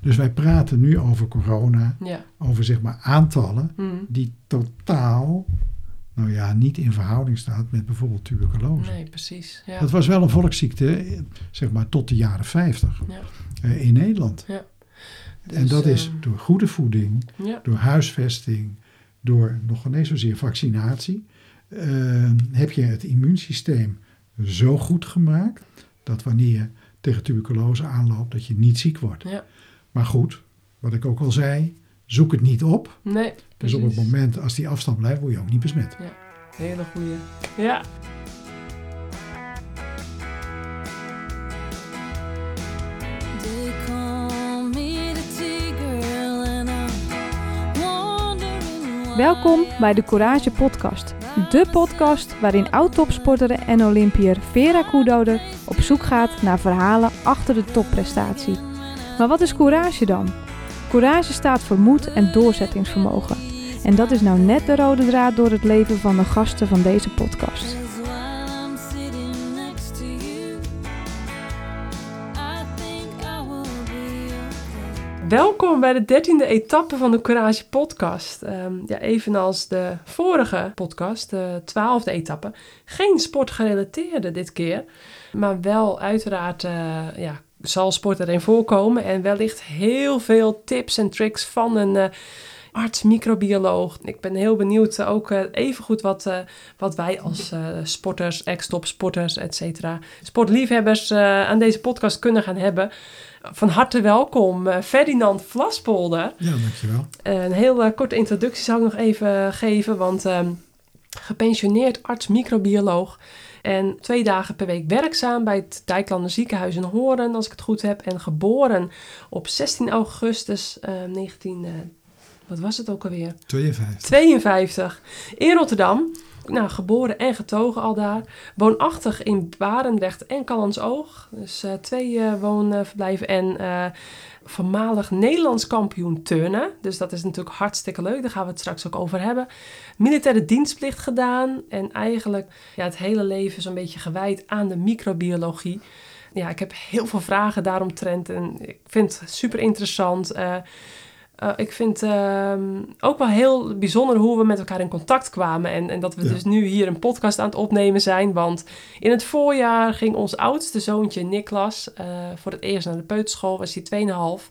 Dus wij praten nu over corona, Ja. over zeg maar aantallen Mm. die totaal, nou ja, niet in verhouding staat met bijvoorbeeld tuberculose. Nee, precies. Ja. Dat was wel een volksziekte, eh, zeg maar tot de jaren 50 Ja. eh, in Nederland. Ja. en Dus, dat is ehm, door goede voeding, door huisvesting, door nog niet eens zozeer vaccinatie, eh, heb je het immuunsysteem zo goed gemaakt dat wanneer je tegen tuberculose aanloopt, dat je niet ziek wordt. Ja. Maar goed, wat ik ook al zei, zoek het niet op. Nee, Dus precies. op het moment als die afstand blijft, word je ook niet besmet. Hele goeie. Ja. I'm wondering why. Welkom bij de Courage Podcast. De podcast waarin oud-topsporter en Olympiër Vera Koedode op zoek gaat naar verhalen achter de topprestatie. Maar wat is courage dan? Courage staat voor moed en doorzettingsvermogen. En dat is nou net de rode draad door het leven van de gasten van deze podcast. Welkom bij de dertiende etappe van de Courage podcast. Ehm, ja, evenals de vorige podcast, de twaalfde etappe. Geen sportgerelateerde dit keer. Maar wel uiteraard eh, ja, zal sport erin voorkomen. En wellicht heel veel tips en tricks van een... eh, arts, microbioloog. Ik ben heel benieuwd eh, ook eh, evengoed wat, eh, wat wij als sporters, ex-top sporters, et cetera, sportliefhebbers aan deze podcast kunnen gaan hebben. Van harte welkom, Ferdinand Vlaspolder. Ja, dankjewel. Een heel korte introductie zou ik nog even geven, want ehm, gepensioneerd arts-microbioloog. En twee dagen per week werkzaam bij het Dijklander ziekenhuis in Horen, als ik het goed heb. En geboren op 16 augustus eh, 19... eh, wat was het ook alweer? 52. 52 in Rotterdam. Nou, geboren en getogen al daar. Woonachtig in Barendrecht en Callensoog. Dus eh, twee eh, woonverblijven. En voormalig Nederlands kampioen turnen. Dus dat is natuurlijk hartstikke leuk. Daar gaan we het straks ook over hebben. Militaire dienstplicht gedaan. En eigenlijk ja, het hele leven zo'n beetje gewijd aan de microbiologie. Ja, ik heb heel veel vragen daaromtrent. En ik vind het super interessant. Eh, uh, ik vind ehm, ook wel heel bijzonder hoe we met elkaar in contact kwamen. En, en dat we Ja. dus nu hier een podcast aan het opnemen zijn. Want in het voorjaar ging ons oudste zoontje Niklas eh, voor het eerst naar de peuterschool. Was hij 2,5.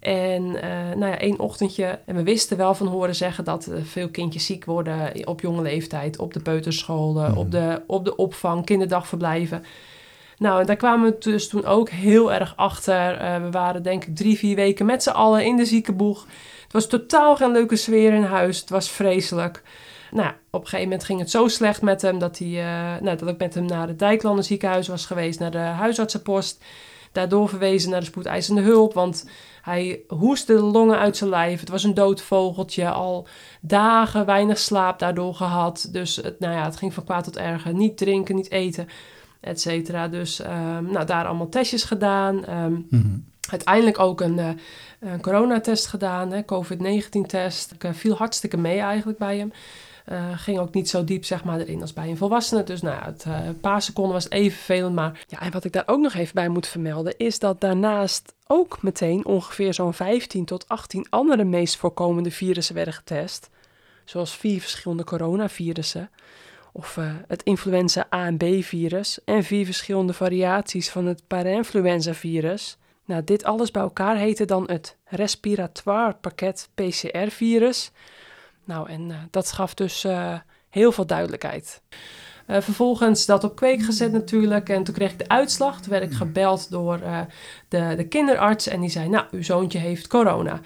En eh, nou ja, één ochtendje. En we wisten wel van horen zeggen dat eh, veel kindjes ziek worden op jonge leeftijd. Op de peuterscholen, Mhm. op, de, op de opvang, kinderdagverblijven. Nou, daar kwamen we dus toen ook heel erg achter. Eh, we waren denk ik drie, vier weken met z'n allen in de ziekenboeg. Het was totaal geen leuke sfeer in huis. Het was vreselijk. Nou, op een gegeven moment ging het zo slecht met hem dat, hij, eh, nou, dat ik met hem naar het Dijklander ziekenhuis was geweest, naar de huisartsenpost. Daardoor verwezen naar de spoedeisende hulp, want hij hoestte de longen uit zijn lijf. Het was een dood vogeltje, al dagen weinig slaap daardoor gehad. Dus het, nou ja, het ging van kwaad tot erger. Niet drinken, niet eten, et cetera. Dus ehm, nou, daar allemaal testjes gedaan. Ehm, Mhm. uiteindelijk ook een, eh, een coronatest gedaan, hè, COVID-19-test. Ik eh, viel hartstikke mee eigenlijk bij hem. Eh, ging ook niet zo diep zeg maar, erin als bij een volwassene. Dus nou, ja, het, een paar seconden was even vervelend. Maar ja, en wat ik daar ook nog even bij moet vermelden... is dat daarnaast ook meteen ongeveer zo'n 15 tot 18 andere meest voorkomende virussen werden getest. Zoals vier verschillende coronavirussen. Of eh, het influenza A en B-virus. En vier verschillende variaties van het parainfluenza-virus. Nou, dit alles bij elkaar heette dan het respiratoire pakket PCR-virus. Nou, en eh, dat gaf dus eh, heel veel duidelijkheid. Vervolgens dat op kweek gezet natuurlijk. En toen kreeg ik de uitslag. Toen werd ik gebeld door de, de kinderarts. En die zei, nou, uw zoontje heeft corona.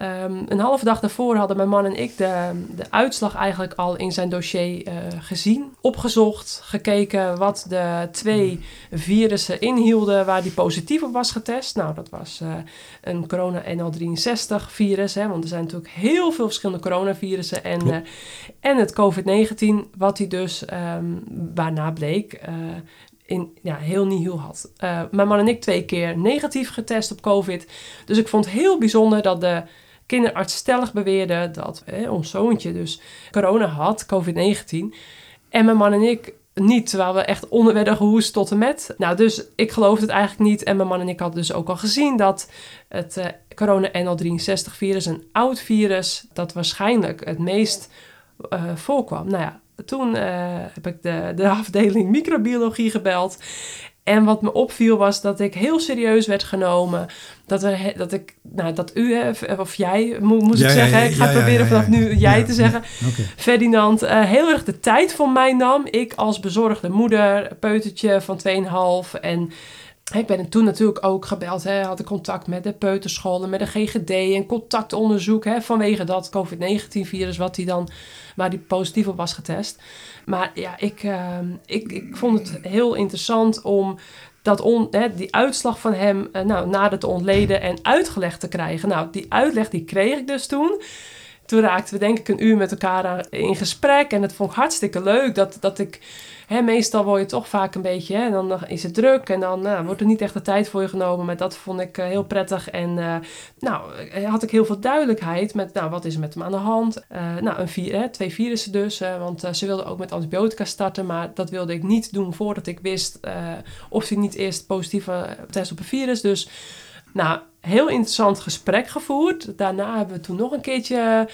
Ehm, een halve dag daarvoor hadden mijn man en ik de, de uitslag eigenlijk al in zijn dossier eh, gezien. Opgezocht, gekeken wat de twee virussen inhielden waar die positief op was getest. Nou, dat was eh, een corona NL63 virus, hè, want er zijn natuurlijk heel veel verschillende coronavirussen. En, eh, en het COVID-19, wat hij dus, ehm, waarna bleek, in, ja, heel nihil had. Mijn man en ik twee keer negatief getest op COVID. Dus ik vond het heel bijzonder dat de kinderarts stellig beweerde dat eh, ons zoontje dus corona had, COVID-19. En mijn man en ik niet, terwijl we echt onder werden gehoest tot en met. Nou, dus ik geloofde het eigenlijk niet. En mijn man en ik hadden dus ook al gezien dat het eh, corona NL63-virus, een oud virus, dat waarschijnlijk het meest eh, voorkwam. Nou ja, toen eh, heb ik de, de afdeling microbiologie gebeld. En wat me opviel was dat ik heel serieus werd genomen. Dat, we, dat, ik, nou, dat u, hè, of jij, mo- moest Ja, ik zeggen. ja, ik ga proberen vanaf nu jij te zeggen. Ferdinand eh, heel erg de tijd voor mij nam. Ik als bezorgde moeder, peutertje van 2,5. En ik ben toen natuurlijk ook gebeld. Hè, had ik contact met de peuterscholen, met de GGD en contactonderzoek. Hè, vanwege dat COVID-19-virus wat die dan, waar die positief op was getest. Maar ja, ik, eh, ik, ik vond het heel interessant om dat on, hè, die uitslag van hem eh, nou, nader te ontleden en uitgelegd te krijgen. Nou, die uitleg die kreeg ik dus toen. Toen raakten we denk ik een uur met elkaar aan- in gesprek. En het vond ik hartstikke leuk dat, dat ik... Hè, meestal word je toch vaak een beetje... Hè, dan is het druk en dan nou, wordt er niet echt de tijd voor je genomen. Maar dat vond ik eh, heel prettig. En eh, nou, eh, had ik heel veel duidelijkheid met... Nou, wat is er met hem aan de hand? Eh, nou, een vier, hè, twee virussen dus. want ze wilden ook met antibiotica starten. Maar dat wilde ik niet doen voordat ik wist... of ze niet eerst positieve test op een virus. Dus... Nou, heel interessant gesprek gevoerd. Daarna hebben we toen nog een keertje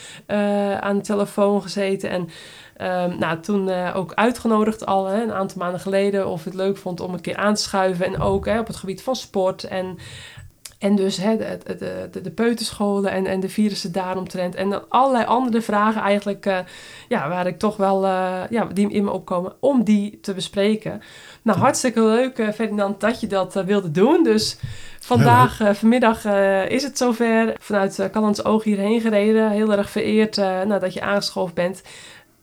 aan de telefoon gezeten. En ehm, nou, toen eh, ook uitgenodigd al hè, een aantal maanden geleden of ik het leuk vond om een keer aan te schuiven. En ook hè, op het gebied van sport. En, en dus hè, de, de, de, de peuterscholen en, en de virussen daaromtrent. En dan allerlei andere vragen eigenlijk, eh, ja, waar ik toch wel, eh, ja, die in me opkomen, om die te bespreken. Nou, hartstikke leuk, Ferdinand, dat je dat wilde doen. Dus vandaag, vanmiddag is het zover. Vanuit uh, Callans Oog hierheen gereden. Heel erg vereerd nou, dat je aangeschoven bent.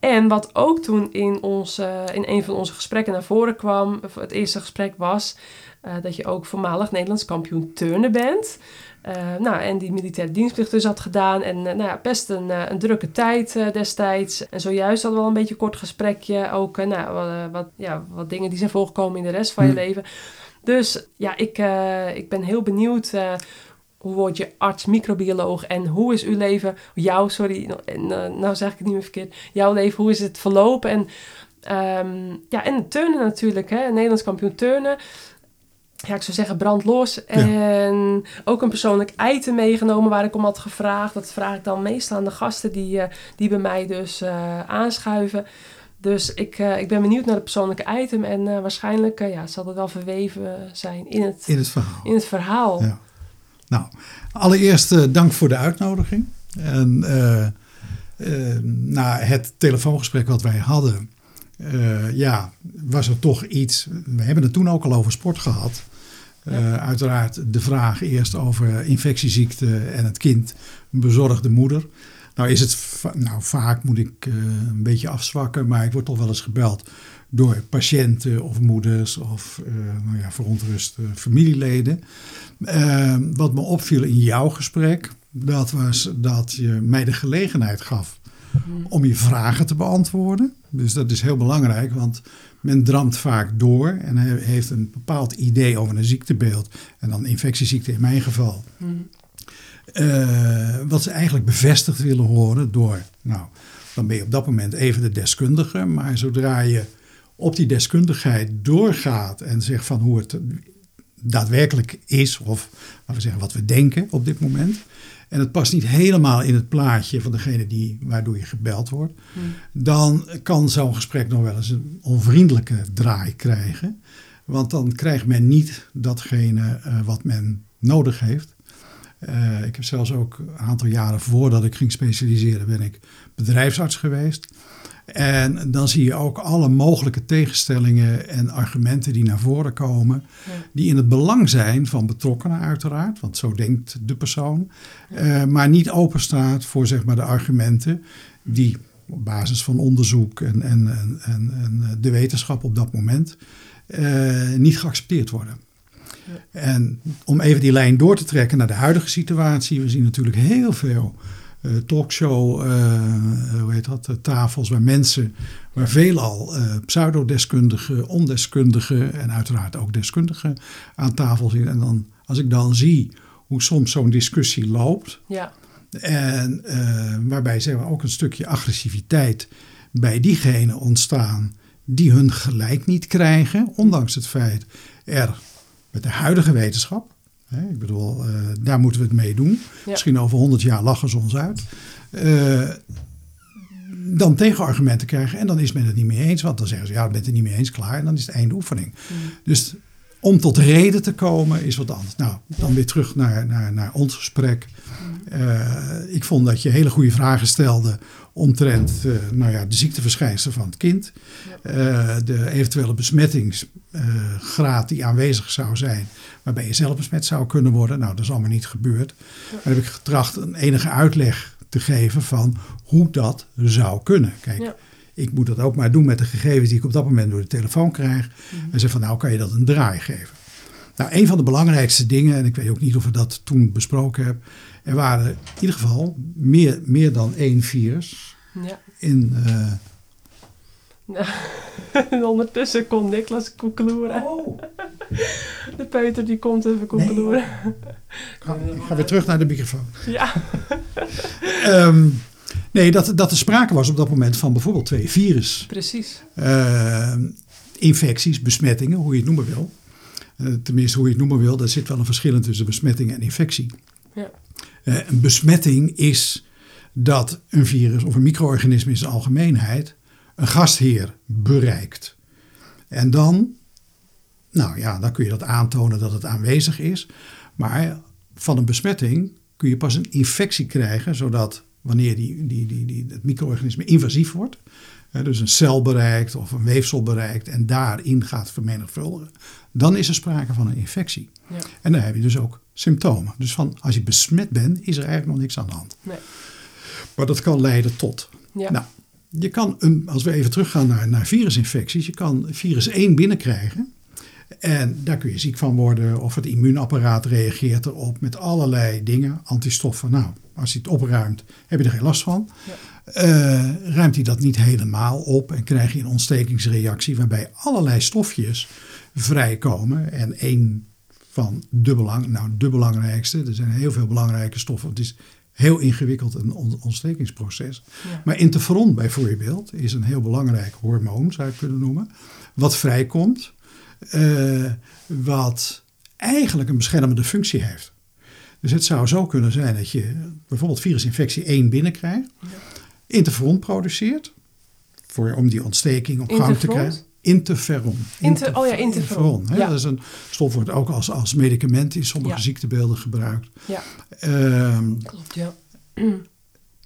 En wat ook toen in, ons, eh, in een van onze gesprekken naar voren kwam, of het eerste gesprek was, eh, dat je ook voormalig Nederlands kampioen turnen bent. Eh, nou, en die militaire dienstplicht dus had gedaan. En eh, nou ja, best een, een drukke tijd destijds. En zojuist hadden we al een beetje een kort gesprekje. Ook nou, wat, wat, ja, wat dingen die zijn voorgekomen in de rest van je Hm. leven. Dus ja, ik, ik ben heel benieuwd. Hoe word je arts, microbioloog en hoe is uw leven, jouw, sorry, en, eh, nou zeg ik het niet meer verkeerd, jouw leven, hoe is het verlopen? En, ehm, ja, en turnen natuurlijk, hè, Nederlands kampioen turnen. Ja, ik zou zeggen brandlos. En ook een persoonlijk item meegenomen waar ik om had gevraagd. Dat vraag ik dan meestal aan de gasten die, eh, die bij mij dus eh, aanschuiven. Dus ik, ik ben benieuwd naar het persoonlijke item. En waarschijnlijk ja, zal het wel verweven zijn in het, In het verhaal. in het verhaal. Ja. Nou, allereerst eh, dank voor de uitnodiging. En eh, eh, na het telefoongesprek wat wij hadden, ja, was er toch iets. We hebben het toen ook al over sport gehad. Eh, Uiteraard de vraag eerst over infectieziekte en het kind, een bezorgde moeder. Nou is het, va- nou vaak moet ik een beetje afzwakken, maar ik word toch wel eens gebeld door patiënten of moeders of eh, nou ja, verontruste familieleden. Eh, wat me opviel in jouw gesprek, dat was dat je mij de gelegenheid gaf om je vragen te beantwoorden. Dus dat is heel belangrijk, want men dramt vaak door en he- heeft een bepaald idee over een ziektebeeld. En dan infectieziekte in mijn geval. Mhm. Eh, wat ze eigenlijk bevestigd willen horen door, nou, dan ben je op dat moment even de deskundige. Maar zodra je op die deskundigheid doorgaat en zegt van hoe het daadwerkelijk is, of laten we zeggen wat we denken op dit moment. En het past niet helemaal in het plaatje van degene die, waardoor je gebeld wordt. Dan kan zo'n gesprek nog wel eens een onvriendelijke draai krijgen. Want dan krijgt men niet datgene eh, wat men nodig heeft. Eh, ik heb zelfs ook een aantal jaren voordat ik ging specialiseren, ben ik bedrijfsarts geweest. En dan zie je ook alle mogelijke tegenstellingen en argumenten die naar voren komen. Ja. Die in het belang zijn van betrokkenen uiteraard, want zo denkt de persoon. eh, maar niet openstaat voor zeg maar, de argumenten die op basis van onderzoek en, en, en, en, en de wetenschap op dat moment eh, niet geaccepteerd worden. En om even die lijn door te trekken naar de huidige situatie. We zien natuurlijk heel veel eh, talkshow, eh, hoe heet dat, eh, tafels waar mensen, waar veelal eh pseudodeskundigen, ondeskundigen en uiteraard ook deskundigen aan tafel zitten. En dan, als ik dan zie hoe soms zo'n discussie loopt, Ja, en waarbij zeg maar, ook een stukje agressiviteit bij diegenen ontstaan die hun gelijk niet krijgen, ondanks het feit er met de huidige wetenschap, ik bedoel, eh, daar moeten we het mee doen. Ja. Misschien over 100 jaar lachen ze ons uit. eh, dan tegenargumenten krijgen en dan is men het niet mee eens. Want dan zeggen ze, ja, ik ben het niet mee eens, klaar. En dan is het einde oefening. Dus om tot reden te komen is wat anders. Nou, dan weer terug naar, naar, naar ons gesprek. Eh, ik vond dat je hele goede vragen stelde omtrent eh, nou ja, de ziekteverschijnselen van het kind. Eh, de eventuele besmettingsgraad die aanwezig zou zijn, waarbij je zelf besmet zou kunnen worden. Nou, dat is allemaal niet gebeurd. Maar heb ik getracht een enige uitleg te geven van hoe dat zou kunnen. Kijk, Ja. ik moet dat ook maar doen met de gegevens die ik op dat moment door de telefoon krijg. En zeg van nou kan je dat een draai geven. Nou, een van de belangrijkste dingen, en ik weet ook niet of we dat toen besproken hebben. Er waren in ieder geval meer, meer dan één virus Ja. in. eh, En ondertussen komt Niklas koekeloeren. De peuter die komt even koekeloeren. ga- ik ga weer terug naar de microfoon. Ja. Ehm, nee, dat, dat er sprake was op dat moment van bijvoorbeeld twee virus. precies. eh, infecties, besmettingen, hoe je het noemen wil. Eh, tenminste, hoe je het noemen wil, er zit wel een verschil in tussen besmetting en infectie. Ja. Eh, een besmetting is dat een virus of een micro-organisme in zijn algemeenheid een gastheer bereikt. En dan, nou ja, dan kun je dat aantonen dat het aanwezig is. Maar van een besmetting kun je pas een infectie krijgen, zodat wanneer die, die, die, die, het micro-organisme invasief wordt, dus een cel bereikt of een weefsel bereikt en daarin gaat vermenigvuldigen, dan is er sprake van een infectie. Ja. En dan heb je dus ook symptomen. Dus van als je besmet bent, is er eigenlijk nog niks aan de hand. Nee. Maar dat kan leiden tot. Ja. Nou, je kan, een, als we even teruggaan naar, naar virusinfecties, je kan virus 1 binnenkrijgen. En daar kun je ziek van worden of het immuunapparaat reageert erop met allerlei dingen, antistoffen. Nou, als hij het opruimt, heb je er geen last van. Eh, ruimt hij dat niet helemaal op en krijg je een ontstekingsreactie waarbij allerlei stofjes vrijkomen. En één van de, belang, nou, de belangrijkste, er zijn heel veel belangrijke stoffen. Het is heel ingewikkeld een on- ontstekingsproces. Ja. Maar interferon bijvoorbeeld is een heel belangrijk hormoon, zou je kunnen noemen, wat vrijkomt, eh, wat eigenlijk een beschermende functie heeft. Dus het zou zo kunnen zijn dat je bijvoorbeeld virusinfectie 1 binnenkrijgt, interferon produceert, voor, om die ontsteking op gang te krijgen. Interferon. Inter- oh ja, interferon. hè? Ja. Dat is een stof wordt ook als, als medicament in sommige Ja. ziektebeelden gebruikt. Ja, Ehm, klopt, ja.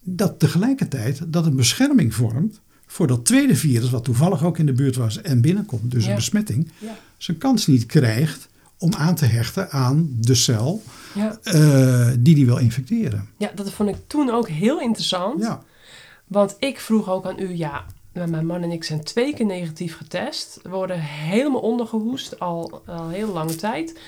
dat tegelijkertijd dat een bescherming vormt voor dat tweede virus, wat toevallig ook in de buurt was en binnenkomt, dus Ja. een besmetting, zijn kans niet krijgt om aan te hechten aan de cel eh, die die wil infecteren. ja, dat vond ik toen ook heel interessant. Ja, Want ik vroeg ook aan u, ja, mijn man en ik zijn twee keer negatief getest. We worden helemaal ondergehoest al, al heel lange tijd.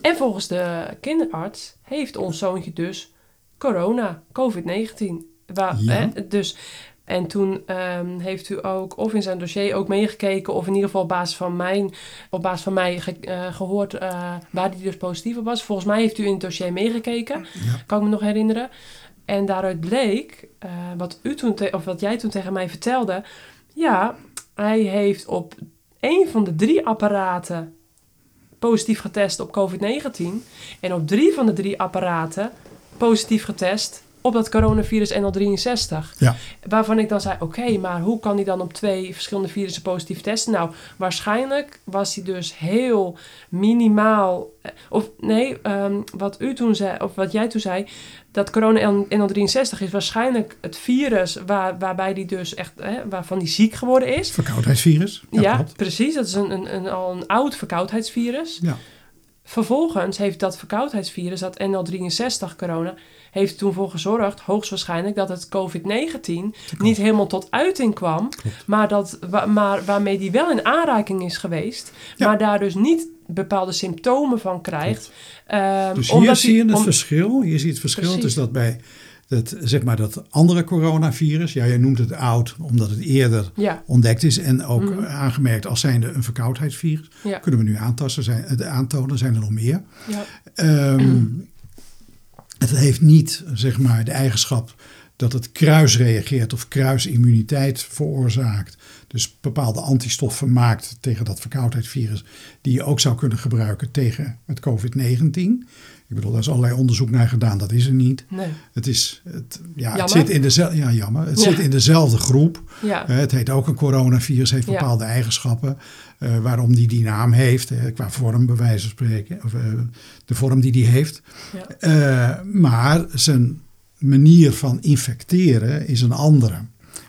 En volgens de kinderarts heeft ons zoontje dus corona, COVID-19. Waar- Ja. hè, dus, en toen ehm, heeft u ook of in zijn dossier ook meegekeken... of in ieder geval op basis van, mijn, op basis van mij ge- eh, gehoord eh, waar hij dus positief op was. Volgens mij heeft u in het dossier meegekeken, Ja. kan ik me nog herinneren. En daaruit bleek, eh, wat, u toen of wat jij toen tegen mij vertelde... ja, hij heeft op één van de drie apparaten positief getest op COVID-19... en op drie van de drie apparaten positief getest op dat coronavirus NL63. ja. Waarvan ik dan zei, oké, maar hoe kan hij dan op twee verschillende virussen positief testen? Nou, waarschijnlijk was hij dus heel minimaal... eh, Of nee, ehm, wat u toen zei, of wat jij toen zei... dat corona NL63 is waarschijnlijk het virus waar, waarbij hij dus echt... Hè, waarvan hij ziek geworden is. verkoudheidsvirus. Ja, precies. Dat is een, een, een, al een oud verkoudheidsvirus. Ja. Vervolgens heeft dat verkoudheidsvirus, dat NL63 corona, heeft toen voor gezorgd, hoogstwaarschijnlijk, dat het COVID-19 niet helemaal tot uiting kwam, maar, dat, maar waarmee die wel in aanraking is geweest, Ja. maar daar dus niet bepaalde symptomen van krijgt. Ehm, Dus hier zie je het om- verschil. Je ziet het verschil Precies. dus dat bij het, zeg maar dat andere coronavirus, ja, jij noemt het oud omdat het eerder Ja, ontdekt is en ook Mhm. aangemerkt als zijnde een verkoudheidsvirus. ja, Kunnen we nu aantasten, zijn, het aantonen, zijn er nog meer. ja, Ehm, het heeft niet zeg maar, de eigenschap dat het kruisreageert of kruisimmuniteit veroorzaakt. Dus bepaalde antistoffen maakt tegen dat verkoudheidsvirus, die je ook zou kunnen gebruiken tegen het COVID-19. Ik bedoel, daar is allerlei onderzoek naar gedaan, dat is er niet. Nee. Het, is, het, ja, het zit in dezelfde, ja, jammer. Het Ja. zit in dezelfde groep. Ja. Eh, Het heet ook een coronavirus, heeft bepaalde eigenschappen. eh, waarom die die naam heeft, eh, qua vorm bij wijze van spreken. Of, de vorm die die heeft. Ja. Maar zijn manier van infecteren is een andere.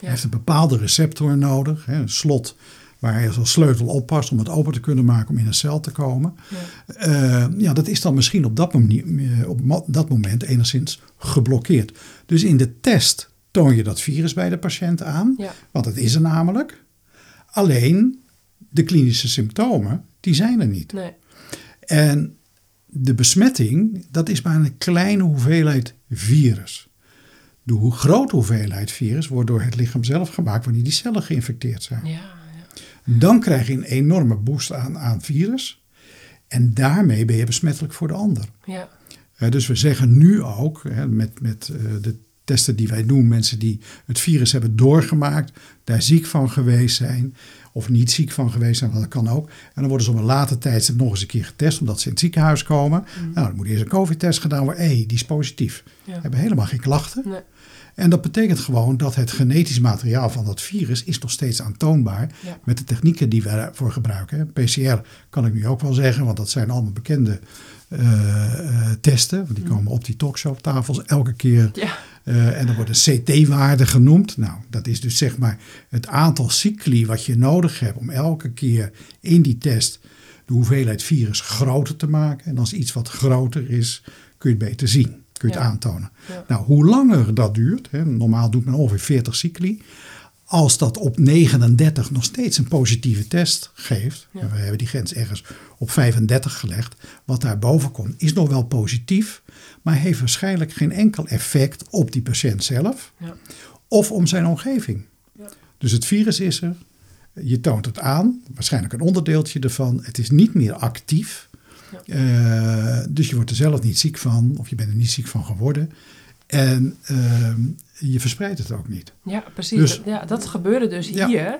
Hij heeft een bepaalde receptor nodig, hè, een slot waar hij als sleutel oppast om het open te kunnen maken om in een cel te komen. Ja. Eh, ja, dat is dan misschien op dat, manier, eh, op dat moment enigszins geblokkeerd. Dus in de test toon je dat virus bij de patiënt aan, Ja. want het is er namelijk. Alleen de klinische symptomen, die zijn er niet. Nee. En de besmetting, dat is maar een kleine hoeveelheid virus. De hoe grote hoeveelheid virus wordt door het lichaam zelf gemaakt wanneer die cellen geïnfecteerd zijn. Ja. ja. Dan krijg je een enorme boost aan, aan virus. En daarmee ben je besmettelijk voor de ander. Ja. Dus we zeggen nu ook, hè, met, met eh, de testen die wij doen, mensen die het virus hebben doorgemaakt, daar ziek van geweest zijn, of niet ziek van geweest zijn, want dat kan ook. En dan worden ze op een later tijdstip nog eens een keer getest, omdat ze in het ziekenhuis komen. Nou, dan moet eerst een COVID-test gedaan worden. Hé, hey, die is positief. Ja. Hebben helemaal geen klachten. Nee. En dat betekent gewoon dat het genetisch materiaal van dat virus is nog steeds aantoonbaar Ja. met de technieken die we daarvoor gebruiken. PCR kan ik nu ook wel zeggen, want dat zijn allemaal bekende eh, eh, testen. Want die komen op die talkshowtafels elke keer. Ja. Eh, en dan wordt een CT-waarde genoemd. Nou, dat is dus zeg maar het aantal cycli wat je nodig hebt om elke keer in die test de hoeveelheid virus groter te maken. En als iets wat groter is, kun je het beter zien. Kun je het aantonen. Nou, hoe langer dat duurt, hè, normaal doet men ongeveer 40 cycli. Als dat op 39 nog steeds een positieve test geeft, en we hebben die grens ergens op 35 gelegd, wat daarboven komt, is nog wel positief, maar heeft waarschijnlijk geen enkel effect op die patiënt zelf of om zijn omgeving. Dus het virus is er, je toont het aan, waarschijnlijk een onderdeeltje ervan, het is niet meer actief. Eh, dus je wordt er zelf niet ziek van, of je bent er niet ziek van geworden. En ehm, je verspreidt het ook niet. Ja, precies. Dus- ja, dat gebeurde dus Ja. hier.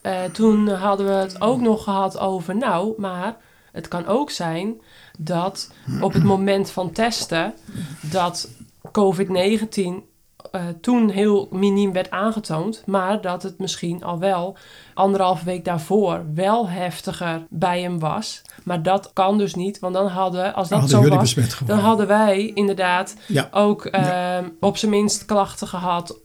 Eh, toen hadden we het ook nog gehad over, nou, maar het kan ook zijn dat op het moment van testen dat COVID-19 eh, toen heel miniem werd aangetoond, maar dat het misschien al wel anderhalve week daarvoor wel heftiger bij hem was. Maar dat kan dus niet, want dan hadden, als dat Hadden zo was, dan hadden wij inderdaad Ja. ook Ja. ehm, op zijn minst klachten gehad,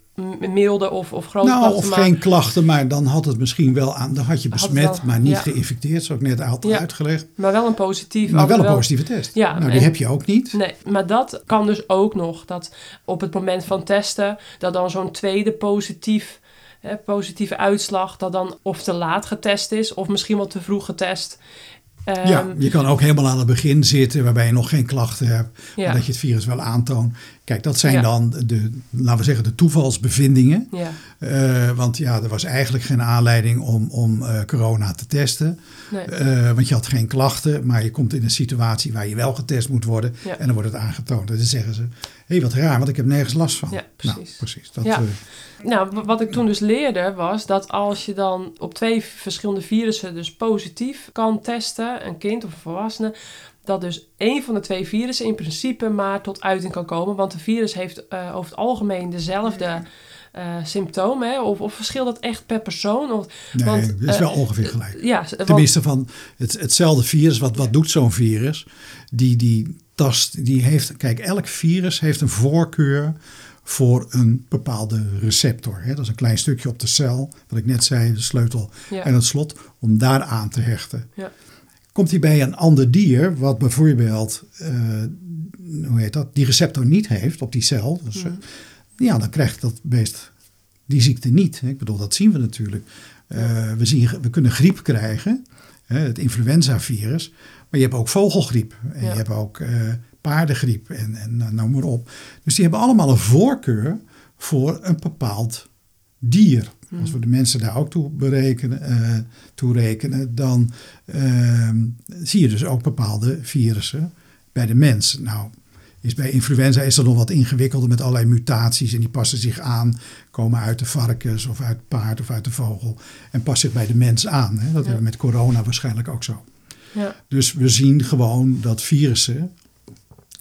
milde of, of grote Nou, klachten. of maar- geen klachten, maar dan had het misschien wel aan. Dan had je Had besmet, wel, maar niet ja. geïnfecteerd, zoals ik net had Ja. uitgelegd. Maar wel een positief. Maar wel een positieve test. Ja, nou, die heb je ook niet. Nee, maar dat kan dus ook nog. Dat op het moment van testen, dat dan zo'n tweede positief, hè, positieve uitslag, dat dan of te laat getest is, of misschien wel te vroeg getest. Ehm, ja, je kan ook helemaal aan het begin zitten waarbij je nog geen klachten hebt. Ja. Maar dat je het virus wel aantoont. Kijk, dat zijn Ja. dan de, laten we zeggen, de toevalsbevindingen. ja, Eh, want ja, er was eigenlijk geen aanleiding om, om eh, corona te testen. nee. Eh, want je had geen klachten, maar je komt in een situatie waar je wel getest moet worden. Ja. En dan wordt het aangetoond. En dan zeggen ze, hé hey, wat raar, want ik heb nergens last van. Ja, Nou, precies. precies. Dat, Ja. Nou, wat ik toen dus leerde was dat als je dan op twee verschillende virussen dus positief kan testen, een kind of een volwassene, dat dus één van de twee virussen in principe maar tot uiting kan komen. Want de virus heeft eh, over het algemeen dezelfde eh, symptomen. Hè? Of, of verschilt dat echt per persoon? Of, nee, want, het is eh, wel ongeveer gelijk. ja, want- Tenminste, van het, hetzelfde virus. Wat, wat doet zo'n virus? Die, die tast, die heeft, kijk, elk virus heeft een voorkeur voor een bepaalde receptor. Hè? Dat is een klein stukje op de cel, wat ik net zei, de sleutel Ja. en het slot, om daar aan te hechten. Ja. Komt hij bij een ander dier, wat bijvoorbeeld, eh, hoe heet dat, die receptor niet heeft op die cel, dus, Mhm. eh, ja, dan krijgt dat beest die ziekte niet. Ik bedoel, dat zien we natuurlijk. Eh, we, zien, we kunnen griep krijgen, het influenzavirus, maar je hebt ook vogelgriep en Ja. je hebt ook paardengriep en, en nou, noem maar op. Dus die hebben allemaal een voorkeur voor een bepaald dier. Als we de mensen daar ook toe, berekenen, eh, toe rekenen, dan ehm, zie je dus ook bepaalde virussen bij de mens. Nou, is bij influenza is dat nog wat ingewikkelder met allerlei mutaties. En die passen zich aan, komen uit de varkens of uit het paard of uit de vogel. En passen zich bij de mens aan. Hè? Dat hebben we met corona waarschijnlijk ook zo. Ja. Dus we zien gewoon dat virussen,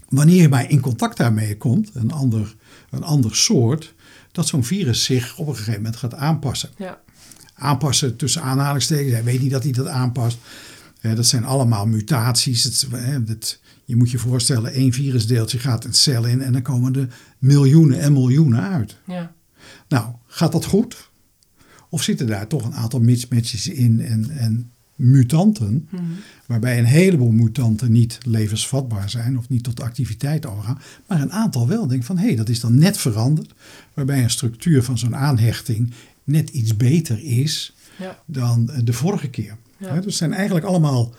wanneer je maar in contact daarmee komt, een ander, een ander soort, dat zo'n virus zich op een gegeven moment gaat aanpassen. Ja. Aanpassen tussen aanhalingstekens, hij weet niet dat hij dat aanpast. Eh, dat zijn allemaal mutaties. Het, eh, het- je moet je voorstellen, één virusdeeltje gaat een cel in en dan komen er miljoenen en miljoenen uit. Ja. Nou, gaat dat goed? Of zitten daar toch een aantal mismatches in en, en mutanten, Mhm. Waarbij een heleboel mutanten niet levensvatbaar zijn of niet tot activiteit overgaan, maar een aantal wel denken van hé, hey, dat is dan net veranderd, waarbij een structuur van zo'n aanhechting net iets beter is Ja. dan eh, de vorige keer. Ja. Dus het zijn eigenlijk allemaal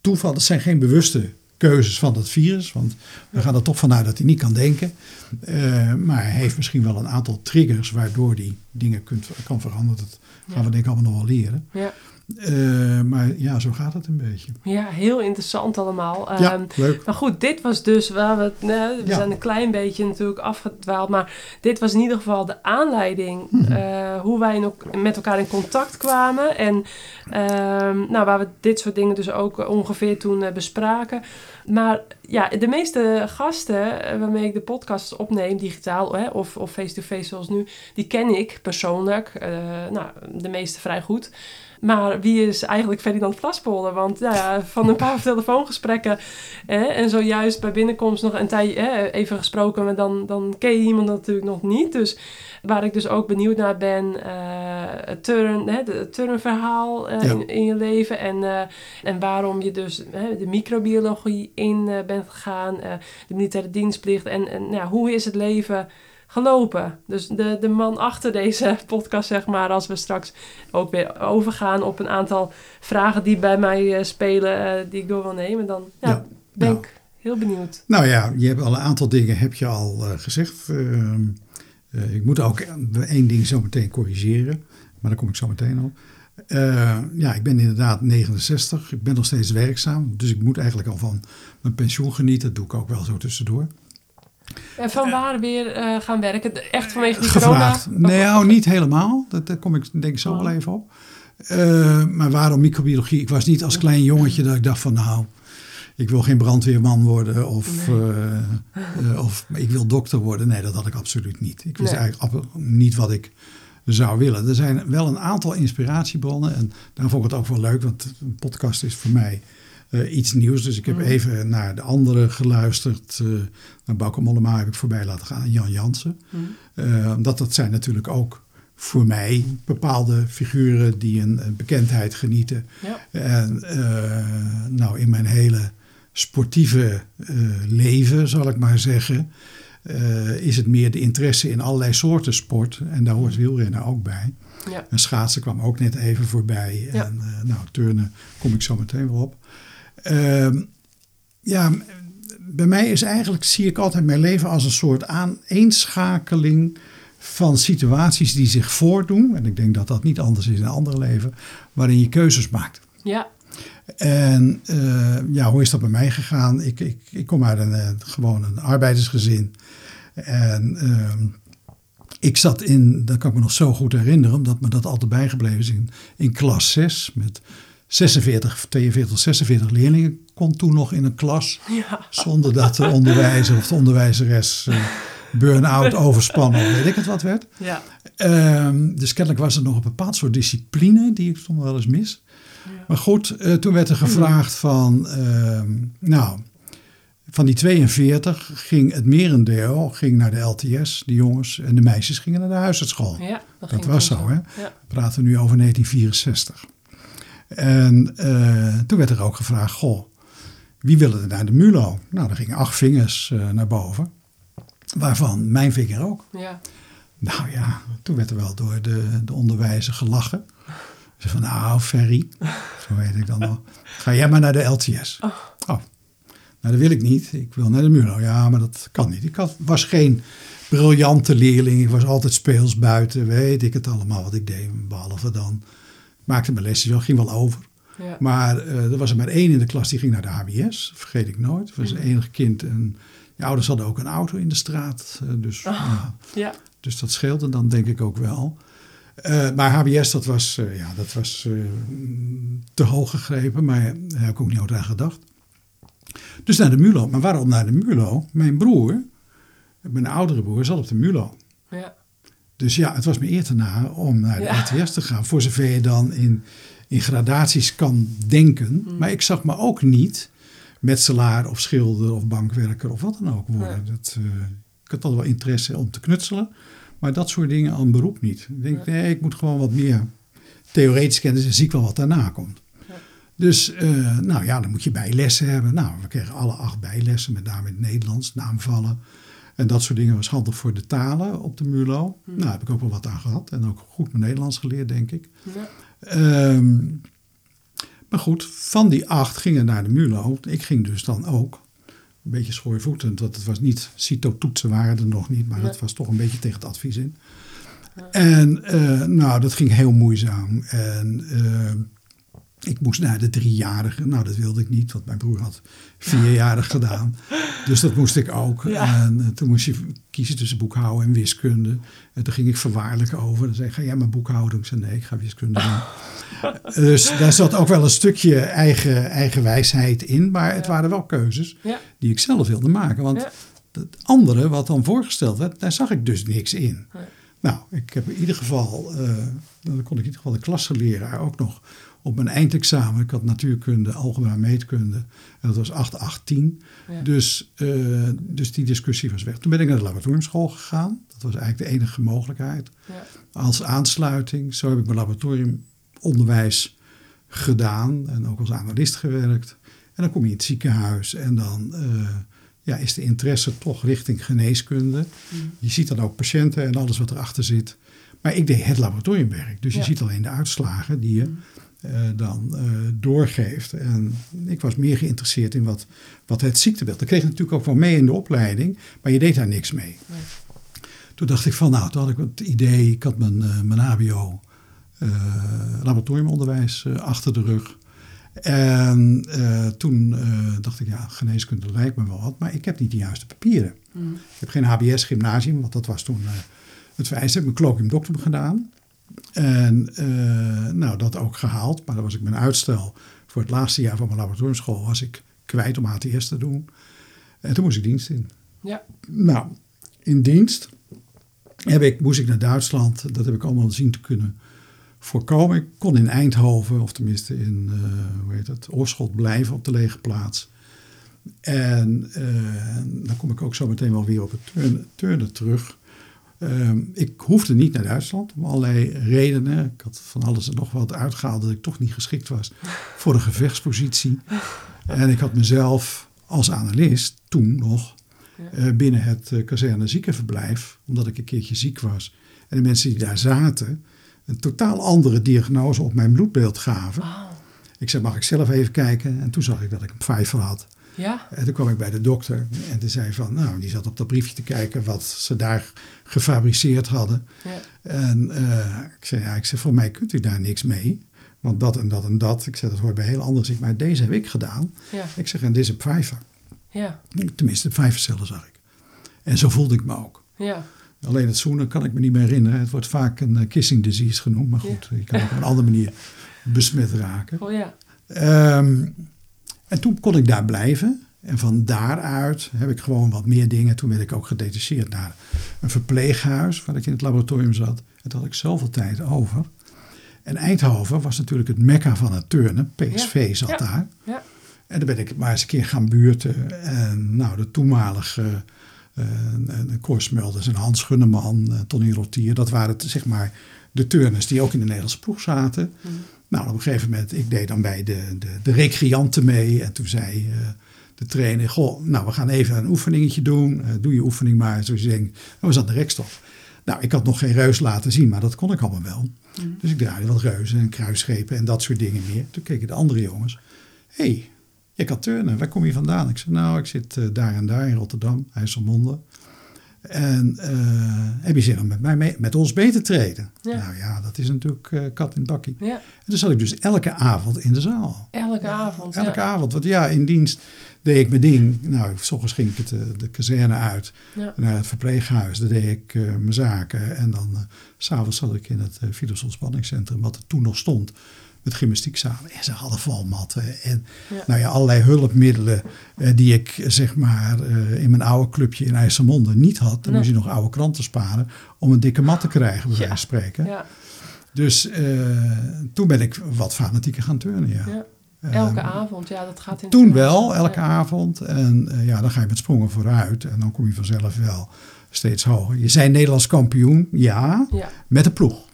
toevallen, het zijn geen bewuste keuzes van dat virus, want we gaan er toch vanuit dat hij niet kan denken. Eh, maar hij heeft misschien wel een aantal triggers waardoor hij dingen kunt, kan veranderen. Dat gaan we denk ik allemaal nog wel leren. Ja. Eh, maar ja, zo gaat het een beetje. ja, heel interessant allemaal. Ja, Ehm, leuk. Maar goed, dit was dus waar we we Ja. zijn een klein beetje natuurlijk afgedwaald. Maar dit was in ieder geval de aanleiding. Mhm. eh, hoe wij met elkaar in contact kwamen. En ehm, nou, waar we dit soort dingen dus ook ongeveer toen eh, bespraken. Maar ja, de meeste gasten eh, waarmee ik de podcast opneem, digitaal hè, of, of face-to-face zoals nu, die ken ik persoonlijk. eh, nou, de meeste vrij goed. Maar wie is eigenlijk Ferdinand Vlaspolder? Want nou ja, van een paar telefoongesprekken hè, en zojuist bij binnenkomst nog een tijdje even gesproken, maar dan, dan ken je iemand natuurlijk nog niet. Dus waar ik dus ook benieuwd naar ben, eh, het turn, hè, de- het turnverhaal eh, Ja. in, in je leven en, eh, en waarom je dus hè, de microbiologie in bent gegaan, de militaire dienstplicht en, en nou ja, hoe is het leven gelopen. Dus de, de man achter deze podcast, zeg maar, als we straks ook weer overgaan op een aantal vragen die bij mij spelen, die ik door wil nemen, dan ja, Ja, ben nou. ik heel benieuwd. Nou ja, je hebt al een aantal dingen heb je al gezegd. Ehm, eh, ik moet ook één ding zo meteen corrigeren, maar daar kom ik zo meteen op. Eh, ja, ik ben inderdaad 69. Ik ben nog steeds werkzaam. Dus ik moet eigenlijk al van mijn pensioen genieten. Dat doe ik ook wel zo tussendoor. En van waar weer eh, gaan werken? Echt vanwege die Gevraagd. corona? Nee, nou, niet helemaal. Dat, daar kom ik denk ik zo Oh. wel even op. Eh, maar waarom microbiologie? Ik was niet als klein jongetje dat ik dacht van nou, ik wil geen brandweerman worden of, eh, eh, of ik wil dokter worden. Nee, dat had ik absoluut niet. Ik wist Nee. eigenlijk niet wat ik zou willen. Er zijn wel een aantal inspiratiebronnen en daarom vond ik het ook wel leuk, want een podcast is voor mij eh, iets nieuws. Dus ik heb Mhm. even naar de anderen geluisterd. naar Bauke Mollema heb ik voorbij laten gaan Jan Jansen. Omdat dat zijn natuurlijk ook voor mij bepaalde figuren die een, een bekendheid genieten. Ja. En nou, in mijn hele sportieve eh, leven, zal ik maar zeggen, eh, is het meer de interesse in allerlei soorten sport. En daar hoort wielrennen ook bij. Ja. En schaatsen kwam ook net even voorbij. Ja. En eh, nou, turnen kom ik zo meteen wel op. Ehm, ja, bij mij is eigenlijk, zie ik altijd mijn leven als een soort aaneenschakeling van situaties die zich voordoen. En ik denk dat dat niet anders is in een andere leven, waarin je keuzes maakt. Ja. En eh, ja, hoe is dat bij mij gegaan? Ik, ik, ik kom uit een, eh, gewoon een arbeidersgezin. En ehm, ik zat in, dat kan ik me nog zo goed herinneren, omdat me dat altijd bijgebleven is, in, in klas 6 met 46, 42, 46 leerlingen. Kon toen nog in een klas, Ja. zonder dat de onderwijzer of de onderwijzeres eh, burn-out, overspannen of weet ik het wat werd. Ja. Ehm, dus kennelijk was er nog een bepaald soort discipline die ik soms wel eens mis. Maar goed, eh, toen werd er gevraagd van, ehm, nou, van die 42 ging het merendeel ging naar de LTS, de jongens, en de meisjes gingen naar de huisartschool. Ja, Dat was zo, hè? Ja. We praten nu over 1964. En eh, toen werd er ook gevraagd, goh, wie willen er naar de MULO? Nou, er gingen acht vingers eh, naar boven, waarvan mijn vinger ook. Ja. Nou ja, toen werd er wel door de, de onderwijzer gelachen. Ze van, nou Ferry, zo weet ik dan nog. Ga jij maar naar de LTS. Oh. nou dat wil ik niet. Ik wil naar de MULO. Ja, maar dat kan niet. Ik had, was geen briljante leerling. Ik was altijd speels buiten. Weet ik het allemaal wat ik deed. Behalve dan. Maakte mijn lesjes wel, ging wel over. Ja. Maar eh, er was er maar één in de klas die ging naar de HBS. Vergeet ik nooit. Het was het enige kind. En Je ouders hadden ook een auto in de straat. eh, dus, ja, Ja. dus dat scheelde dan denk ik ook wel. Eh, maar HBS, dat was, eh, ja, dat was eh, te hoog gegrepen. Maar daar heb ik ook niet over aan gedacht. Dus naar de MULO. Maar waarom naar de MULO? Mijn broer, mijn oudere broer, zat op de MULO. Ja. Dus ja, het was me eer te na om naar de Ja. RTS te gaan. Voor zover je dan in, in gradaties kan denken. Mm. Maar ik zag me ook niet metselaar of schilder of bankwerker of wat dan ook worden. Dat, ik had al wel interesse om te knutselen. Maar dat soort dingen aan beroep niet. Ik denk, nee, ik moet gewoon wat meer theoretisch kennis en zie ik wel wat daarna komt. Dus, eh, nou ja, dan moet je bijlessen hebben. Nou, we kregen alle acht bijlessen, met name in het Nederlands, naamvallen. En dat soort dingen was handig voor de talen op de MULO. Hmm. Nou, heb ik ook wel wat aan gehad. En ook goed mijn Nederlands geleerd, denk ik. Ja. Ehm, maar goed, van die acht gingen naar de MULO. Ik ging dus dan ook. Een beetje schoorvoetend, want het was niet, CITO-toetsen waren er nog niet, maar Nee. dat was toch een beetje tegen het advies in. En eh, nou, dat ging heel moeizaam. En eh, ik moest naar de driejarige. Nou, dat wilde ik niet, want mijn broer had vierjarig gedaan. Dus dat moest ik ook. Ja. En eh, toen moest je kiezen tussen boekhouden en wiskunde. En toen ging ik verwaarlijk over. Dan zei ik, ga jij maar boekhouden? Ik zei, nee, ik ga wiskunde doen. dus daar zat ook wel een stukje eigen, eigen wijsheid in. Maar het Ja. waren wel keuzes Ja. die ik zelf wilde maken. Want het andere wat dan voorgesteld werd, daar zag ik dus niks in. Nou, ik heb in ieder geval, eh, dan kon ik in ieder geval de klasseleraar ook nog op mijn eindexamen. Ik had natuurkunde, algebra, meetkunde. En dat was 8, 8, 10. Ja. Dus, eh, dus die discussie was weg. Toen ben ik naar de laboratoriumschool gegaan. Dat was eigenlijk de enige mogelijkheid. Ja. Als aansluiting. Zo heb ik mijn laboratoriumonderwijs gedaan. En ook als analist gewerkt. En dan kom je in het ziekenhuis. En dan eh, ja, is de interesse toch richting geneeskunde. Je ziet dan ook patiënten en alles wat erachter zit. Maar ik deed het laboratoriumwerk. Dus je ziet alleen de uitslagen die je eh, dan eh, doorgeeft. En ik was meer geïnteresseerd in wat, wat het ziektebeeld. Dat kreeg ik natuurlijk ook wel mee in de opleiding. Maar je deed daar niks mee. Nee. Toen dacht ik van, nou, toen had ik het idee, ik had mijn, eh, mijn HBO eh, laboratoriumonderwijs eh, achter de rug. En eh, toen eh, dacht ik, ja, geneeskunde lijkt me wel wat, maar ik heb niet de juiste papieren. Mm. Ik heb geen HBS-gymnasium, want dat was toen eh, het vereiste. Ik heb mijn colloquium doctor gedaan. En eh, nou, dat ook gehaald. Maar dan was ik mijn uitstel voor het laatste jaar van mijn laboratoriumschool was ik kwijt om HTS te doen. En toen moest ik dienst in. Ja. Nou, in dienst heb ik, moest ik naar Duitsland. Dat heb ik allemaal zien te kunnen voorkomen. Ik kon in Eindhoven, of tenminste in, eh, hoe heet het, Oorschot blijven op de lege plaats. En eh, dan kom ik ook zo meteen wel weer op het turnen, turnen terug. Ehm, ik hoefde niet naar Duitsland om allerlei redenen. Ik had van alles en nog wat uitgehaald dat ik toch niet geschikt was voor een gevechtspositie. En ik had mezelf als analist toen nog eh, binnen het eh, kazerne ziekenverblijf, omdat ik een keertje ziek was. En de mensen die daar zaten, een totaal andere diagnose op mijn bloedbeeld gaven. Oh. Ik zei, mag ik zelf even kijken? En toen zag ik dat ik een vijver had. Ja. En toen kwam ik bij de dokter en die zei van, nou, die zat op dat briefje te kijken wat ze daar gefabriceerd hadden. Ja. En eh, ik zei, ja, ik zei, voor mij kunt u daar niks mee. Want dat en dat en dat. Ik zei, dat hoort bij heel anders. Ik, maar deze heb ik gedaan. Ja. Ik zeg, en dit is een vijver. Ja. Tenminste, vijvercellen zag ik. En zo voelde ik me ook. Ja. Alleen het zoenen kan ik me niet meer herinneren. Het wordt vaak een eh, kissing disease genoemd. Maar goed, je kan ook op een andere manier besmet raken. Oh ja. Ehm, en toen kon ik daar blijven. En van daaruit heb ik gewoon wat meer dingen. Toen werd ik ook gedetacheerd naar een verpleeghuis waar ik in het laboratorium zat. En toen had ik zoveel tijd over. En Eindhoven was natuurlijk het mekka van het turnen. PSV zat Ja. daar. Ja. En dan ben ik maar eens een keer gaan buurten. En nou, de toenmalige uh, Cor Smulders en Hans Gunneman, uh, Tony Rotier. Dat waren het, zeg maar de turners die ook in de Nederlandse ploeg zaten. Mm. Nou, op een gegeven moment, ik deed dan bij de, de, de recreanten mee. En toen zei uh, de trainer, goh, nou, we gaan even een oefeningetje doen. Uh, doe je oefening maar, zoals je denkt. En we zaten de rekstop. Nou, ik had nog geen reus laten zien, maar dat kon ik allemaal wel. Mm. Dus ik draaide wat reuzen en kruisschepen en dat soort dingen meer. Toen keken de andere jongens, hé, hey, jij kan turnen, waar kom je vandaan? Ik zei, nou, ik zit uh, daar en daar in Rotterdam, IJsselmonde. En uh, heb je zin om met, mij mee, met ons mee te treden? Ja. Nou ja, dat is natuurlijk uh, kat in bakkie. Ja. En toen zat ik dus elke avond in de zaal. Elke avond, Elke avond, want ja, in dienst deed ik mijn ding. Nou, s ochtends ging ik het, eh, de kazerne uit naar het verpleeghuis. Daar deed ik eh, mijn zaken. En dan s s'avonds zat ik in het uh, wat er toen nog stond. Met gymnastiekzalen. En ze hadden valmatten. En Ja. nou ja, allerlei hulpmiddelen eh, die ik zeg maar eh, in mijn oude clubje in IJsselmonde niet had. Dan Nee. moest je nog oude kranten sparen om een dikke mat te krijgen, bij Ja. wijze van spreken. Ja. Dus eh, toen ben ik wat fanatieker gaan turnen, ja. Ja. Elke avond, ja, dat gaat in Toen wel, elke avond. En ja, dan ga je met sprongen vooruit. En dan kom je vanzelf wel steeds hoger. Je zei Nederlands kampioen, ja, Ja, met de ploeg.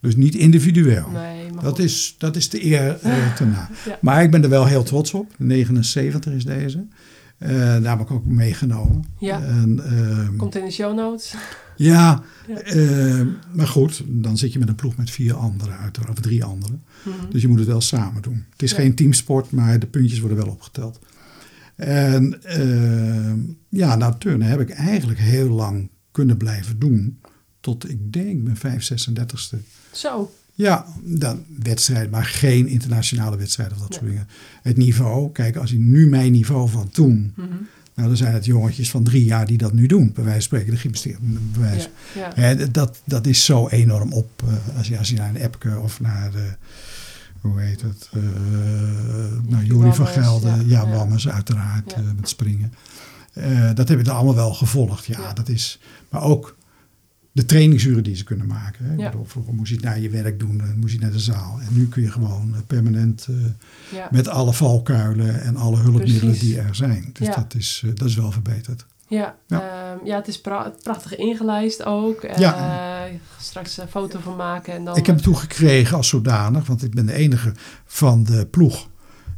Dus niet individueel. Nee, Dat goed. is, dat is de eer eh, te na. Ja. Maar ik ben er wel heel trots op. 79 is deze. Eh, daar heb ik ook meegenomen. Ja. En, ehm, Komt in de show notes. ja, Ja. eh, maar goed, dan zit je met een ploeg met vier anderen uiteraard, of drie anderen. Mhm. Dus je moet het wel samen doen. Het is Ja. geen teamsport, maar de puntjes worden wel opgeteld. En ehm, ja, nou turnen heb ik eigenlijk heel lang kunnen blijven doen. Tot ik denk mijn 5, 36ste. Zo, Ja, dan wedstrijd, maar geen internationale wedstrijd of dat Nee. soort dingen. Het niveau, kijk, als je nu mijn niveau van toen, Mhm. nou dan zijn het jongetjes van drie jaar die dat nu doen, bij wijze van spreken, de gymnastiek, bij ja, ja. Dat, dat is zo enorm op, eh, als, je, als je naar een Epke of naar de, hoe heet het, eh nou, Jori van Gelden, ja. Wammers uiteraard, eh, met springen. Eh, dat heb ik dan allemaal wel gevolgd, Ja. dat is, maar ook de trainingsuren die ze kunnen maken. Hè. Ja. bedoel, vroeger moest je het naar je werk doen, dan moest je naar de zaal. En nu kun je gewoon eh, permanent eh, ja. met alle valkuilen en alle hulpmiddelen Precies. die er zijn. Dus Ja. dat, is, eh, dat is wel verbeterd. Ja, Ja. ja. ja het is pra- prachtig ingelijst ook. Ja. straks een foto van maken. En dan, Ik heb hem toegekregen als zodanig, want ik ben de enige van de ploeg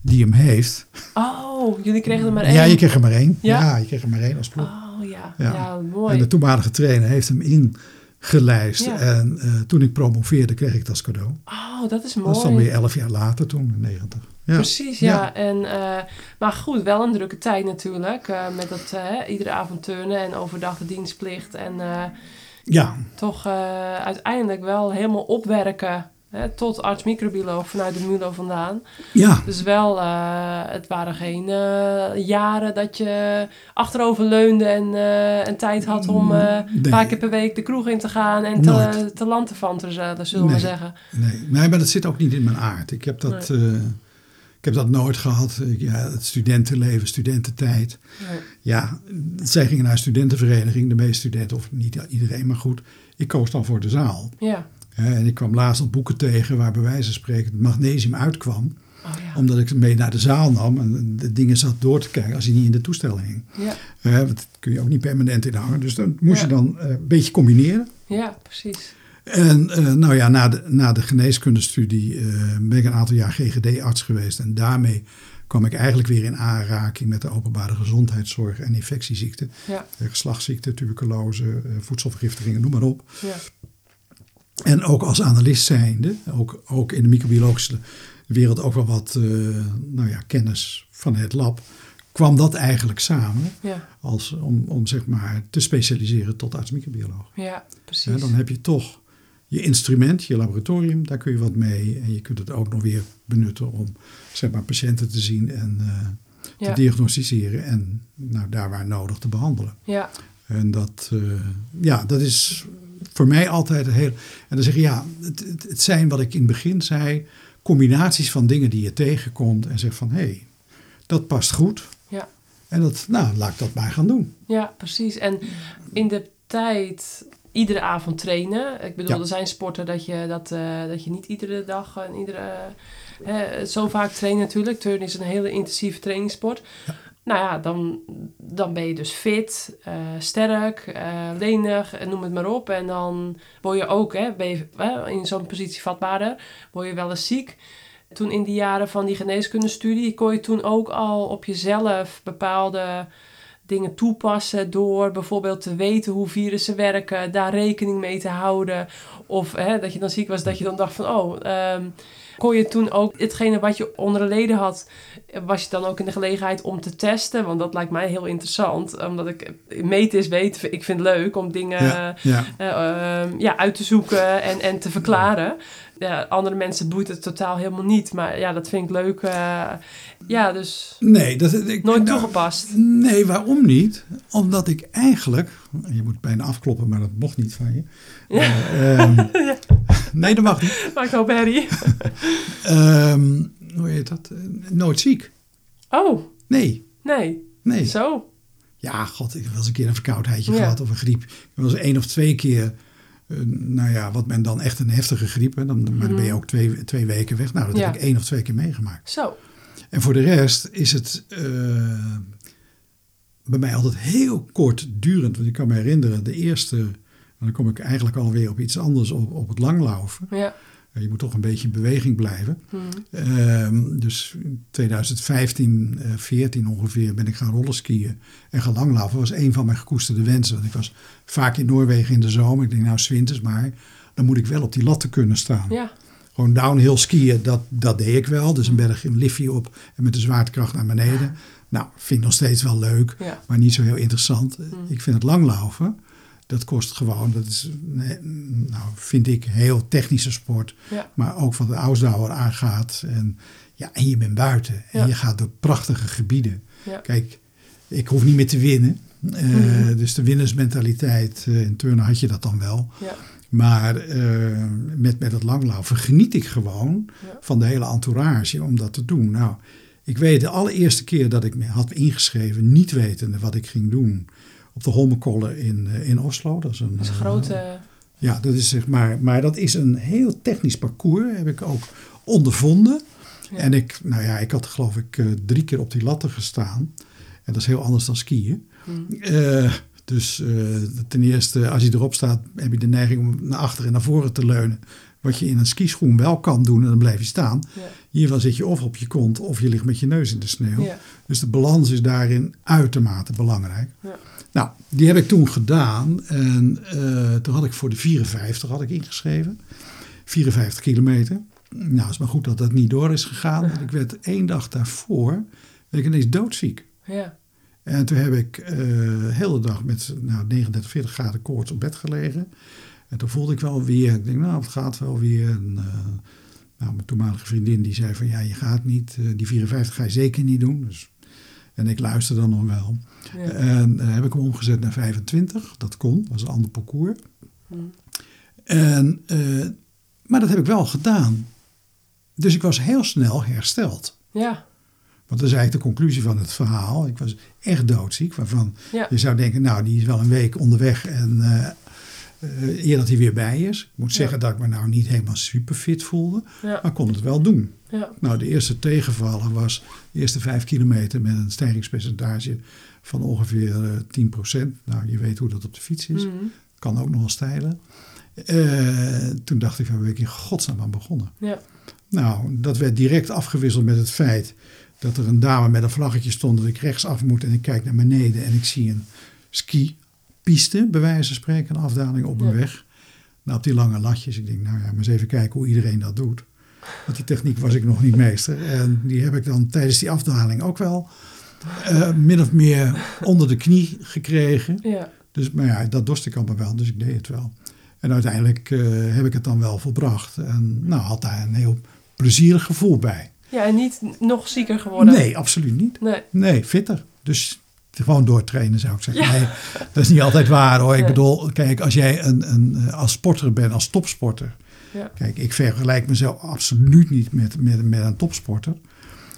die hem heeft. Oh, jullie kregen er maar één. Ja, je kreeg er maar één. Ja, Ja? je kreeg er maar één als ploeg. Oh ja, Ja. ja. mooi. en de toenmalige trainer heeft hem ingelijst. Ja. En eh, toen ik promoveerde, kreeg ik dat als cadeau. Oh, dat is mooi. Dat is dan weer elf jaar later toen, in 90. Ja. Precies, ja. En, eh, maar goed, wel een drukke tijd natuurlijk. eh, met dat iedere avond turnen en overdag de dienstplicht. En Ja, toch uiteindelijk wel helemaal opwerken. Hè, tot arts-microbioloog vanuit de MULO vandaan. ja. Dus wel, eh, het waren geen eh, jaren dat je achterover leunde en, en tijd had om eh, een Nee. paar keer per week de kroeg in te gaan en te, Nooit. te land te fanteren, zullen we maar zeggen. Nee, nee, maar dat zit ook niet in mijn aard. Ik heb dat, ik heb dat nooit gehad. Ja, het studentenleven, studententijd. Nee. Ja, zij gingen naar een studentenvereniging, de meeste studenten, of niet iedereen, maar goed. Ik koos dan voor de zaal. Ja, En ik kwam laatst op boeken tegen waar bij wijze van spreken het magnesium uitkwam. oh ja. Omdat ik het mee naar de zaal nam en de dingen zat door te kijken als hij niet in de toestel hing. Ja, want dat kun je ook niet permanent in hangen. Dus dan moest Ja. je dan eh, een beetje combineren. ja, precies. En eh, nou ja, na de, na de geneeskundestudie eh, ben ik een aantal jaar GGD-arts geweest. En daarmee kwam ik eigenlijk weer in aanraking met de openbare gezondheidszorg en infectieziekten. Ja, geslachtsziekten, tuberculose, voedselvergiftigingen, noem maar op. ja, En ook als analist zijnde, ook, ook in de microbiologische wereld ook wel wat eh, nou ja, kennis van het lab, kwam dat eigenlijk samen ja, als, om, om zeg maar te specialiseren tot arts-microbioloog. ja, precies. Ja, dan heb je toch je instrument, je laboratorium, daar kun je wat mee. En je kunt het ook nog weer benutten om zeg maar, patiënten te zien en eh, te ja, diagnosticeren. En nou, daar waar nodig te behandelen. ja, En dat, eh, ja, dat is voor mij altijd een heel. En dan zeg je ja, het, het, zijn wat ik in het begin zei, combinaties van dingen die je tegenkomt en zeg van hé, hey, dat past goed. ja. En dat, nou, laat ik dat maar gaan doen. Ja, precies. En in de tijd iedere avond trainen. Ik bedoel, Ja. er zijn sporten dat je, dat, eh, dat je niet iedere dag en iedere, hè, zo vaak traint natuurlijk. Turn is een hele intensieve trainingssport. Nou ja, dan, dan ben je dus fit, eh, sterk, eh, lenig, en noem het maar op. En dan word je ook hè, ben je, in zo'n positie vatbaarder, word je wel eens ziek. Toen in die jaren van die geneeskundestudie kon je toen ook al op jezelf bepaalde dingen toepassen door bijvoorbeeld te weten hoe virussen werken, daar rekening mee te houden. Of hè, dat je dan ziek was, dat je dan dacht van, oh, ehm, Kon je toen ook hetgene wat je onder de leden had, eh, was je dan ook in de gelegenheid om te testen? Want dat lijkt mij heel interessant. Omdat ik meten is weten. Ik vind het leuk om dingen Ja, ja. eh, ja, uit te zoeken en, en te verklaren. Ja, andere mensen boeit het totaal helemaal niet. Maar ja, dat vind ik leuk. eh, ja, dus Nee, dat, ik, nooit nou, toegepast. Nee, waarom niet? Omdat ik eigenlijk, je moet bijna afkloppen, maar dat mocht niet van je. Ja. Eh, ehm, Nee, dat mag niet. Maakt hoop herrie. Ehm, hoe heet dat? Nooit ziek. Oh, Nee, nee. nee. Zo. Ja, god, ik heb wel eens een keer een verkoudheidje Ja. gehad of een griep. Ik eens één of twee keer, eh, nou ja, wat men dan echt een heftige griep, hè, dan, maar dan ben je ook twee, twee weken weg. Nou, dat Mhm. Ja. heb ik één of twee keer meegemaakt. Zo. En voor de rest is het eh, bij mij altijd heel kortdurend. Want ik kan me herinneren, de eerste, en dan kom ik eigenlijk alweer op iets anders, op, op het langlaufen. Ja. Je moet toch een beetje in beweging blijven. Hm. Ehm, dus in 2015, eh 14 ongeveer ben ik gaan rollerskiën en gaan langlaufen. Dat was een van mijn gekoesterde wensen. Want ik was vaak in Noorwegen in de zomer. Ik denk nou, 's winters, maar dan moet ik wel op die latten kunnen staan. Ja. Gewoon downhill skiën, dat, dat deed ik wel. Dus een berg een liftje op en met de zwaartekracht naar beneden. Nou, vind ik nog steeds wel leuk, Ja. maar niet zo heel interessant. Ik vind het langlaufen, dat kost gewoon, dat is, nou, vind ik, heel technische sport. Ja. Maar ook wat de ausdauer aangaat. En, ja, en je bent buiten en Ja. je gaat door prachtige gebieden. Ja. Kijk, ik hoef niet meer te winnen. Eh, Mhm. Dus de winnersmentaliteit, eh, in turnen had je dat dan wel. Maar eh, met, met het langlaufen geniet ik gewoon van de hele entourage om dat te doen. Nou, ik weet de allereerste keer dat ik me had ingeschreven, niet wetende wat ik ging doen, op de Holmenkollen in, eh, in Oslo. Dat is een, Dat is een eh, grote... ja, dat is zeg maar, maar dat is een heel technisch parcours, heb ik ook ondervonden. Ja. En ik, nou ja, ik had geloof ik eh, drie keer op die latten gestaan. En dat is heel anders dan skiën. Hm. Eh, dus ten eerste, als je erop staat, heb je de neiging om naar achteren en naar voren te leunen. Wat je in een skischoen wel kan doen en dan blijf je staan. Ja. Hiervan zit je of op je kont of je ligt met je neus in de sneeuw. Ja. Dus de balans is daarin uitermate belangrijk. Ja. Nou, die heb ik toen gedaan. En eh, toen had ik voor de 54 had ik ingeschreven. 54 kilometer. Nou, het is maar goed dat dat niet door is gegaan. Want ik werd één dag daarvoor werd ik ineens doodziek. Ja. En toen heb ik eh, de hele dag met nou, 39, 40 graden koorts op bed gelegen. En toen voelde ik wel weer, ik denk, nou, het gaat wel weer. En, eh, nou, mijn toenmalige vriendin die zei van, ja, je gaat niet, eh, die 54 ga je zeker niet doen. Dus, en ik luister dan nog wel. Ja. En eh, heb ik hem omgezet naar 25. Dat kon, dat was een ander parcours. Hm. En, maar dat heb ik wel gedaan. Dus ik was heel snel hersteld. Ja. Want dat is eigenlijk de conclusie van het verhaal. Ik was echt doodziek. Waarvan Ja. je zou denken, nou, die is wel een week onderweg. En eh, eer dat hij weer bij is. Ik moet Ja. zeggen dat ik me nou niet helemaal super fit voelde. Ja. Maar kon het wel doen. Ja. Nou, de eerste tegenvaller was de eerste vijf kilometer met een stijgingspercentage van ongeveer eh 10%. Nou, je weet hoe dat op de fiets is. Hm. Kan ook nog wel stijlen. Eh, toen dacht ik, waar ben ik in godsnaam aan begonnen? Ja. Nou, dat werd direct afgewisseld met het feit dat er een dame met een vlaggetje stond dat ik rechtsaf moet en ik kijk naar beneden en ik zie een skipiste, bij wijze van spreken, een afdaling op een Ja. weg. Nou, op die lange latjes. Ik denk, nou ja, maar eens even kijken hoe iedereen dat doet. Want die techniek was ik nog niet meester. En die heb ik dan tijdens die afdaling ook wel eh, min of meer onder de knie gekregen. Ja. Dus, maar ja, dat dorst ik allemaal wel, dus ik deed het wel. En uiteindelijk eh, heb ik het dan wel volbracht. En nou, had daar een heel plezierig gevoel bij. Ja, en niet nog zieker geworden. Nee, absoluut niet. Nee. Nee, fitter. Dus gewoon doortrainen zou ik zeggen. Ja. Nee, dat is niet altijd waar hoor. Ik bedoel, kijk, als jij een, een, eh, als sporter bent, als topsporter. Ja. Kijk, ik vergelijk mezelf absoluut niet met, met, met een topsporter.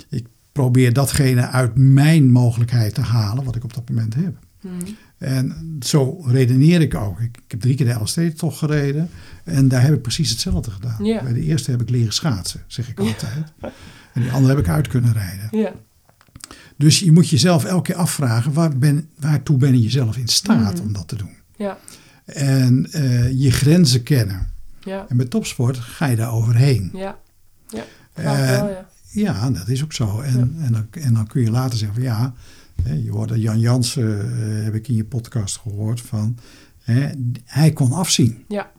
Ik probeer datgene uit mijn mogelijkheid te halen wat ik op dat moment heb. Hm. En zo redeneer ik ook. Ik, ik heb drie keer de Elfstedentocht gereden. En daar heb ik precies hetzelfde gedaan. Ja. Bij de eerste heb ik leren schaatsen, zeg ik altijd. En die andere heb ik uit kunnen rijden. Dus je moet jezelf elke keer afvragen, waar ben, waartoe ben je zelf in staat Mhm. om dat te doen? Ja. En eh, je grenzen kennen. Ja. En met topsport ga je daar overheen. Ja. Ja. Eh, wel, ja. Ja, dat is ook zo. En, en, dan, en dan kun je later zeggen van ja, je hoorde Jan Jansen, eh, heb ik in je podcast gehoord van, hij kon afzien. Ja.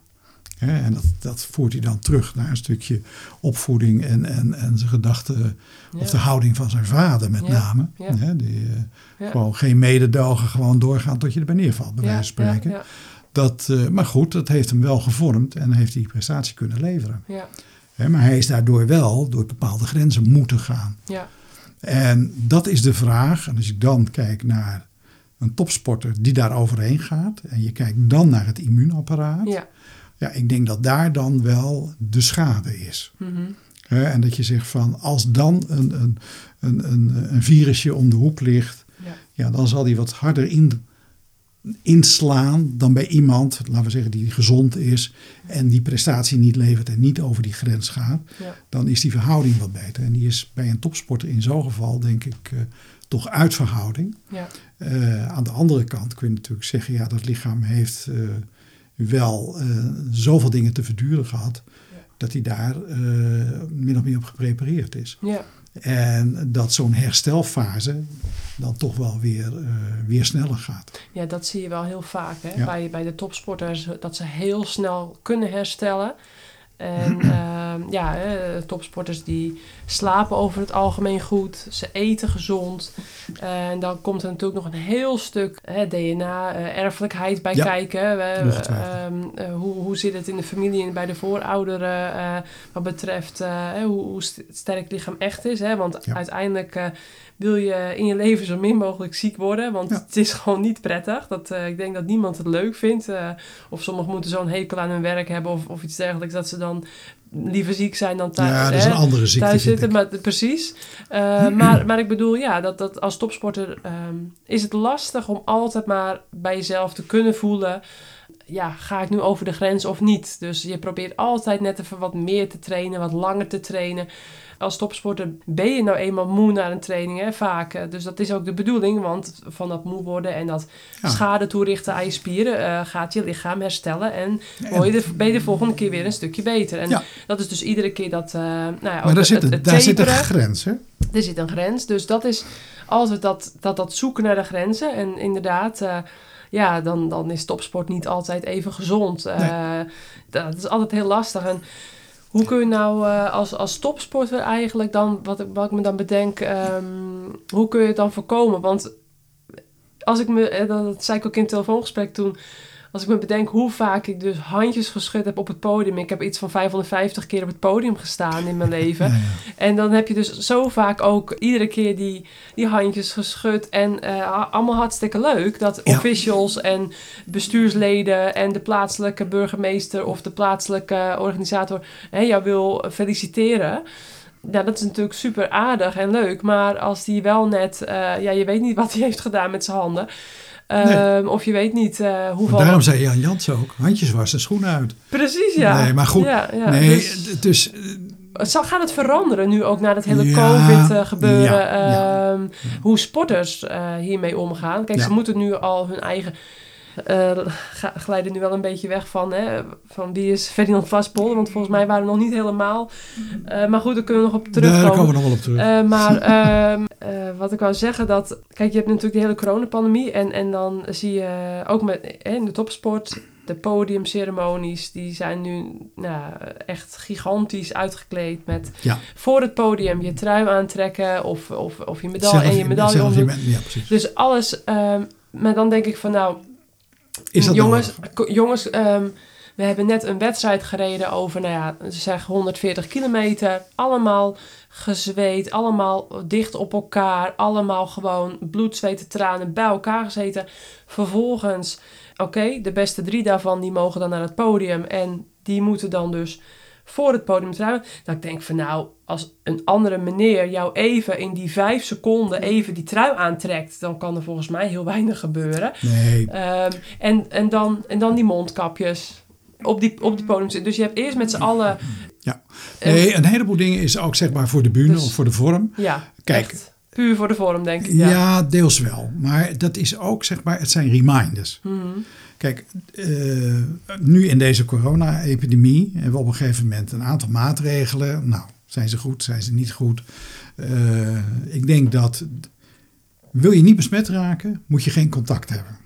En dat, dat voert hij dan terug naar een stukje opvoeding en, en, en zijn gedachten of de houding van zijn vader met Ja, name. ja. Die, eh. Gewoon geen mededogen, gewoon doorgaan tot je erbij neervalt, bij wijze van spreken. Dat, eh, maar goed, dat heeft hem wel gevormd en heeft die prestatie kunnen leveren. ja, Hè, maar hij is daardoor wel door bepaalde grenzen moeten gaan. ja, En dat is de vraag. En als ik dan kijk naar een topsporter die daar overheen gaat. En je kijkt dan naar het immuunapparaat. Ja. Ik denk dat daar dan wel de schade is. Mhm. En dat je zegt van als dan een, een, een, een, een virusje om de hoek ligt. Ja. Ja, dan zal die wat harder in, inslaan dan bij iemand, laten we zeggen, die gezond is. En die prestatie niet levert en niet over die grens gaat. Ja. Dan is die verhouding wat beter. En die is bij een topsporter in zo'n geval denk ik eh, toch uit verhouding. Ja. Eh, aan de andere kant kun je natuurlijk zeggen, ja, dat lichaam heeft eh, wel eh, zoveel dingen te verduren gehad, dat hij daar eh, min of meer op geprepareerd is. Ja. En dat zo'n herstelfase dan toch wel weer, eh, weer sneller gaat. Ja, dat zie je wel heel vaak hè? Ja. Bij, bij de topsporters, dat ze heel snel kunnen herstellen. En ehm, ja, hè, topsporters die slapen over het algemeen goed, ze eten gezond. en dan komt er natuurlijk nog een heel stuk hè, DNA, eh, erfelijkheid bij Ja, kijken. We- ehm, eh, hoe, hoe zit het in de familie en bij de voorouderen eh, wat betreft eh, hoe, hoe st- sterk het lichaam echt is. Hè? Want Ja. uiteindelijk eh, wil je in je leven zo min mogelijk ziek worden. Want Ja. het is gewoon niet prettig. Dat, eh, ik denk dat niemand het leuk vindt. eh, of sommigen moeten zo'n hekel aan hun werk hebben of, of iets dergelijks. Dat ze dan liever ziek zijn dan thuis, ja, dat is een andere ziekte. thuis zitten. Maar, precies. Eh, maar, maar ik bedoel, ja, dat, dat als topsporter ehm, is het lastig om altijd maar bij jezelf te kunnen voelen. Ja, ga ik nu over de grens of niet? Dus je probeert altijd net even wat meer te trainen, wat langer te trainen. Als topsporter ben je nou eenmaal moe na een training, hè, vaak. Eh, Dus dat is ook de bedoeling, want van dat moe worden en dat Ja. schade toerichten aan je spieren eh, gaat je lichaam herstellen. En word je de, ben je de volgende keer weer een stukje beter. En Ja. dat is dus iedere keer dat. eh nou ja, Maar daar zit, een, daar zit een grens, hè? Er zit een grens. Dus dat is altijd dat, dat, dat zoeken naar de grenzen. En inderdaad, ja, dan, dan is topsport niet altijd even gezond. Dat is altijd heel lastig. En hoe kun je nou eh, als, als topsporter eigenlijk dan, wat, ik- wat ik me dan bedenk, ehm, hoe kun je het dan voorkomen? Want als ik me, eh, dat zei ik ook in het telefoongesprek toen, als ik me bedenk hoe vaak ik dus handjes geschud heb op het podium. Ik heb iets van 550 keer op het podium gestaan in mijn leven. Ja, ja. En dan heb je dus zo vaak ook iedere keer die, die handjes geschud. En eh, allemaal hartstikke leuk dat Ja. officials en bestuursleden en de plaatselijke burgemeester of de plaatselijke organisator hè, jou wil feliciteren. Ja, dat is natuurlijk super aardig en leuk. Maar als die wel net, eh, ja, je weet niet wat hij heeft gedaan met zijn handen. Ehm, Of je weet niet eh hoeveel. Daarom zei Jan Jans ook, handjes wassen, schoenen uit. Precies, ja. Nee, maar goed. Ja, ja. nee, Dus- dus eh, zal, gaat het veranderen nu ook na dat hele Ja, COVID-gebeuren? ja, ja. ehm, Hoe sporters eh, hiermee omgaan? Kijk, ze moeten nu al hun eigen. Ga- glijden nu wel een beetje weg van, hè, van wie is Ferdinand Vaspol. Want volgens mij waren we nog niet helemaal. Eh, maar goed, daar kunnen we nog op daar terugkomen. komen we nog wel op terug. Eh, maar ehm, eh, wat ik wou zeggen, dat... Kijk, je hebt natuurlijk de hele coronapandemie. En, en dan zie je ook met, in de topsport... De podiumceremonies, die zijn nu nou, echt gigantisch uitgekleed met ja, voor het podium je trui aantrekken of, of, of je medaille en je medaille zelf je omdoen. me- Ja, precies. Dus alles. ehm, maar dan denk ik van nou, Is dat jongens, jongens ehm, we hebben net een wedstrijd gereden over, nou ja, ze zeggen 140 kilometer. Allemaal gezweet, allemaal dicht op elkaar. Allemaal gewoon bloed, zweet en tranen bij elkaar gezeten. Vervolgens, oké, de beste drie daarvan die mogen dan naar het podium. En die moeten dan dus voor het podium trouwen. Dat ik denk van nou, als een andere meneer jou even in die vijf seconden even die trui aantrekt, dan kan er volgens mij heel weinig gebeuren. Nee, Ehm, en, en, dan, en dan die mondkapjes op die, op die podium. Dus je hebt eerst met z'n allen... Ja. nee, een heleboel dingen is ook zeg maar voor de bühne Dus- of voor de vorm. ja, Kijk. echt puur voor de vorm, denk ik. Ja. Ja. deels wel. Maar dat is ook zeg maar, het zijn reminders. Mhm. Kijk, eh, nu in deze corona-epidemie hebben we op een gegeven moment een aantal maatregelen. Nou, zijn ze goed, zijn ze niet goed? Eh, ik denk dat wil je niet besmet raken, moet je geen contact hebben.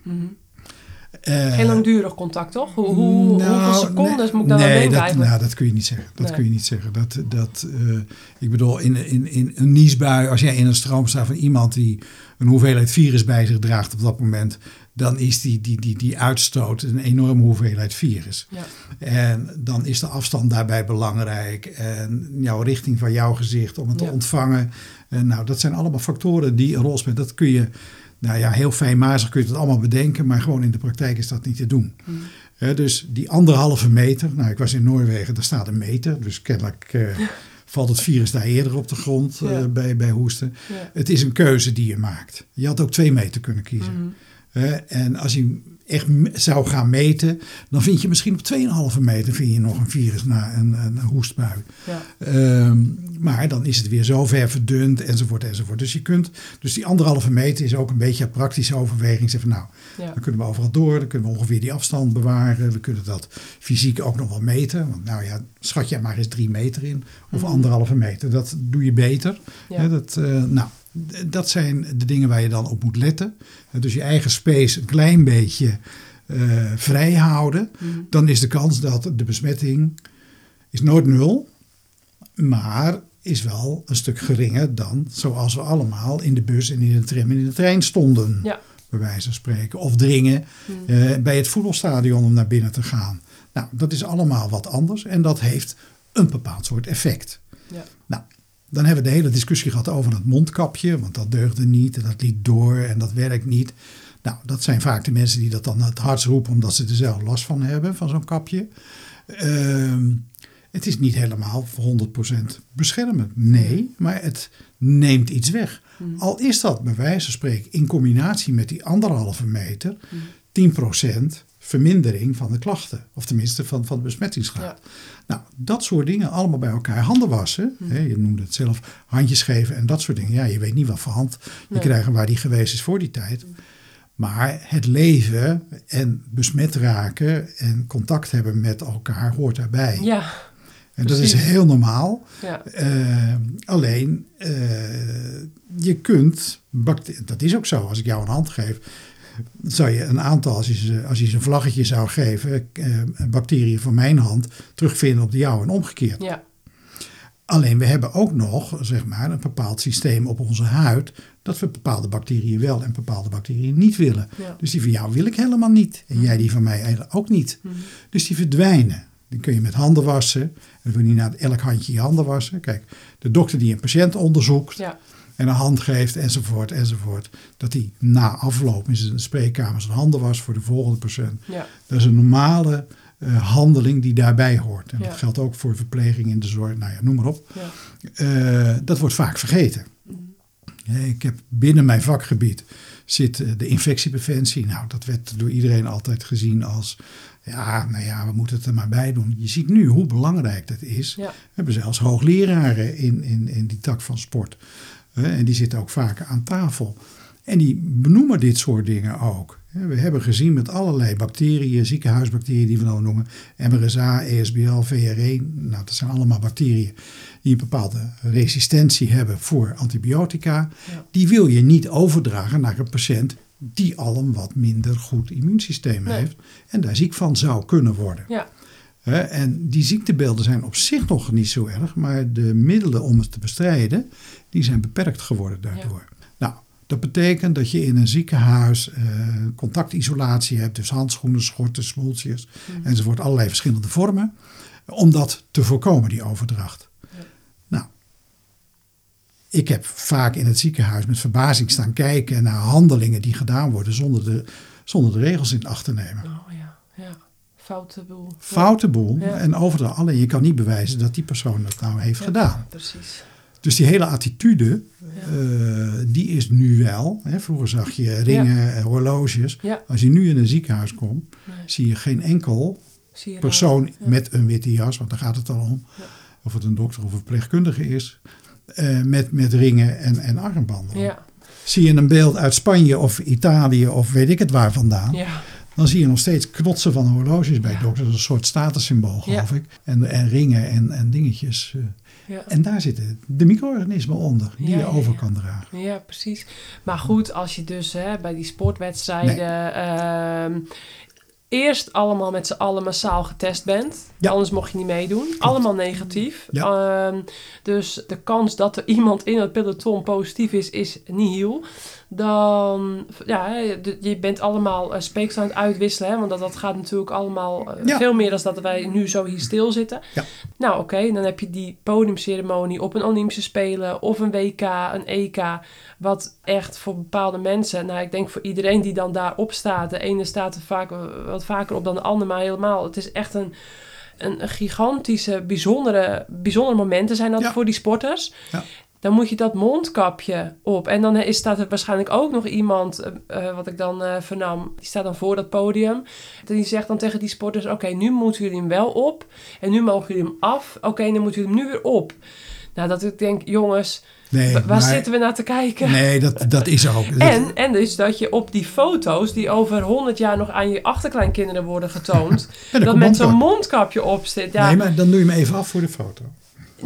Eh, Geen langdurig contact, toch? Hoe, hoe, nou, hoeveel secondes moet ik dan nee, aan denken dat? Nou, dat kun je niet zeggen. Dat Nee. kun je niet zeggen. Dat, dat, ik bedoel, in, in, in een niesbui, als jij in een stroom staat van iemand die een hoeveelheid virus bij zich draagt op dat moment, dan is die, die, die, die uitstoot een enorme hoeveelheid virus. Ja. En dan is de afstand daarbij belangrijk. En jouw richting van jouw gezicht om het te ontvangen. En nou, dat zijn allemaal factoren die een rol spelen. Dat kun je, nou ja, heel fijnmazig kun je het allemaal bedenken, maar gewoon in de praktijk is dat niet te doen. Hmm. Dus die anderhalve meter, nou ik was in Noorwegen, daar staat een meter. Dus kennelijk eh, valt het virus daar eerder op de grond eh, bij, bij hoesten. Ja. Het is een keuze die je maakt. Je had ook twee meter kunnen kiezen. Hè, en als je echt zou gaan meten, dan vind je misschien op 2,5 meter vind je nog een virus na een, een hoestbui. Ja. Ehm, maar dan is het weer zo ver verdund enzovoort enzovoort. Dus je kunt, dus die anderhalve meter is ook een beetje een praktische overweging. Zeg van nou, Ja. dan kunnen we overal door, dan kunnen we ongeveer die afstand bewaren. We kunnen dat fysiek ook nog wel meten. Want nou ja, schat je maar eens drie meter in of Mhm. anderhalve meter. Dat doe je beter. Ja. Dat, eh, nou, dat zijn de dingen waar je dan op moet letten. Dus je eigen space een klein beetje eh, vrij houden. Mhm. Dan is de kans dat de besmetting is nooit nul. Maar is wel een stuk geringer dan zoals we allemaal in de bus en in de tram en in de trein stonden. Ja. Bij wijze van spreken. Of dringen Mhm. eh, bij het voetbalstadion om naar binnen te gaan. Nou, dat is allemaal wat anders. En dat heeft een bepaald soort effect. Ja. Nou, dan hebben we de hele discussie gehad over dat mondkapje. Want dat deugde niet en dat liet door en dat werkt niet. Nou, dat zijn vaak de mensen die dat dan het hardst roepen omdat ze er zelf last van hebben, van zo'n kapje. Ehm, het is niet helemaal voor 100% beschermend. Nee, maar het neemt iets weg. Mhm. Al is dat bij wijze van spreken in combinatie met die anderhalve meter Mhm. 10% vermindering van de klachten. Of tenminste van, van de besmettingsgraad. Ja. Nou, dat soort dingen allemaal bij elkaar. Handen wassen. Mhm. Hè, je noemde het zelf handjes geven en dat soort dingen. Ja, je weet niet wat voor hand je Nee. krijgt en waar die geweest is voor die tijd. Maar het leven en besmet raken en contact hebben met elkaar hoort daarbij. Ja. en dat is heel normaal. Ja. Eh, alleen, eh, je kunt, dat is ook zo, als ik jou een hand geef, zou je een aantal, als je, ze- als je ze een vlaggetje zou geven, eh, bacteriën van mijn hand terugvinden op de jouwe en omgekeerd. Ja. Alleen we hebben ook nog, zeg maar, een bepaald systeem op onze huid, dat we bepaalde bacteriën wel en bepaalde bacteriën niet willen. Ja. Dus die van jou wil ik helemaal niet. En jij die van mij eigenlijk ook niet. Mhm. Dus die verdwijnen. Die kun je met handen wassen. En dan wil je niet naar elk handje je handen wassen. Kijk, de dokter die een patiënt onderzoekt Ja. En een hand geeft enzovoort enzovoort. Dat die na afloop in zijn spreekkamer zijn handen was voor de volgende patiënt. Ja. Dat is een normale eh, handeling die daarbij hoort. En Ja. dat geldt ook voor verpleging in de zorg. Nou ja, noem maar op. Ja. Eh, dat wordt vaak vergeten. Mhm. Ik heb binnen mijn vakgebied zit eh, de infectiepreventie. Nou, dat werd door iedereen altijd gezien als, ja, nou ja, we moeten het er maar bij doen. Je ziet nu hoe belangrijk dat is. Ja. We hebben zelfs hoogleraren in, in, in die tak van sport. En die zitten ook vaker aan tafel. En die benoemen dit soort dingen ook. We hebben gezien met allerlei bacteriën, ziekenhuisbacteriën die we dan noemen, MRSA, ESBL, VRE. Nou, dat zijn allemaal bacteriën die een bepaalde resistentie hebben voor antibiotica. Ja. Die wil je niet overdragen naar een patiënt die al een wat minder goed immuunsysteem Nee. heeft en daar ziek van zou kunnen worden. Ja. En die ziektebeelden zijn op zich nog niet zo erg, maar de middelen om het te bestrijden, die zijn beperkt geworden daardoor. Nou, dat betekent dat je in een ziekenhuis eh, contactisolatie hebt, dus handschoenen, schorten, smoeltjes Mhm. enzovoort, allerlei verschillende vormen, om dat te voorkomen, die overdracht. Ja. Nou, ik heb vaak in het ziekenhuis met verbazing staan kijken naar handelingen die gedaan worden zonder de, zonder de regels in acht te nemen. Foute boel. Foute boel. Ja. En overal. Alleen je kan niet bewijzen dat die persoon dat nou heeft Ja, gedaan. Precies. Dus die hele attitude, Ja. eh, die is nu wel. Hè, vroeger zag je ringen, eh, horloges. Als je nu in een ziekenhuis komt, Nee. zie je geen enkel je persoon met een witte jas, want daar gaat het al om. Of het een dokter of een verpleegkundige is. eh, met, met ringen en, en armbanden. Zie je een beeld uit Spanje of Italië of weet ik het waar vandaan. Ja. Dan zie je nog steeds knotsen van horloges bij Ja. dokters. Een soort statussymbool, geloof ik. En, en ringen en, en dingetjes. eh. Ja. En daar zitten de micro-organismen onder, die Ja, je over ja. kan dragen. Ja, precies. Maar goed, als je dus hè, bij die sportwedstrijden ehm, eerst allemaal met z'n allen massaal getest bent. Ja. Anders mocht je niet meedoen. Allemaal negatief. Ja. Ehm, dus de kans dat er iemand in het peloton positief is, is nihil. Dan, ja, je bent allemaal uh, speeksel aan het uitwisselen. Hè, want dat, dat gaat natuurlijk allemaal eh, Ja. veel meer dan dat wij nu zo hier stilzitten. Ja. Nou oké, dan heb je die podiumceremonie op een Olympische Spelen of een WK, een EK. Wat echt voor bepaalde mensen, nou ik denk voor iedereen die dan daarop staat. De ene staat er vaak eh, wat vaker op dan de ander, maar helemaal. Het is echt een, een, een gigantische, bijzondere, bijzondere momenten zijn dat Ja. voor die sporters. Ja. Dan moet je dat mondkapje op. En dan is, staat er waarschijnlijk ook nog iemand, eh, eh, wat ik dan eh, vernam, die staat dan voor dat podium. Die zegt dan tegen die sporters, oké, nu moeten jullie hem wel op. En nu mogen jullie hem af. Oké, dan moeten jullie hem nu weer op. Nou, dat ik denk, jongens, Nee, wa- waar maar- zitten we naar te kijken? Nee, dat, dat is ook. En, en dus dat je op die foto's die over 100 jaar nog aan je achterkleinkinderen worden getoond, En dat met zo'n mondkap. mondkapje op zit. Ja, Nee, maar dan doe je hem even af voor de foto.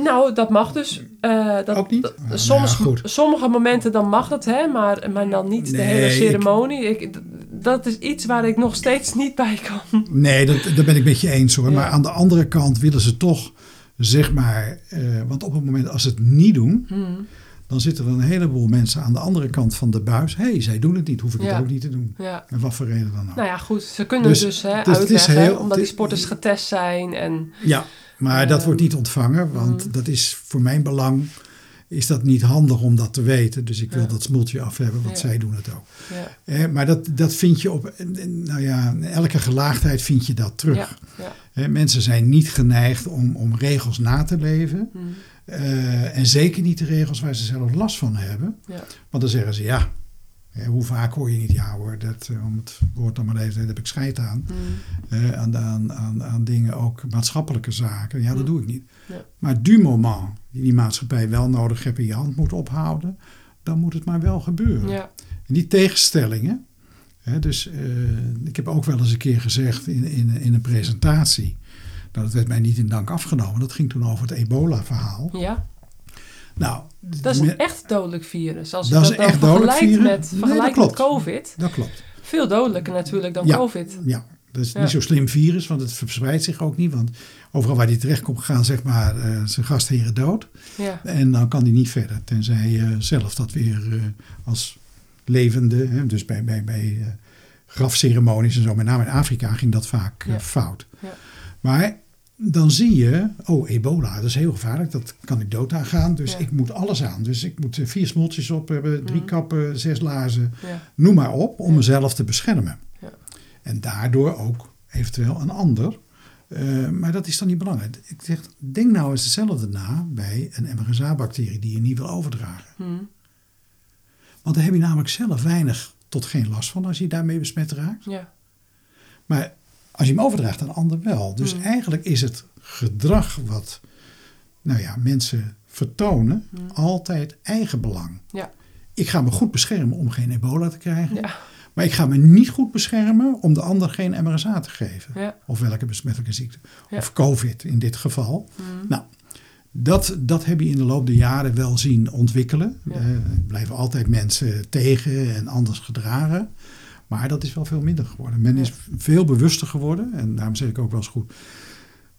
Nou, dat mag dus. eh, dat, Ook niet? dat- Ah, soms, nou ja, goed. sommige momenten dan mag het, hè, maar, maar dan niet de hele ceremonie. Ik, dat is iets waar ik nog steeds niet bij kan. Nee, dat, daar ben ik met je eens hoor. Ja. Maar aan de andere kant willen ze toch, zeg maar, eh, want op het moment als ze het niet doen, Hmm, dan zitten er een heleboel mensen aan de andere kant van de buis. Hé, hey, zij doen het niet, hoef ik Ja. het ook niet te doen. ja. En wat voor reden dan ook. Nou ja, goed. Ze kunnen dus, Dus- hè, dus het is uitleggen, heel- omdat die sporters getest zijn. En, Ja, maar dat wordt niet ontvangen, want mm. dat is voor mijn belang is dat niet handig om dat te weten. Dus ik wil Ja. dat smultje af hebben, want Ja. zij doen het ook. ja, Eh, maar dat, dat vind je op, nou ja, elke gelaagdheid vind je dat terug. Hè, mensen zijn niet geneigd om, om regels na te leven. Hmm, Eh, en zeker niet de regels waar ze zelf last van hebben. ja. Want dan zeggen ze ja. Hè, hoe vaak hoor je niet ja hoor, dat, eh, om het woord dan maar even, daar heb ik scheid aan. Hmm, Eh, aan, aan, aan, aan dingen, ook maatschappelijke zaken. Ja, dat Mm. doe ik niet. Ja. Maar du moment die die maatschappij wel nodig hebt in je hand moet ophouden, dan moet het maar wel gebeuren. ja. En die tegenstellingen. Hè, dus eh, ik heb ook wel eens een keer gezegd in, in, in een presentatie. Nou, dat werd mij niet in dank afgenomen. Dat ging toen over het ebola-verhaal. ja. Nou, Dat is een echt dodelijk virus. Als Dat dat, is dan een echt dodelijk vergelijkt virus? met, vergelijkt met. COVID. dat klopt. Veel dodelijker natuurlijk dan Ja. COVID. Ja, dat is Ja. niet zo slim virus, want het verspreidt zich ook niet. Want overal waar die terecht komt, gaan zeg maar eh, zijn gastheren dood. Ja, En dan kan die niet verder, tenzij je zelf dat weer eh, als levende, hè, dus bij, bij, bij eh, grafceremonies en zo, met name in Afrika ging dat vaak fout. Ja. Maar dan zie je, oh ebola, dat is heel gevaarlijk, dat kan ik dood aan gaan, dus Ja. ik moet alles aan. Dus ik moet eh, vier smoltjes op hebben, drie Mhm. kappen, zes lazen, ja, noem maar op, om mezelf te beschermen. Ja. En daardoor ook eventueel een ander. Eh, maar dat is dan niet belangrijk. Ik zeg, denk nou eens hetzelfde na bij een MRSA-bacterie die je niet wil overdragen. Hmm, Want daar heb je namelijk zelf weinig tot geen last van als je daarmee besmet raakt. ja, Maar als je hem overdraagt aan een ander wel. Dus Hmm. eigenlijk is het gedrag wat nou ja, mensen vertonen Hmm. altijd eigenbelang. ja, Ik ga me goed beschermen om geen ebola te krijgen. ja, Maar ik ga me niet goed beschermen om de ander geen MRSA te geven. ja. Of welke besmettelijke ziekte. Ja. Of COVID in dit geval. Hmm, Nou, dat, dat heb je in de loop der jaren wel zien ontwikkelen. Ja. Eh, er blijven altijd mensen tegen en anders gedragen. Maar dat is wel veel minder geworden. Men is veel bewuster geworden. En daarom zeg ik ook wel eens goed.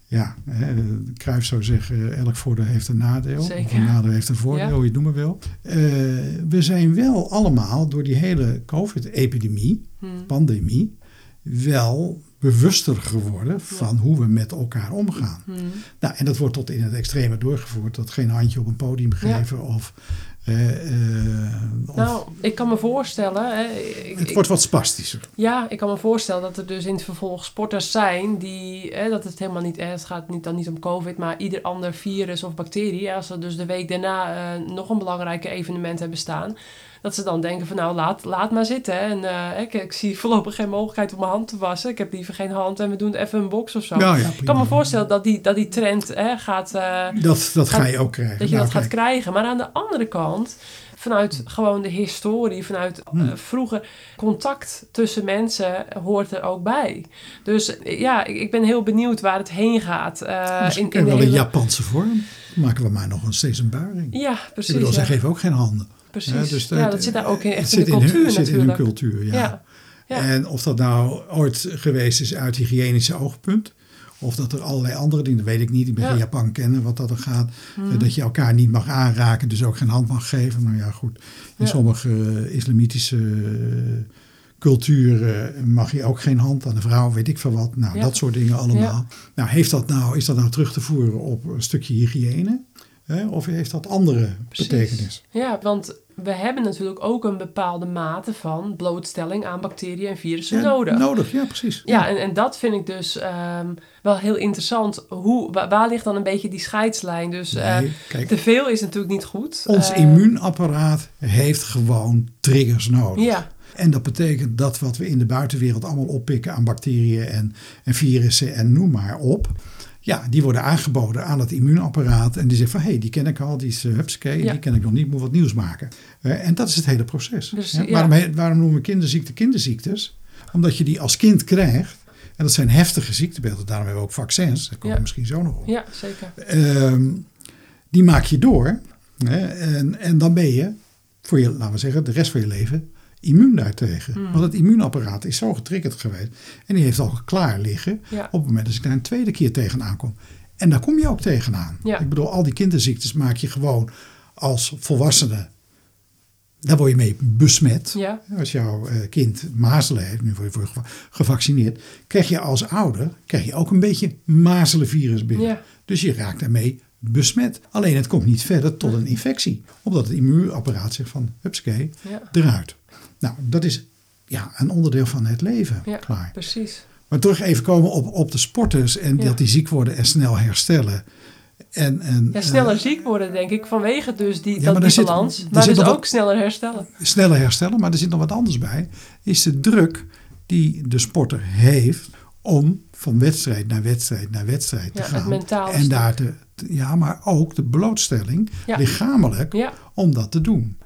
Ja, hè, Cruijff zou zeggen, elk voordeel heeft een nadeel. Zeker. Of een nadeel heeft een voordeel, Ja. hoe je het noemen wil. Eh, we zijn wel allemaal door die hele COVID-epidemie, hmm, pandemie, wel bewuster geworden van hoe we met elkaar omgaan. hmm. Nou, en dat wordt tot in het extreme doorgevoerd. Dat geen handje op een podium Ja. geven of... eh, eh, of Nou, ik kan me voorstellen. Hè, ik, het ik- wordt wat spastischer. ja, ik kan me voorstellen dat er dus in het vervolg sporters zijn die. Hè, dat het helemaal niet. Hè, het gaat niet, dan niet om COVID, maar ieder ander virus of bacterie. Als ze dus de week daarna eh, nog een belangrijke evenement hebben staan. Dat ze dan denken van nou, laat, laat maar zitten. En eh, ik, ik zie voorlopig geen mogelijkheid om mijn hand te wassen. Ik heb liever geen hand en we doen even een box of zo. Ja, ja, ik kan me voorstellen dat die, dat die trend hè, gaat. eh, Dat, dat ga Gaat- je ook krijgen. dat je Nou, dat gaat kijk, krijgen. Maar aan de andere kant, vanuit gewoon de historie, vanuit Hmm. eh, vroeger, contact tussen mensen hoort er ook bij. Dus ja, ik, ik ben heel benieuwd waar het heen gaat. Misschien in, in wel de een hele- Japanse vorm. Maken we maar nog een, steeds een buiging. Ja, Ik precies. bedoel, zij ja. geven ook geen handen. Precies. Ja, dus ja, dat zit daar ook in, echt zit in de cultuur het zit in hun natuurlijk. cultuur, ja. Ja. En of dat nou ooit geweest is uit hygiënische oogpunt. Of dat er allerlei andere dingen, dat weet ik niet. Ik ben Ja. Mhm. geen Japan kennen wat dat er gaat. Eh, Dat je elkaar niet mag aanraken, dus ook geen hand mag geven. Nou ja, goed. In Ja. sommige eh, islamitische eh, culturen mag je ook geen hand aan de vrouw, weet ik veel wat. Nou, dat soort dingen allemaal. Nou, heeft dat nou, is dat nou terug te voeren op een stukje hygiëne? Hè? Of heeft dat andere Precies. betekenis? Ja, want we hebben natuurlijk ook een bepaalde mate van blootstelling aan bacteriën en virussen Ja, nodig. Nodig, ja, precies. Ja, en, en dat vind ik dus ehm, wel heel interessant. Hoe, wa- waar ligt dan een beetje die scheidslijn? Dus eh, kijk, te veel is natuurlijk niet goed. ons Eh, immuunapparaat heeft gewoon triggers nodig. Ja, En dat betekent dat wat we in de buitenwereld allemaal oppikken aan bacteriën en, en virussen en noem maar op. Ja, die worden aangeboden aan het immuunapparaat. En die zegt van, hé, hey, die ken ik al, die is uh, Ja. die ken ik nog niet, moet wat nieuws maken. Eh, en dat is het hele proces. Dus, Ja, waarom, waarom noemen we kinderziekte kinderziektes? Omdat je die als kind krijgt. En dat zijn heftige ziektebeelden. Daarom hebben we ook vaccins. Daar komen we misschien zo nog op. ja, zeker. Ehm, die maak je door. Hè, en, en dan ben je, voor je, laten we zeggen, de rest van je leven immuun daartegen. Hmm. Want het immuunapparaat is zo getriggerd geweest. En die heeft al klaar liggen Ja. op het moment dat ik daar een tweede keer tegenaan kom. En daar kom je ook tegenaan. Ja. Ik bedoel, al die kinderziektes maak je gewoon als volwassene. Daar word je mee besmet. Ja, Als jouw eh, kind mazelen heeft, nu word je voor geva- gevaccineerd, krijg je als ouder krijg je ook een beetje mazelenvirus binnen. Dus je raakt daarmee besmet. Alleen het komt niet verder tot een infectie, omdat het immuunapparaat zegt van hupsakee, ja, eruit. Nou, dat is ja, een onderdeel van het leven. ja Klaar. precies. Maar terug even komen op, op de sporters en Ja. dat die ziek worden en snel herstellen. En, en, Ja, sneller eh, ziek worden, denk ik, vanwege dus die, Ja, dat, die zit- balans. maar dus wat- ook sneller herstellen. sneller herstellen. Maar er zit nog wat anders bij. Is de druk die de sporter heeft om van wedstrijd naar wedstrijd naar wedstrijd te Ja, gaan. en stuk. daar te, ja, maar ook de blootstelling lichamelijk om dat te doen.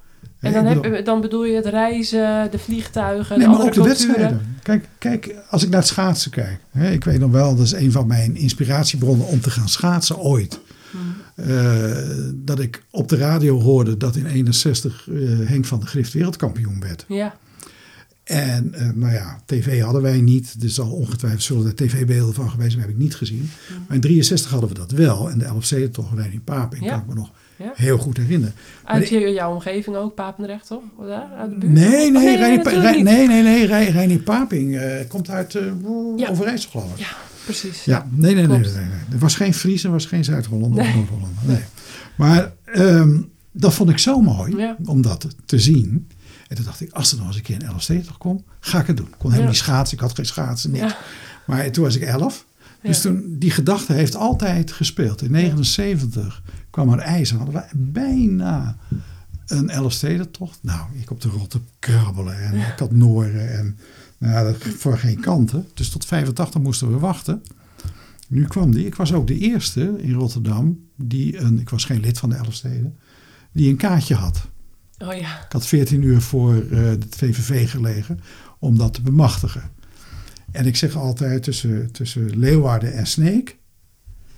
En dan, ik heb, bedoel- je- dan bedoel je het reizen, de vliegtuigen, Nee, de maar andere ook de culturen. wedstrijden. Kijk, kijk, als ik naar het schaatsen kijk. Hè, ik weet nog wel, dat is een van mijn inspiratiebronnen om te gaan schaatsen ooit. Hmm. Eh, dat ik op de radio hoorde dat in 61 eh, Henk van der Grift wereldkampioen werd. Ja, En eh, nou ja, tv hadden wij niet. Dus al ongetwijfeld zullen er tv-beelden van geweest zijn. heb ik niet gezien. Maar in 63 hadden we dat wel. En de LFC toch alleen in Paping. Ja. Kan ik me nog Ja. heel goed herinneren. Uit je, jouw omgeving ook, Papendrecht toch? Daar, uit de buurt? Nee, Oh, nee, niet. nee, nee, nee, Rei- Reinier Paping eh, komt uit Ja. Overijssel geloof ik. Ja, precies. Ja, nee, nee, nee, nee, nee, nee. Er was geen Fries, er was geen Zuid-Hollander of Nee. Noord-Hollander. Nee. Maar ehm, dat vond ik zo mooi Ja. om dat te zien. En toen dacht ik, als er nog eens een keer een LSD kom, ga ik het doen. Ik kon helemaal niet schaatsen, ik had geen schaatsen, niks. Maar toen was ik elf. Dus toen, die gedachte heeft altijd gespeeld. In 79 kwam er ijs en hadden we bijna een LSD-tocht. Nou, ik op de rotte krabbelen en ik had noren en nou, dat voor geen kanten. Dus tot 85 moesten we wachten. Nu kwam die. Ik was ook de eerste in Rotterdam die een, ik was geen lid van de Elfsteden, die een kaartje had. Oh ja, Ik had 14 uur voor eh, de VVV gelegen om dat te bemachtigen. En ik zeg altijd tussen, tussen Leeuwarden en Sneek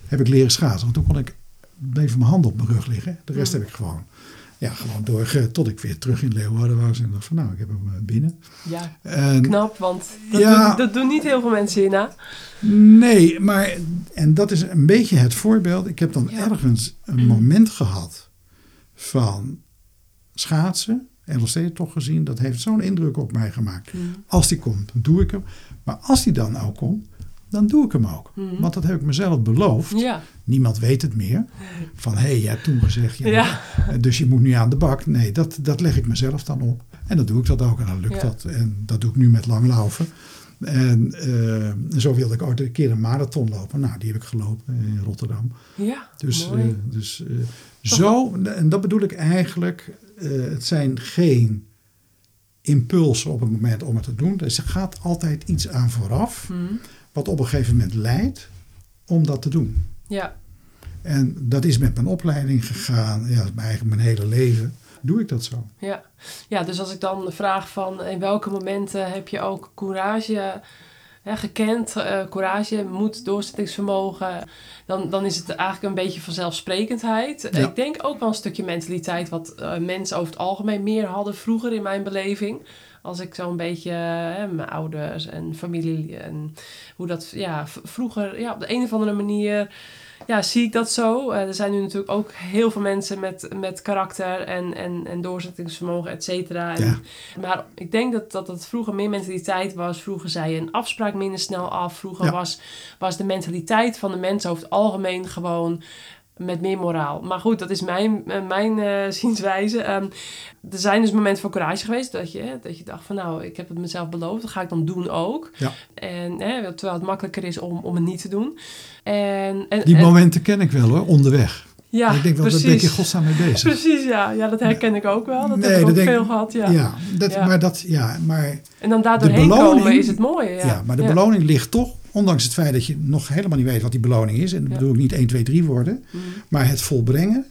heb ik leren schaatsen. Want toen kon ik, bleef mijn hand op mijn rug liggen. De rest Mm. heb ik gewoon, ja, gewoon doorge, tot ik weer terug in Leeuwarden was. En dacht van nou, ik heb hem eh, binnen. ja, En, knap, want dat, Ja. doen, dat doen niet heel veel mensen hierna. Nee, maar en dat is een beetje het voorbeeld. Ik heb dan Ja. ergens een moment gehad van schaatsen. LSD toch gezien, dat heeft zo'n indruk op mij gemaakt. Als die komt, doe ik hem. Maar als die dan ook komt, dan doe ik hem ook. Mhm. Want dat heb ik mezelf beloofd. Ja, Niemand weet het meer. Van hé, hey, je hebt toen gezegd, Ja. dus je moet nu aan de bak. Nee, dat, dat leg ik mezelf dan op. En dan doe ik dat ook en dan lukt dat. En dat doe ik nu met langlaufen. En eh, zo wilde ik ooit een keer een marathon lopen. Nou, die heb ik gelopen in Rotterdam. ja, Dus, mooi. eh, dus eh, zo, en dat bedoel ik eigenlijk, het zijn geen impulsen op het moment om het te doen. Dus er gaat altijd iets aan vooraf, Mhm. Wat op een gegeven moment leidt om dat te doen. Ja, En dat is met mijn opleiding gegaan, ja, eigenlijk mijn hele leven doe ik dat zo. ja. ja, dus als ik dan vraag van in welke momenten heb je ook courage hè, gekend, eh, courage, moed, doorzettingsvermogen, dan, dan is het eigenlijk een beetje vanzelfsprekendheid. Ja. Ik denk ook wel een stukje mentaliteit wat eh, mensen over het algemeen meer hadden vroeger in mijn beleving. Als ik zo'n beetje hè, mijn ouders en familie en hoe dat ja, vroeger ja, op de een of andere manier ja, zie ik dat zo. Eh, er zijn nu natuurlijk ook heel veel mensen met, met karakter en, en, en doorzettingsvermogen, et cetera. Ja. Maar ik denk dat, dat het vroeger meer mentaliteit was. Vroeger zei je een afspraak minder snel af. Vroeger Ja. was, was de mentaliteit van de mensen over het algemeen gewoon met meer moraal. Maar goed, dat is mijn, eh, mijn eh, zienswijze. Ehm, er zijn dus momenten van courage geweest dat je, dat je dacht van nou, ik heb het mezelf beloofd, dat ga ik dan doen ook. Ja. En hè, terwijl het makkelijker is om, om het niet te doen. En, en, Die en- momenten ken ik wel hoor, onderweg. ja, En ik denk wel, precies. daar ben in godsnaam mee bezig. Precies, ja. ja, dat herken ik ook wel. Dat Nee, heb ik dat ook denk- veel gehad, ja. Ja, dat, Ja. maar dat, ja, maar, En dan daar De doorheen beloning- komen is het mooie, ja. ja. maar de beloning ligt toch, ondanks het feit dat je nog helemaal niet weet wat die beloning is. En dat Ja. bedoel ik niet 1, 2, 3 worden. Maar het volbrengen,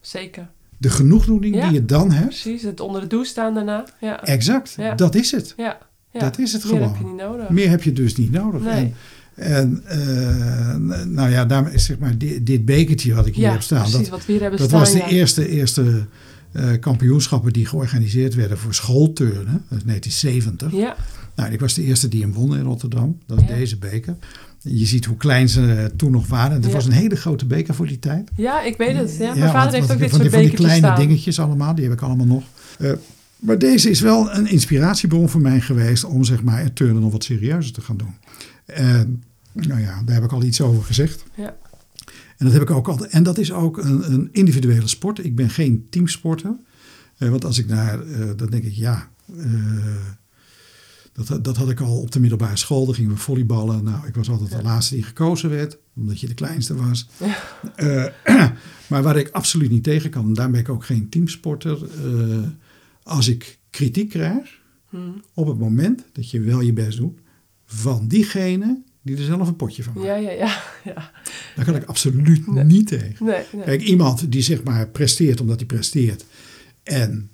Zeker. de genoegdoening Ja. die je dan hebt. Precies, het onder de douche staan daarna. Ja, Exact, Ja. dat is het. ja. ja. Dat is het Meer gewoon. heb je niet nodig. Meer heb je dus niet nodig. Nee. En, en eh, nou ja, daarom is zeg maar dit, dit bekertje wat ik hier ja, heb staan. precies, Dat, wat we hier hebben dat staan. was de ja. eerste, eerste eh, kampioenschappen die georganiseerd werden voor schoolturnen. Dat is 1970. Ja, Nou, ik was de eerste die hem won in Rotterdam. Dat is Ja. deze beker. Je ziet hoe klein ze eh, toen nog waren. Het Ja. was een hele grote beker voor die tijd. ja, ik weet het. Ja. Mijn want- vader heeft want ook dit soort die, van die bekertjes kleine staan. dingetjes allemaal, die heb ik allemaal nog. Eh, maar deze is wel een inspiratiebron voor mij geweest om zeg maar het turnen nog wat serieuzer te gaan doen. En nou ja, daar heb ik al iets over gezegd. Ja. En dat heb ik ook altijd. En dat is ook een, een individuele sport. Ik ben geen teamsporter. Eh, want als ik naar, dan denk ik ja. Dat, dat had ik al op de middelbare school. Dan gingen we volleyballen. Nou, ik was altijd de laatste die gekozen werd, omdat je de kleinste was. Ja. Eh, maar waar ik absoluut niet tegen kan, daar ben ik ook geen teamsporter. eh, als ik kritiek krijg Hm. op het moment dat je wel je best doet van diegene die er zelf een potje van maakt. Ja, ja, ja. ja. Daar kan ik absoluut Nee. niet tegen. Nee, nee. Kijk, iemand die zeg maar presteert omdat hij presteert en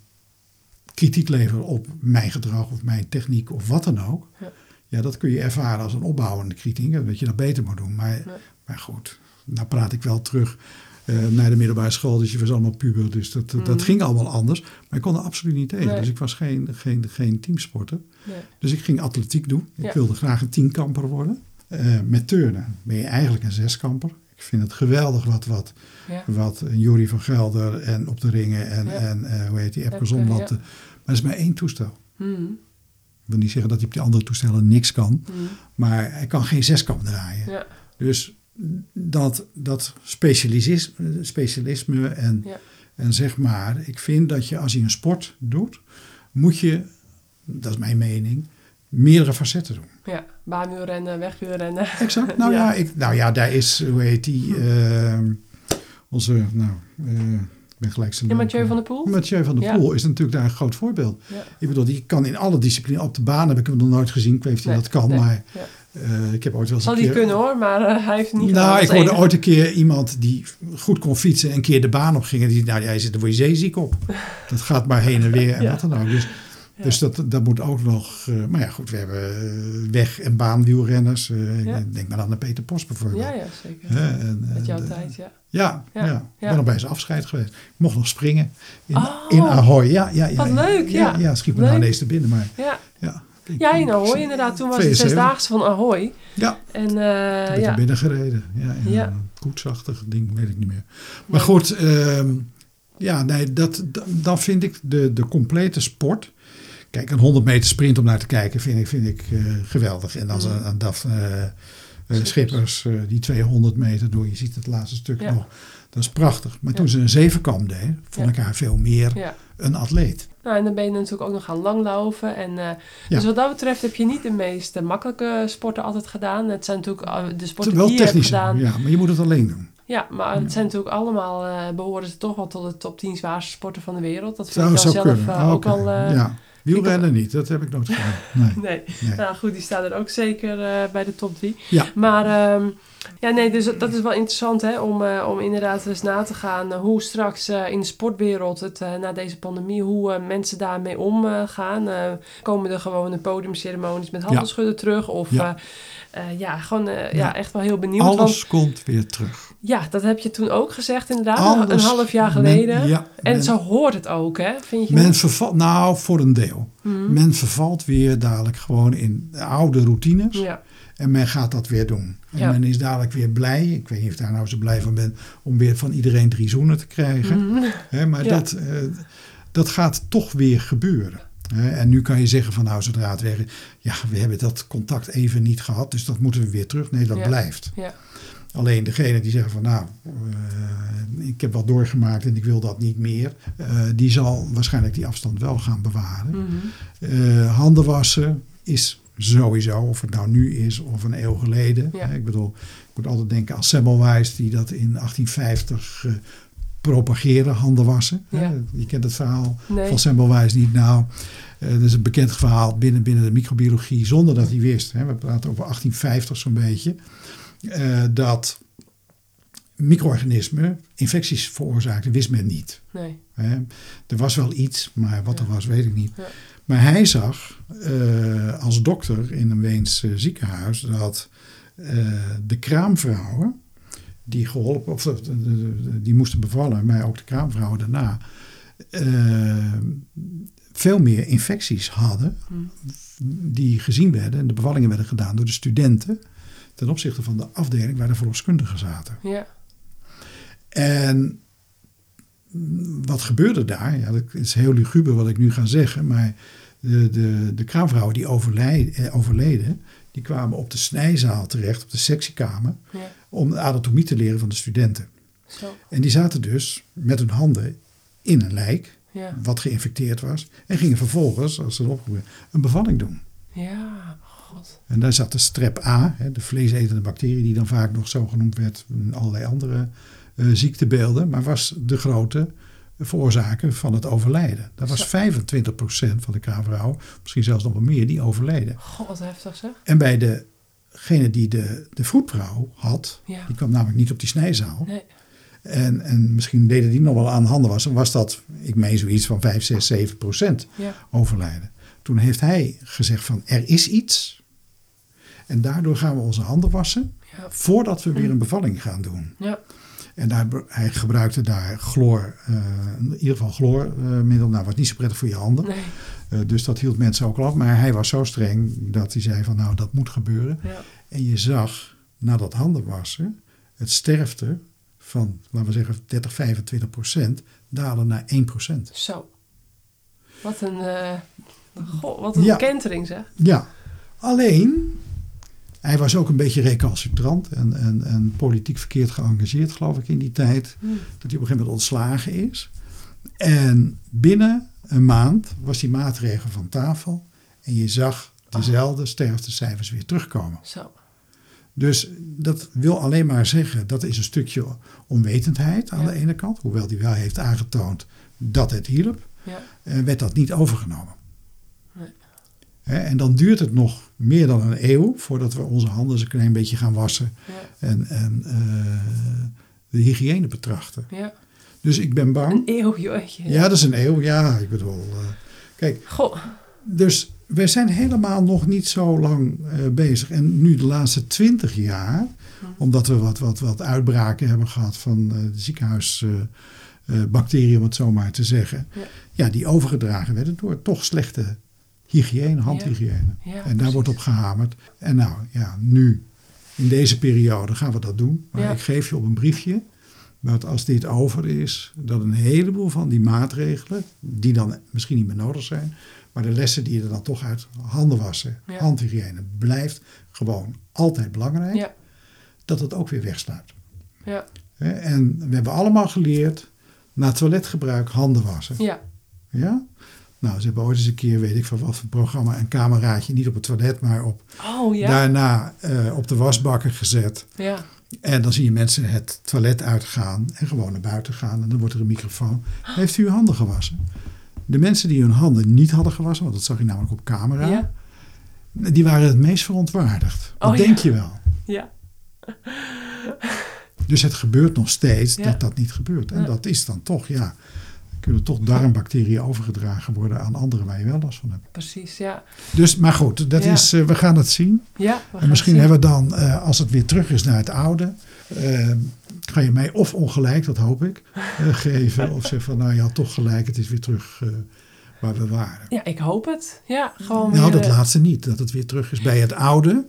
kritiek levert op mijn gedrag of mijn techniek of wat dan ook. Ja. Ja, dat kun je ervaren als een opbouwende kritiek, dat je dat beter moet doen. Maar, Ja. maar goed, nou praat ik wel terug eh, naar de middelbare school, dus je was allemaal puber, dus dat, dat Mhm. ging allemaal anders. Maar ik kon er absoluut niet tegen, Nee. dus ik was geen, geen, geen teamsporter. nee. Dus ik ging atletiek doen. Ik Ja. wilde graag een tienkamper worden. Eh, met turnen ben je eigenlijk een zeskamper. Ik vind het geweldig wat, wat, Ja. wat Jury van Gelder en op de ringen en, Ja. en eh, hoe heet die, Epke ja. eh, Maar het is maar één toestel. Hm. Ik wil niet zeggen dat hij op die andere toestellen niks kan. Hm. Maar hij kan geen zeskamp draaien. Ja. Dus dat, dat specialis- specialisme en, en zeg maar, ik vind dat je als je een sport doet, moet je, dat is mijn mening, meerdere facetten doen. ja. Baanwielrennen, wegwielrennen. Exact. Nou ja, Ja. ik, nou ja daar is, hoe heet die, eh, onze, nou, eh, ik ben gelijk zijn Ja, Mathieu van der Poel? Mathieu van der. Poel is natuurlijk daar een groot voorbeeld. Ik bedoel, die kan in alle disciplines, op de baan heb ik hem nog nooit gezien, ik weet niet of hij Nee, dat kan, nee, maar eh, ik heb ooit wel eens Zal die keer... kunnen hoor, maar eh, hij heeft niet. Nou, ik hoorde ooit een keer iemand die goed kon fietsen en een keer de baan op ging. En die, nou, jij zit er voor je zeeziek op. Dat gaat maar heen en weer en Ja. wat dan ook. Dus, Ja. dus dat, dat moet ook nog... eh, maar ja, goed, we hebben eh, weg- en baanwielrenners. Ja. Denk maar aan de Peter Post bijvoorbeeld. Ja, ja, zeker. En, Met jouw tijd, ja. Ja, ja. Ja, ik ben nog bij zijn afscheid geweest. Ik mocht nog springen in, Oh, in Ahoy. Ja, ja, ja, wat leuk, ja. Ja, schiet me nou ineens te binnen, maar Ja, ja. Ik- ja in Ahoy inderdaad. Toen was het 72. zesdaagse van Ahoy. Ja, En Toen ben ik ja, binnen gereden. Ja, een koetsachtig ding, weet ik niet meer. Maar Nee. goed, ehm, ja, nee, dat- dan vind ik de, de complete sport. Kijk, een 100 meter sprint om naar te kijken vind ik, vind ik eh, geweldig. En als Mm. een, een DAF eh, eh, Schippers. Die 200 meter doen, je ziet het laatste stuk Ja. nog. Dat is prachtig. Maar Ja. toen ze een zevenkamp deed, vond ik haar veel meer een atleet. Nou, en dan ben je natuurlijk ook nog gaan langlopen. En. Dus wat dat betreft heb je niet de meest makkelijke sporten altijd gedaan. Het zijn natuurlijk de sporten Wel die je hebt technisch, gedaan. ja, maar je moet het alleen doen. Ja, maar het zijn natuurlijk allemaal, eh, behoren ze toch wel tot de top 10 zwaarste sporten van de wereld. Dat vind ik dan zou zelf kunnen. Ah, ook al... ja. Wielrennen niet, dat heb ik nooit gedaan. Nee. Nee, Nee. nou goed, die staat er ook zeker eh, bij de top 3. Ja. Maar ehm, Ja, nee, dus dat is wel interessant hè, om, eh, om inderdaad eens na te gaan eh, hoe straks eh, in de sportwereld het na deze pandemie, hoe mensen daarmee omgaan. Komen er gewoon de podiumceremonies met handelschudden terug? Of Ja. ja, ja gewoon ja. Ja. echt wel heel benieuwd. Alles Want komt weer terug. ja, dat heb je toen ook gezegd inderdaad, een- half jaar men- geleden. ja, en men- zo hoort het ook, hè? Vind je Men vervalt, nou voor een deel. Mhm. Men vervalt weer dadelijk gewoon in oude routines. Ja, En men gaat dat weer doen. En Ja. men is dadelijk weer blij. Ik weet niet of daar nou zo blij van ben. Om weer van iedereen drie zoenen te krijgen. Mhm. Maar Ja. dat, eh, dat gaat toch weer gebeuren. En nu kan je zeggen van nou zodra het weg is. Ja we hebben dat contact even niet gehad. Dus dat moeten we weer terug. Nee dat Ja. blijft. ja, Alleen degene die zeggen van nou, eh, ik heb wat doorgemaakt en ik wil dat niet meer. eh, die zal waarschijnlijk die afstand wel gaan bewaren. Mhm. Handen wassen is sowieso, of het nou nu is of een eeuw geleden. Ja. Ik bedoel, ik moet altijd denken aan Semmelweis die dat in 1850 eh propageerde, handen wassen. Ja. Hè, Je kent het verhaal Nee. van Semmelweis niet. Nou, eh, dat is een bekend verhaal binnen, binnen de microbiologie zonder dat hij wist. Hè, we praten over 1850 zo'n beetje. eh, dat micro-organismen infecties veroorzaakten, wist men niet. nee. Hè. Er was wel iets, maar wat er Ja. was, weet ik niet. Ja. Maar hij zag eh, als dokter in een Weens eh, ziekenhuis dat eh, de kraamvrouwen die geholpen, of die moesten bevallen, maar ook de kraamvrouwen daarna, veel meer infecties hadden Hm. die gezien werden en de bevallingen werden gedaan door de studenten ten opzichte van de afdeling waar de verloskundigen zaten. Ja, En wat gebeurde daar? Ja, dat is heel luguber wat ik nu ga zeggen, maar de, de, de kraamvrouwen die overlij- eh, overleden, die kwamen op de snijzaal terecht, op de sectiekamer, ja, om de anatomie te leren van de studenten. zo. En die zaten dus met hun handen in een lijk, Ja, wat geïnfecteerd was, en gingen vervolgens, als ze erop een bevalling doen. ja, god. En daar zat de strep A, hè, de vleesetende bacterie, die dan vaak nog zo genoemd werd in allerlei andere ziektebeelden, maar was de grote veroorzaker van het overlijden. Dat was 25% van de kraamvrouwen, misschien zelfs nog wel meer, die overleden. God, wat heftig zeg. En bij degene die de, de vroedvrouw had, Ja. die kwam namelijk niet op die snijzaal. Nee. En, en misschien deden die nog wel aan handen was, was dat, ik meen zoiets van 5, 6, 7 procent Ja, overlijden. Toen heeft hij gezegd van er is iets. En daardoor gaan we onze handen wassen ja, voordat we weer een bevalling gaan doen. ja, En daar, hij gebruikte daar chloor, eh, in ieder geval chloormiddel. nou, was niet zo prettig voor je handen. nee. Eh, dus dat hield mensen ook al af. Maar hij was zo streng dat hij zei van nou, dat moet gebeuren. Ja, En je zag na dat handen wassen het sterfte van, laten we zeggen, 30, 25 procent dalen naar 1 procent. zo. Wat een, god, wat een Ja. kentering zeg. Ja, alleen hij was ook een beetje recalcitrant en, en, en politiek verkeerd geëngageerd, geloof ik, in die tijd. Hm. Dat hij op een gegeven moment ontslagen is. En binnen een maand was die maatregel van tafel. En je zag dezelfde sterftecijfers weer terugkomen. Zo. Dus dat wil alleen maar zeggen, dat is een stukje onwetendheid aan Ja. de ene kant. Hoewel die wel heeft aangetoond dat het hielp. Ja, eh, werd dat niet overgenomen. En dan duurt het nog meer dan een eeuw voordat we onze handen een klein beetje gaan wassen ja, en, en eh, de hygiëne betrachten. ja. Dus ik ben bang. Een eeuw, joh. Ja, dat is een eeuw. Ja, ik bedoel. eh, kijk, Goh, dus we zijn helemaal nog niet zo lang eh, bezig. En nu de laatste twintig jaar, omdat we wat, wat, wat uitbraken hebben gehad van de ziekenhuisbacteriën, om het zo maar te zeggen. Ja. Ja. die overgedragen werden door toch slechte hygiëne, handhygiëne. Ja, en daar precies. wordt op gehamerd. En nou ja, nu, in deze periode gaan we dat doen. Maar Ja. ik geef je op een briefje. Dat als dit over is, dat een heleboel van die maatregelen, die dan misschien niet meer nodig zijn, maar de lessen die je er dan toch uit handen wassen, handhygiëne, blijft gewoon altijd belangrijk, dat het ook weer wegsluit. ja, En we hebben allemaal geleerd, na toiletgebruik handen wassen. ja. Ja? Nou, ze hebben ooit eens een keer, weet ik van wat voor programma, een cameraatje, niet op het toilet, maar op, Oh ja. daarna eh, op de wasbakken gezet. Ja, En dan zie je mensen het toilet uitgaan en gewoon naar buiten gaan. En dan wordt er een microfoon. Heeft u uw handen gewassen? De mensen die hun handen niet hadden gewassen, want dat zag je namelijk op camera, ja, die waren het meest verontwaardigd. Dat Oh, denk ja. je wel. ja. Dus het gebeurt nog steeds Ja. dat dat niet gebeurt. En dat is dan toch, ja, kunnen toch darmbacteriën overgedragen worden aan anderen waar je wel last van hebt. Precies, ja. Dus, maar goed, dat Ja. is, eh, we gaan het zien. Ja, En misschien zien. hebben we dan, eh, als het weer terug is naar het oude, eh, ga je mij of ongelijk, dat hoop ik, geven. Of zeg van, nou je had toch gelijk, het is weer terug waar we waren. Ja, ik hoop het. Ja, gewoon Nou, dat laatste niet. Dat het weer terug is bij het oude.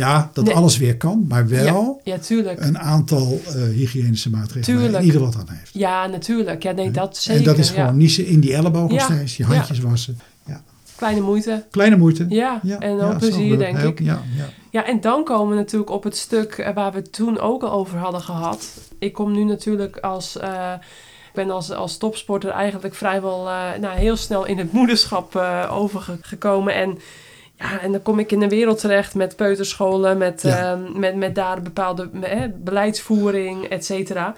Ja, dat Nee. alles weer kan, maar wel Ja, tuurlijk. een aantal eh, hygiënische maatregelen Tuurlijk. ieder wat aan heeft. Ja, natuurlijk. Ja, nee, dat zeker. en dat is ja. gewoon niezen in die Ja. steeds, je Ja. handjes wassen. Ja. Kleine moeite. Kleine moeite. Ja, Ja, en ja, ook zo plezier, denk ik. Ja, ja. Ja, en dan komen we natuurlijk op het stuk eh, waar we het toen ook al over hadden gehad. Ik kom nu natuurlijk als... eh, ik ben als, als topsporter eigenlijk vrijwel nou, heel snel in het moederschap overgekomen. En, ja, en dan kom ik in een wereld terecht met peuterscholen, met, Ja. eh, met, met daar bepaalde eh, beleidsvoering, et cetera.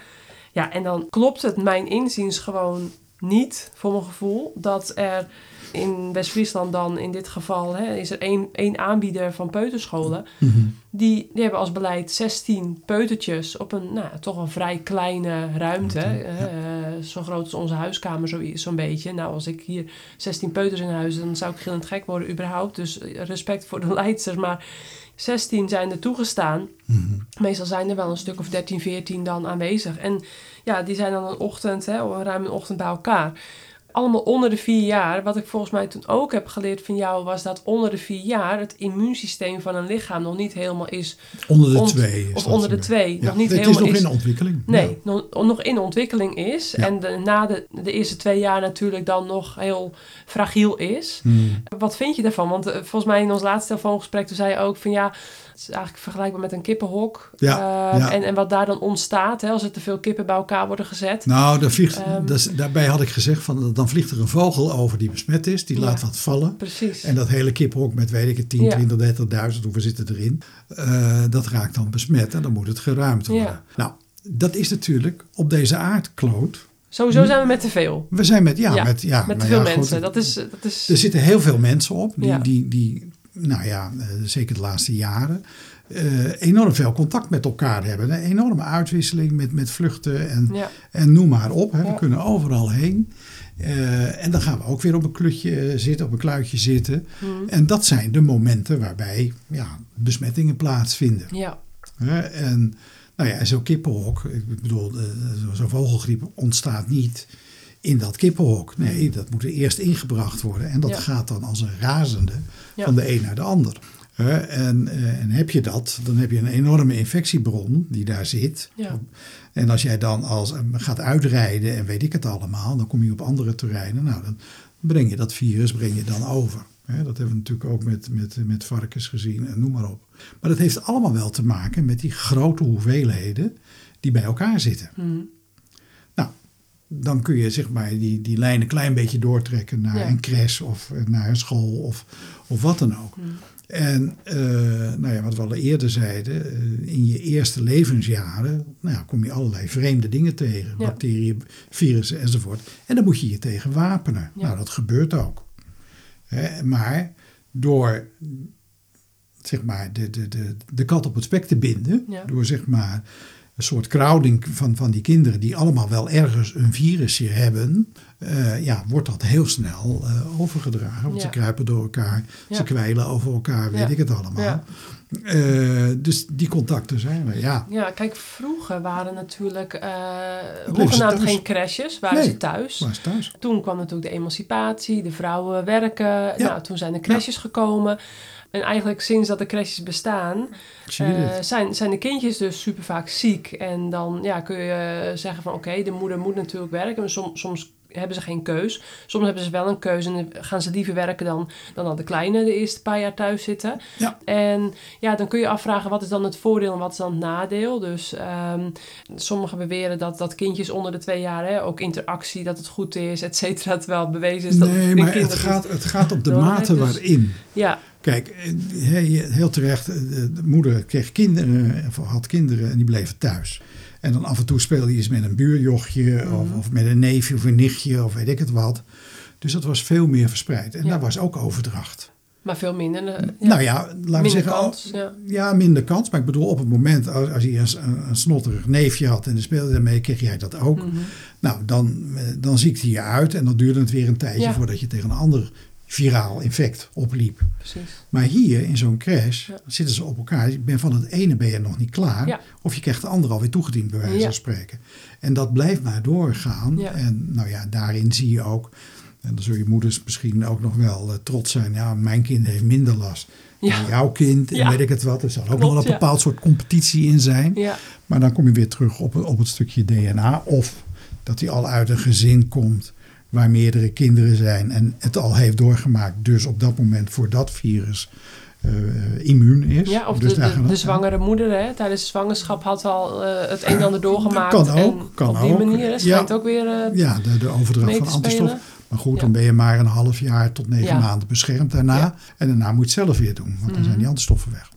Ja, en dan klopt het mijn inziens gewoon niet, voor mijn gevoel, dat er in West-Friesland dan in dit geval hè, is er één, één aanbieder van peuterscholen. Mhm. Die, die hebben als beleid 16 peutertjes op een nou, toch een vrij kleine ruimte. Ja. eh, zo groot als onze huiskamer zo- zo'n beetje. Nou, als ik hier 16 peuters in huis, dan zou ik gillend gek worden überhaupt. Dus respect voor de leidsters. Maar 16 zijn er toegestaan. Mhm. Meestal zijn er wel een stuk of 13, 14 dan aanwezig. En ja, die zijn dan een ochtend, hè, of ruim een ochtend bij elkaar. Allemaal onder de vier jaar. Wat ik volgens mij toen ook heb geleerd van jou, was dat onder de vier jaar het immuunsysteem van een lichaam nog niet helemaal is. Onder de twee. is of onder de twee. nog niet het helemaal is nog is. in ontwikkeling. Nee, Ja. nog, nog in ontwikkeling is. Ja. En de, na de, de eerste twee jaar natuurlijk dan nog heel fragiel is. Mhm. Wat vind je daarvan? Want eh, volgens mij in ons laatste telefoongesprek toen zei je ook van ja, is eigenlijk vergelijkbaar met een kippenhok. Ja, Eh, ja. En, en wat daar dan ontstaat hè, als er te veel kippen bij elkaar worden gezet. Nou, daar vliegt, Ehm. daarbij had ik gezegd van dan vliegt er een vogel over die besmet is. Die Ja. laat wat vallen. Precies. En dat hele kippenhok met weet ik het 10, Ja. 20, 30.000, hoeveel zitten erin? eh, dat raakt dan besmet en dan moet het geruimd worden. Nou, dat is natuurlijk op deze aardkloot. Sowieso zijn we met te veel. We zijn met, ja, Ja, met, ja, met te nou veel ja, goed, mensen. Dat is, dat is, Er zitten heel veel mensen op die, Ja. die, die nou ja, eh, zeker de laatste jaren, eh, enorm veel contact met elkaar hebben. Een enorme uitwisseling met, met vluchten en, ja, en noem maar op. Hè. We kunnen overal heen. Eh, en dan gaan we ook weer op een klutje zitten, op een kluitje zitten. Mhm. En dat zijn de momenten waarbij ja, besmettingen plaatsvinden. ja, En nou ja, zo'n kippenhok, ik bedoel, zo- zo'n vogelgriep ontstaat niet in dat kippenhok. Nee, dat moet er eerst ingebracht worden. En dat Ja. gaat dan als een razende Ja. van de een naar de ander. En, eh, en heb je dat, dan heb je een enorme infectiebron die daar zit. Ja. En als jij dan als, eh, gaat uitrijden en weet ik het allemaal, dan kom je op andere terreinen. Nou, dan breng je dat virus breng je dan over. Dat hebben we natuurlijk ook met, met, met varkens gezien en noem maar op. Maar dat heeft allemaal wel te maken met die grote hoeveelheden die bij elkaar zitten. Mhm. Dan kun je zeg maar die, die lijn een klein beetje doortrekken naar Ja. een crash of eh, naar een school of, of wat dan ook. Mhm. En eh, nou ja, wat we al eerder zeiden, eh, in je eerste levensjaren nou ja, kom je allerlei vreemde dingen tegen. Ja. Bacteriën, virussen enzovoort. En dan moet je je tegen wapenen. Ja. Nou, dat gebeurt ook. Hè, maar door zeg maar, de, de, de, de kat op het spek te binden, door zeg maar een soort crowding van, van die kinderen die allemaal wel ergens een virusje hebben, eh, ja, wordt dat heel snel eh, overgedragen. Want Ja. ze kruipen door elkaar, Ja. ze kwijlen over elkaar, weet Ja. ik het allemaal. Eh, dus die contacten zijn er, ja. Ja, kijk, vroeger waren natuurlijk ze hoegenaamd geen crashes, waren Nee. ze thuis. Maar is thuis. Toen kwam natuurlijk de emancipatie, de vrouwen werken. Nou, toen zijn de crashes gekomen. En eigenlijk sinds dat de crashes bestaan, eh, zijn, zijn de kindjes dus super vaak ziek. En dan ja, kun je zeggen van oké, de moeder moet natuurlijk werken. Maar som- soms hebben ze geen keus. Soms hebben ze wel een keuze en gaan ze liever werken dan, dan dat de kleine de eerste paar jaar thuis zitten. Ja. En ja, dan kun je afvragen wat is dan het voordeel en wat is dan het nadeel. Dus ehm, sommigen beweren dat, dat kindjes onder de twee jaar hè, ook interactie, dat het goed is, et cetera. Terwijl bewezen is dat Nee, maar het gaat, het gaat op de mate dus- waarin. Ja, Kijk, he- heel terecht, eh, de de moeder kreeg kinderen, of had kinderen en die bleven thuis. En dan af en toe speelde hij eens met een buurjochje of, Mhm. of met een neefje of een nichtje of weet ik het wat. Dus dat was veel meer verspreid. En Ja. daar was ook overdracht. Maar veel minder. eh, ja. Nou ja, laten we zeggen... kans. Ja. Ja, minder kans. Maar ik bedoel, op het moment als, als hij een, snotterig neefje had en de speelde daarmee, kreeg jij dat ook. Mhm. Nou, dan, eh, dan ziekte je uit en dan duurde het weer een tijdje voordat je tegen een ander viraal infect opliep. Precies. Maar hier in zo'n crash Ja. zitten ze op elkaar. Je bent van het ene ben je nog niet klaar. Ja. Of je krijgt de andere alweer toegediend, bij wijze Ja. van spreken. En dat blijft maar doorgaan. En nou ja, daarin zie je ook. En dan zullen je moeders misschien ook nog wel eh, trots zijn. Ja, mijn kind heeft minder last Ja. dan jouw kind. En Ja. weet ik het wat. Er zal ook Klopt, nog wel een ja. bepaald soort competitie in zijn. Ja. Maar dan kom je weer terug op, het- op het stukje DNA. Of dat hij al uit een gezin komt waar meerdere kinderen zijn en het al heeft doorgemaakt. Dus op dat moment voor dat virus eh, immuun is. Ja, of dus de, de, zwangere moeder hè, tijdens de zwangerschap had al eh, het een en ander doorgemaakt. Kan ook, en kan op die ook. manier hè, schijnt Ja. ook weer eh, Ja, de, de overdracht van antistof. Maar goed, Ja. dan ben je maar een half jaar tot negen Ja. maanden beschermd daarna. En daarna moet je het zelf weer doen, want dan Mhm. zijn die antistoffen weg.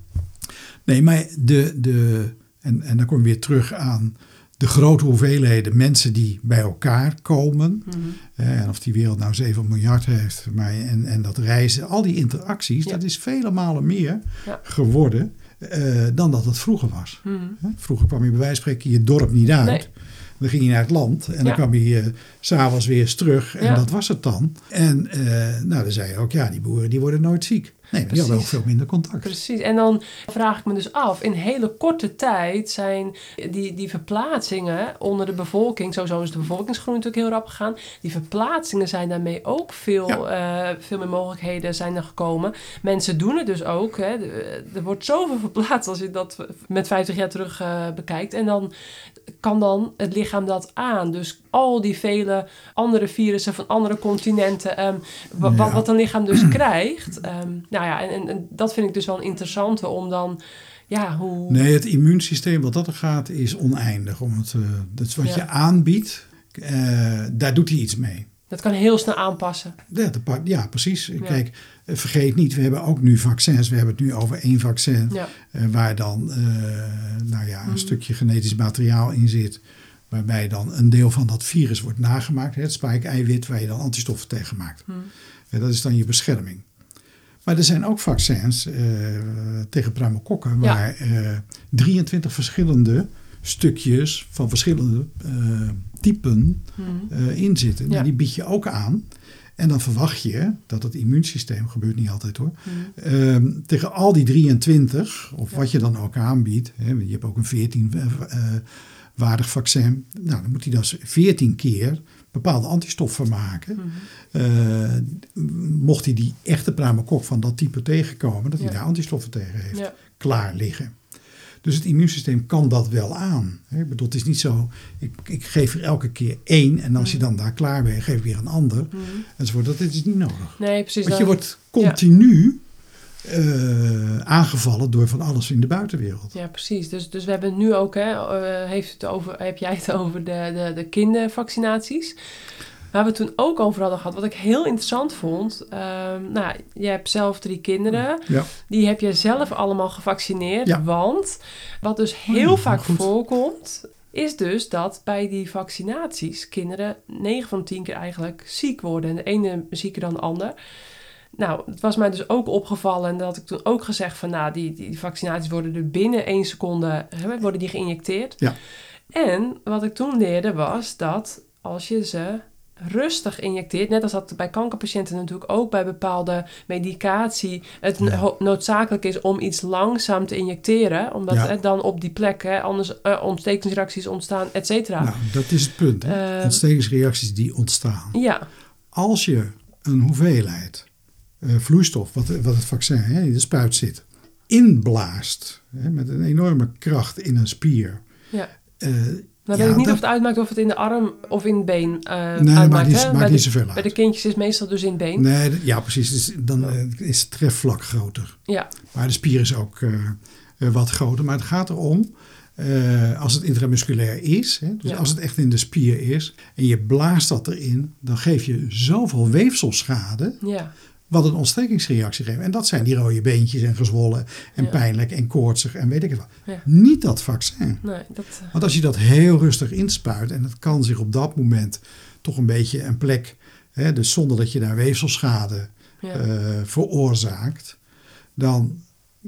Nee, maar de, de, en, en dan kom je weer terug aan de grote hoeveelheden mensen die bij elkaar komen. Mhm. Eh, En of die wereld nou 7 miljard heeft. Maar en, en dat reizen, al die interacties, Ja. dat is vele malen meer Ja. geworden eh, dan dat het vroeger was. Mhm. Vroeger kwam je bij wijze van spreken je dorp niet uit. Nee. Dan ging je naar het land en dan kwam je s s'avonds weer eens terug en dat was het dan. En nou, dan zei je ook, ja, die boeren die worden nooit ziek. Nee, die hadden ook Precies. veel minder contact. Precies. En dan vraag ik me dus af, in hele korte tijd zijn die, die verplaatsingen onder de bevolking, sowieso is de bevolkingsgroei natuurlijk heel rap gegaan, die verplaatsingen zijn daarmee ook veel, eh, veel meer mogelijkheden zijn er gekomen. Mensen doen het dus ook. Hè. De- Er wordt zoveel verplaatst als je dat met 50 jaar terug eh, bekijkt. En dan kan dan het lichaam dat aan. Dus al die vele andere virussen van andere continenten, ehm, wa- Ja. wat, wat een lichaam dus krijgt. ehm, nou ja, en, en, en dat vind ik dus wel een interessante om dan, ja, hoe... Nee, het immuunsysteem wat dat er gaat is oneindig. Om het, eh, dat is wat Ja. je aanbiedt, eh, daar doet hij iets mee. Dat kan heel snel aanpassen. Ja, de ja, precies. Kijk, vergeet niet, we hebben ook nu vaccins. We hebben het nu over één vaccin. Ja, eh, waar dan eh, nou ja, een Mhm. stukje genetisch materiaal in zit. Waarbij dan een deel van dat virus wordt nagemaakt. Het spike-eiwit waar je dan antistoffen tegen maakt. En dat is dan je bescherming. Maar er zijn ook vaccins eh, tegen pneumokokken. Ja. Waar eh 23 verschillende stukjes van verschillende eh, typen hm. eh, in zitten. Ja. Nou, die bied je ook aan. En dan verwacht je dat het immuunsysteem, gebeurt niet altijd hoor, hm. Ehm, tegen al die 23, of Ja. wat je dan ook aanbiedt, hè, je hebt ook een 14 eh, eh, waardig vaccin, nou, dan moet hij dus 14 keer bepaalde antistoffen maken. hm. Eh, mocht hij die echte pneumokok van dat type tegenkomen, dat hij Ja. daar antistoffen tegen heeft, Ja. klaar liggen. Dus het immuunsysteem kan dat wel aan. Ik bedoel, het is niet zo, ik, ik geef er elke keer één en als je dan daar klaar bent, geef ik weer een ander. hm. Enzovoort. Dat is niet nodig. Nee, precies. Want je wordt continu eh, aangevallen door van alles in de buitenwereld. Ja, precies. Dus, dus we hebben het nu ook, hè, eh, heeft het over, heb jij het over de, de, de kindervaccinaties. Waar we het toen ook over hadden gehad, wat ik heel interessant vond. ehm, nou, je hebt zelf drie kinderen. Ja. Die heb je zelf allemaal gevaccineerd. Ja. Want wat dus heel vaak goed. voorkomt, is dus dat bij die vaccinaties kinderen 9 van 10 keer eigenlijk ziek worden. En de ene zieker dan de ander. Nou, het was mij dus ook opgevallen en dat had ik toen ook gezegd van, nou, die, die vaccinaties worden er binnen één seconde, hè, worden die geïnjecteerd. Ja. En wat ik toen leerde was dat als je ze rustig injecteert, net als dat bij kankerpatiënten natuurlijk ook bij bepaalde medicatie, het Ja. noodzakelijk is om iets langzaam te injecteren, omdat Ja. hè, dan op die plek hè, anders eh, ontstekingsreacties ontstaan, et cetera. Nou, dat is het punt. Hè? Eh, Ontstekingsreacties die ontstaan. Ja, Als je een hoeveelheid eh, vloeistof, wat, wat het vaccin hè, in de spuit zit, inblaast hè, met een enorme kracht in een spier. ja. Dan Ja, weet ik niet dat- of het uitmaakt of het in de arm of in het been eh nee, uitmaakt. maakt niet, hè? maakt bij, niet de, zoveel bij uit. de kindjes is het meestal dus in het been. Nee, ja, precies. Dus dan eh, is het trefvlak groter. Ja, Maar de spier is ook eh, wat groter. Maar het gaat erom, als het intramusculair is, hè, dus Ja. als het echt in de spier is, en je blaast dat erin, dan geef je zoveel weefselschade, ja, wat een ontstekingsreactie geeft. En dat zijn die rode beentjes en gezwollen en Ja. pijnlijk en koortsig en weet ik het wat. Ja. Niet dat vaccin. nee, dat... eh, Want als je dat heel rustig inspuit, en het kan zich op dat moment toch een beetje een plek, hè, dus zonder dat je daar weefselschade Ja. eh, veroorzaakt, dan.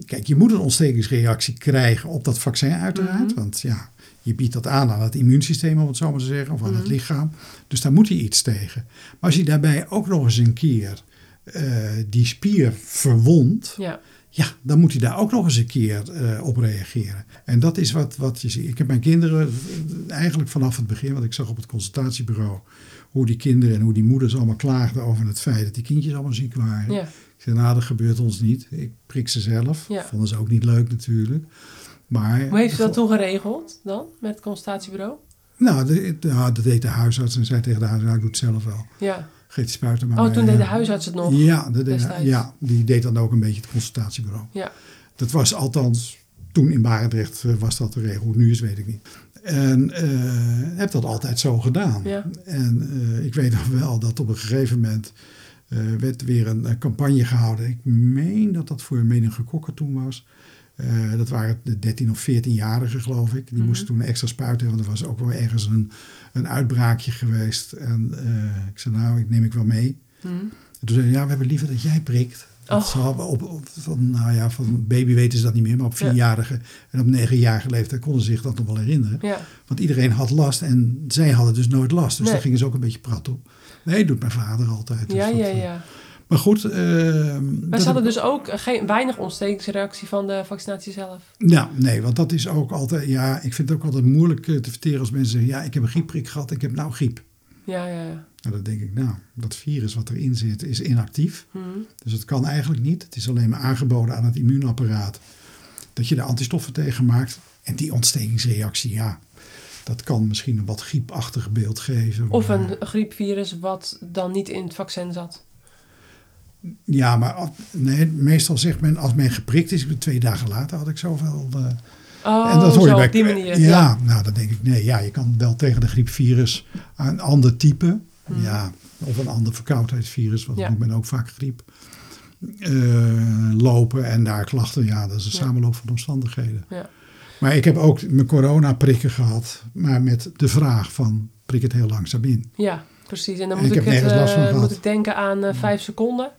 Kijk, je moet een ontstekingsreactie krijgen op dat vaccin, uiteraard. Mhm. Want ja, je biedt dat aan aan het immuunsysteem, om het zo maar te zeggen, of aan het Mhm. lichaam. Dus daar moet hij iets tegen. Maar als je daarbij ook nog eens een keer eh, die spier verwondt, ja. ja, dan moet hij daar ook nog eens een keer eh, op reageren. En dat is wat, wat je ziet. Ik heb mijn kinderen eh, eigenlijk vanaf het begin, want ik zag op het consultatiebureau hoe die kinderen en hoe die moeders allemaal klaagden over het feit dat die kindjes allemaal ziek waren. ja. Ik zei, nou, dat gebeurt ons niet. Ik prik ze zelf. Ja. Vonden ze ook niet leuk natuurlijk. Maar, Hoe heeft u dat toen geregeld dan, met het consultatiebureau? Nou, de- nou, dat deed de huisarts en zei tegen de huisarts, nou, ik doe het zelf wel. Ja. Spuiten maar Oh, toen deed de huisarts het nog? Ja, dat deed, destijds. ja, die deed dan ook een beetje het consultatiebureau. Ja. Dat was althans, toen in Barendrecht eh, was dat de regel. Hoe het nu is, weet ik niet. En eh, heb dat altijd zo gedaan. Ja. En eh, ik weet nog wel dat op een gegeven moment eh, werd weer een, eh, campagne gehouden. Ik meen dat dat voor meningokokken toen was. Eh, dat waren de 13 of 14-jarigen, geloof ik. Die Mhm. moesten toen extra spuiten, want er was ook wel ergens een, een uitbraakje geweest. En eh, ik zei, nou, ik neem ik wel mee. Hm. En toen zei hij, ja, we hebben liever dat jij prikt. Dat Oh. op, op, van, nou ja, van baby weten ze dat niet meer, maar op vierjarige en op negenjarige leeftijd konden ze zich dat nog wel herinneren. Ja. Want iedereen had last en zij hadden dus nooit last. Dus Nee. daar gingen ze ook een beetje prat op. Nee, doet mijn vader altijd. Dus Ja, dat, ja, eh, ja. Maar goed. eh, Maar ze hadden dus ook geen, weinig ontstekingsreactie van de vaccinatie zelf. Ja, nee, want dat is ook altijd... Ja, ik vind het ook altijd moeilijk eh, te verteren als mensen zeggen... Ja, ik heb een griepprik gehad, ik heb nou griep. Ja, ja, ja. Nou, dan denk ik, nou, dat virus wat erin zit is inactief. Hm. Dus het kan eigenlijk niet. Het is alleen maar aangeboden aan het immuunapparaat dat je er antistoffen tegen maakt. En die ontstekingsreactie, ja, dat kan misschien een wat griepachtig beeld geven. Of een griepvirus wat dan niet in het vaccin zat. Ja, maar nee, meestal zegt men als men geprikt is, twee dagen later had ik zoveel. eh, Oh, en dat hoor zo je bij op die manier. Ja, nou dan denk ik, nee, ja, je kan wel tegen de griepvirus een ander type, Hmm. ja, of een ander verkoudheidsvirus, wat Ja. noemt men ook vaak griep, eh, lopen en daar klachten, ja, dat is een Ja. samenloop van omstandigheden. Ja. Maar ik heb ook mijn corona-prikken gehad, maar met de vraag van prik het heel langzaam in. Ja, precies. En dan En moet ik ik, het, eh, moet ik denken aan vijf seconden.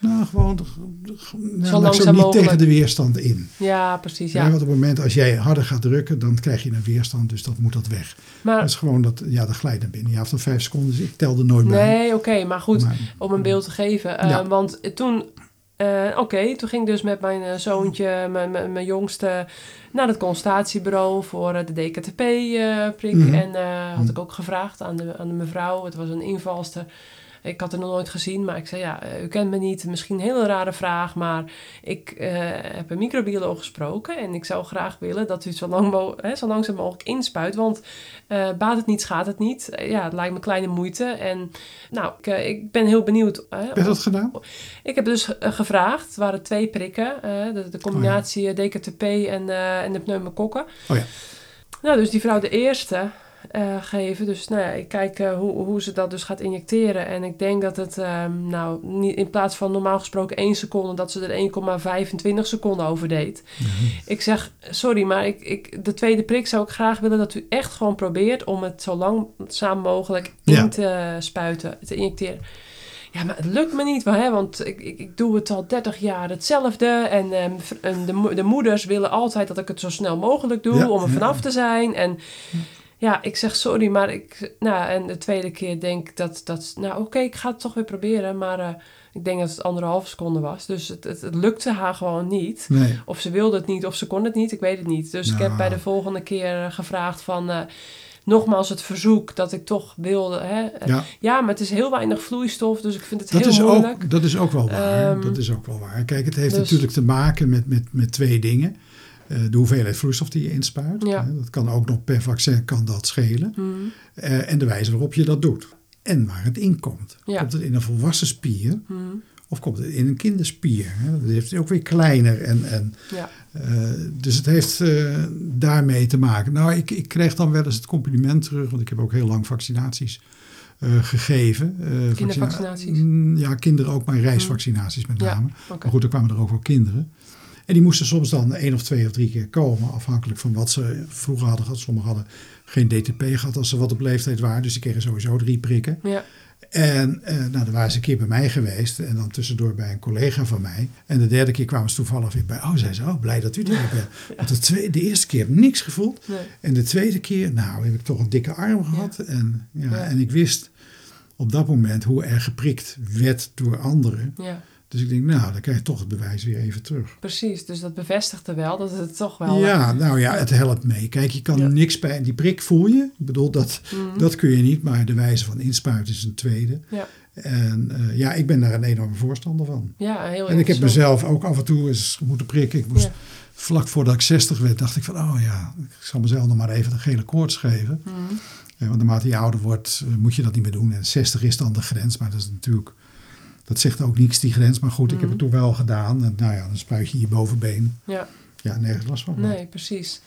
Nou, gewoon nou, zo langzaam niet mogelijk. tegen de weerstand in. Ja, precies. Ja. Ja. want op het moment als jij harder gaat drukken, dan krijg je een weerstand, dus dat moet dat weg. Maar Dat is gewoon dat, ja, dat glijdt naar binnen. Ja, of dat vijf seconden is, ik telde nooit bij. nee, oké. maar goed, Maar- om een beeld te geven. Eh. Want toen, eh, oké, toen ging ik dus met mijn eh, zoontje, mijn, mijn, mijn jongste, naar het consultatiebureau voor de DKTP-prik. Mhm. En eh, had Mhm. ik ook gevraagd aan de, aan de mevrouw, het was een invalster. Ik had het nog nooit gezien, maar ik zei ja, eh, u kent me niet. Misschien een hele rare vraag, maar ik eh, heb een microbioloog gesproken. En ik zou graag willen dat u het zo, lang hè, zo langzaam mogelijk inspuit. Want eh, baat het niet, schaadt het niet. Ja, het lijkt me kleine moeite. En nou, ik, ik ben heel benieuwd. hè, Heb je dat gedaan? ik heb dus gevraagd, het waren twee prikken, de, de combinatie eh, DKTP en, en de pneumokokken. Oh ja. Nou, dus die vrouw de eerste eh, geven. Dus nou ja, ik kijk eh, hoe, hoe ze dat dus gaat injecteren. En ik denk dat het, ehm, nou, niet, in plaats van normaal gesproken 1 seconde, dat ze er 1,25 seconden over deed. Ik zeg, sorry, maar ik, ik, de tweede prik zou ik graag willen dat u echt gewoon probeert om het zo langzaam mogelijk in Ja. te spuiten, te injecteren. Ja, maar het lukt me niet, hè, want ik, ik, ik doe het al 30 jaar hetzelfde. En, ehm, en de, de moeders willen altijd dat ik het zo snel mogelijk doe Ja, om er ja. vanaf te zijn. En ja, ik zeg sorry, maar ik... Nou, en de tweede keer denk ik dat... dat nou, oké, ik ga het toch weer proberen. Maar eh, ik denk dat het anderhalf seconde was. Dus het, het, het lukte haar gewoon niet. Nee. Of ze wilde het niet, of ze kon het niet. Ik weet het niet. Dus ik heb bij de volgende keer eh, gevraagd van... eh, nogmaals het verzoek dat ik toch wilde... Hè, Ja, ja, maar het is heel weinig vloeistof, dus ik vind het dat heel is, moeilijk. ook, dat is ook wel waar. Ehm, dat is ook wel waar. Kijk, het heeft dus- natuurlijk te maken met, met, met twee dingen. Eh, de hoeveelheid vloeistof die je inspuit. Ja. Hè, Dat kan ook nog per vaccin kan dat schelen. Mhm. Eh, en de wijze waarop je dat doet. En waar het in komt. Ja. Komt het in een volwassen spier Mhm. of komt het in een kinderspier? Dat heeft ook weer kleiner. En, en, Ja. eh, dus het heeft eh, daarmee te maken. Nou, ik, ik kreeg dan wel eens het compliment terug, want ik heb ook heel lang vaccinaties eh, gegeven. Eh, vaccina- Kindervaccinaties? Mm, ja, kinderen ook, maar reisvaccinaties met Ja, name. Maar goed, er kwamen er ook wel kinderen. En die moesten soms dan één of twee of drie keer komen, afhankelijk van wat ze vroeger hadden gehad. Sommigen hadden geen DTP gehad als ze wat op leeftijd waren, dus die kregen sowieso drie prikken. Ja. En eh, nou, dan waren ze een keer bij mij geweest en dan tussendoor bij een collega van mij. En de derde keer kwamen ze toevallig weer bij. Oh, zei ze, oh, blij dat u er bent. Want de, tweede, de eerste keer heb ik niks gevoeld. Nee. En de tweede keer, nou, heb ik toch een dikke arm gehad. En, ja, Ja. en ik wist op dat moment hoe er geprikt werd door anderen. Ja, Dus ik denk, nou, dan krijg je toch het bewijs weer even terug. precies. Dus dat bevestigde wel dat het toch wel... Ja, nou ja, het helpt mee. Kijk, je kan Ja. niks bij. Die prik voel je. Ik bedoel, dat, Mhm. dat kun je niet. Maar de wijze van inspuiten is een tweede. Ja. En eh, ja, ik ben daar een enorme voorstander van. Ja, heel En ik heb mezelf ook af en toe eens moeten prikken. Ik moest Ja. vlak voordat ik 60 werd, dacht ik van, oh ja, ik zal mezelf nog maar even een gele koorts geven. Ja, want naarmate je ouder wordt, eh, moet je dat niet meer doen. En 60 is dan de grens, maar dat is natuurlijk, dat zegt ook niks, die grens. Maar goed, ik heb Mhm. het toen wel gedaan. En nou ja, dan spuit je je bovenbeen. Ja, Ja, nergens last van. nee, precies.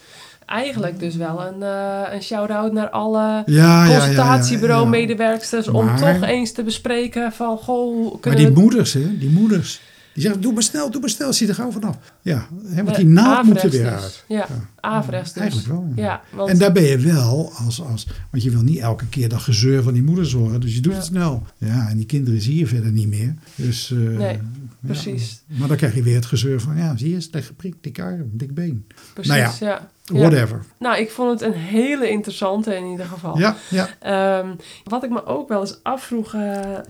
Eigenlijk dus wel een, eh, een shout-out naar alle Ja, ja, ja, ja, consultatiebureau ja. medewerksters om toch eens te bespreken van goh, hoe Maar kunnen die moeders, hè, die moeders, die zeggen, doe maar snel, doe maar snel, zie er gauw vanaf. Ja, hè, want Eh, die naald moet er weer dus. uit. Ja, averechts dus. Eigenlijk wel. ja. Want En daar ben je wel, als, als, want je wil niet elke keer dat gezeur van die moeders horen. Dus je doet het snel. Ja, en die kinderen zie je verder niet meer. Dus, eh, Nee, ja. precies. Maar dan krijg je weer het gezeur van, ja, zie je, slecht geprikt, dik arm, dik been. precies, nou ja. ja. Ja. Whatever. Nou, ik vond het een hele interessante in ieder geval. Ja, ja. Ehm, wat ik me ook wel eens afvroeg, eh,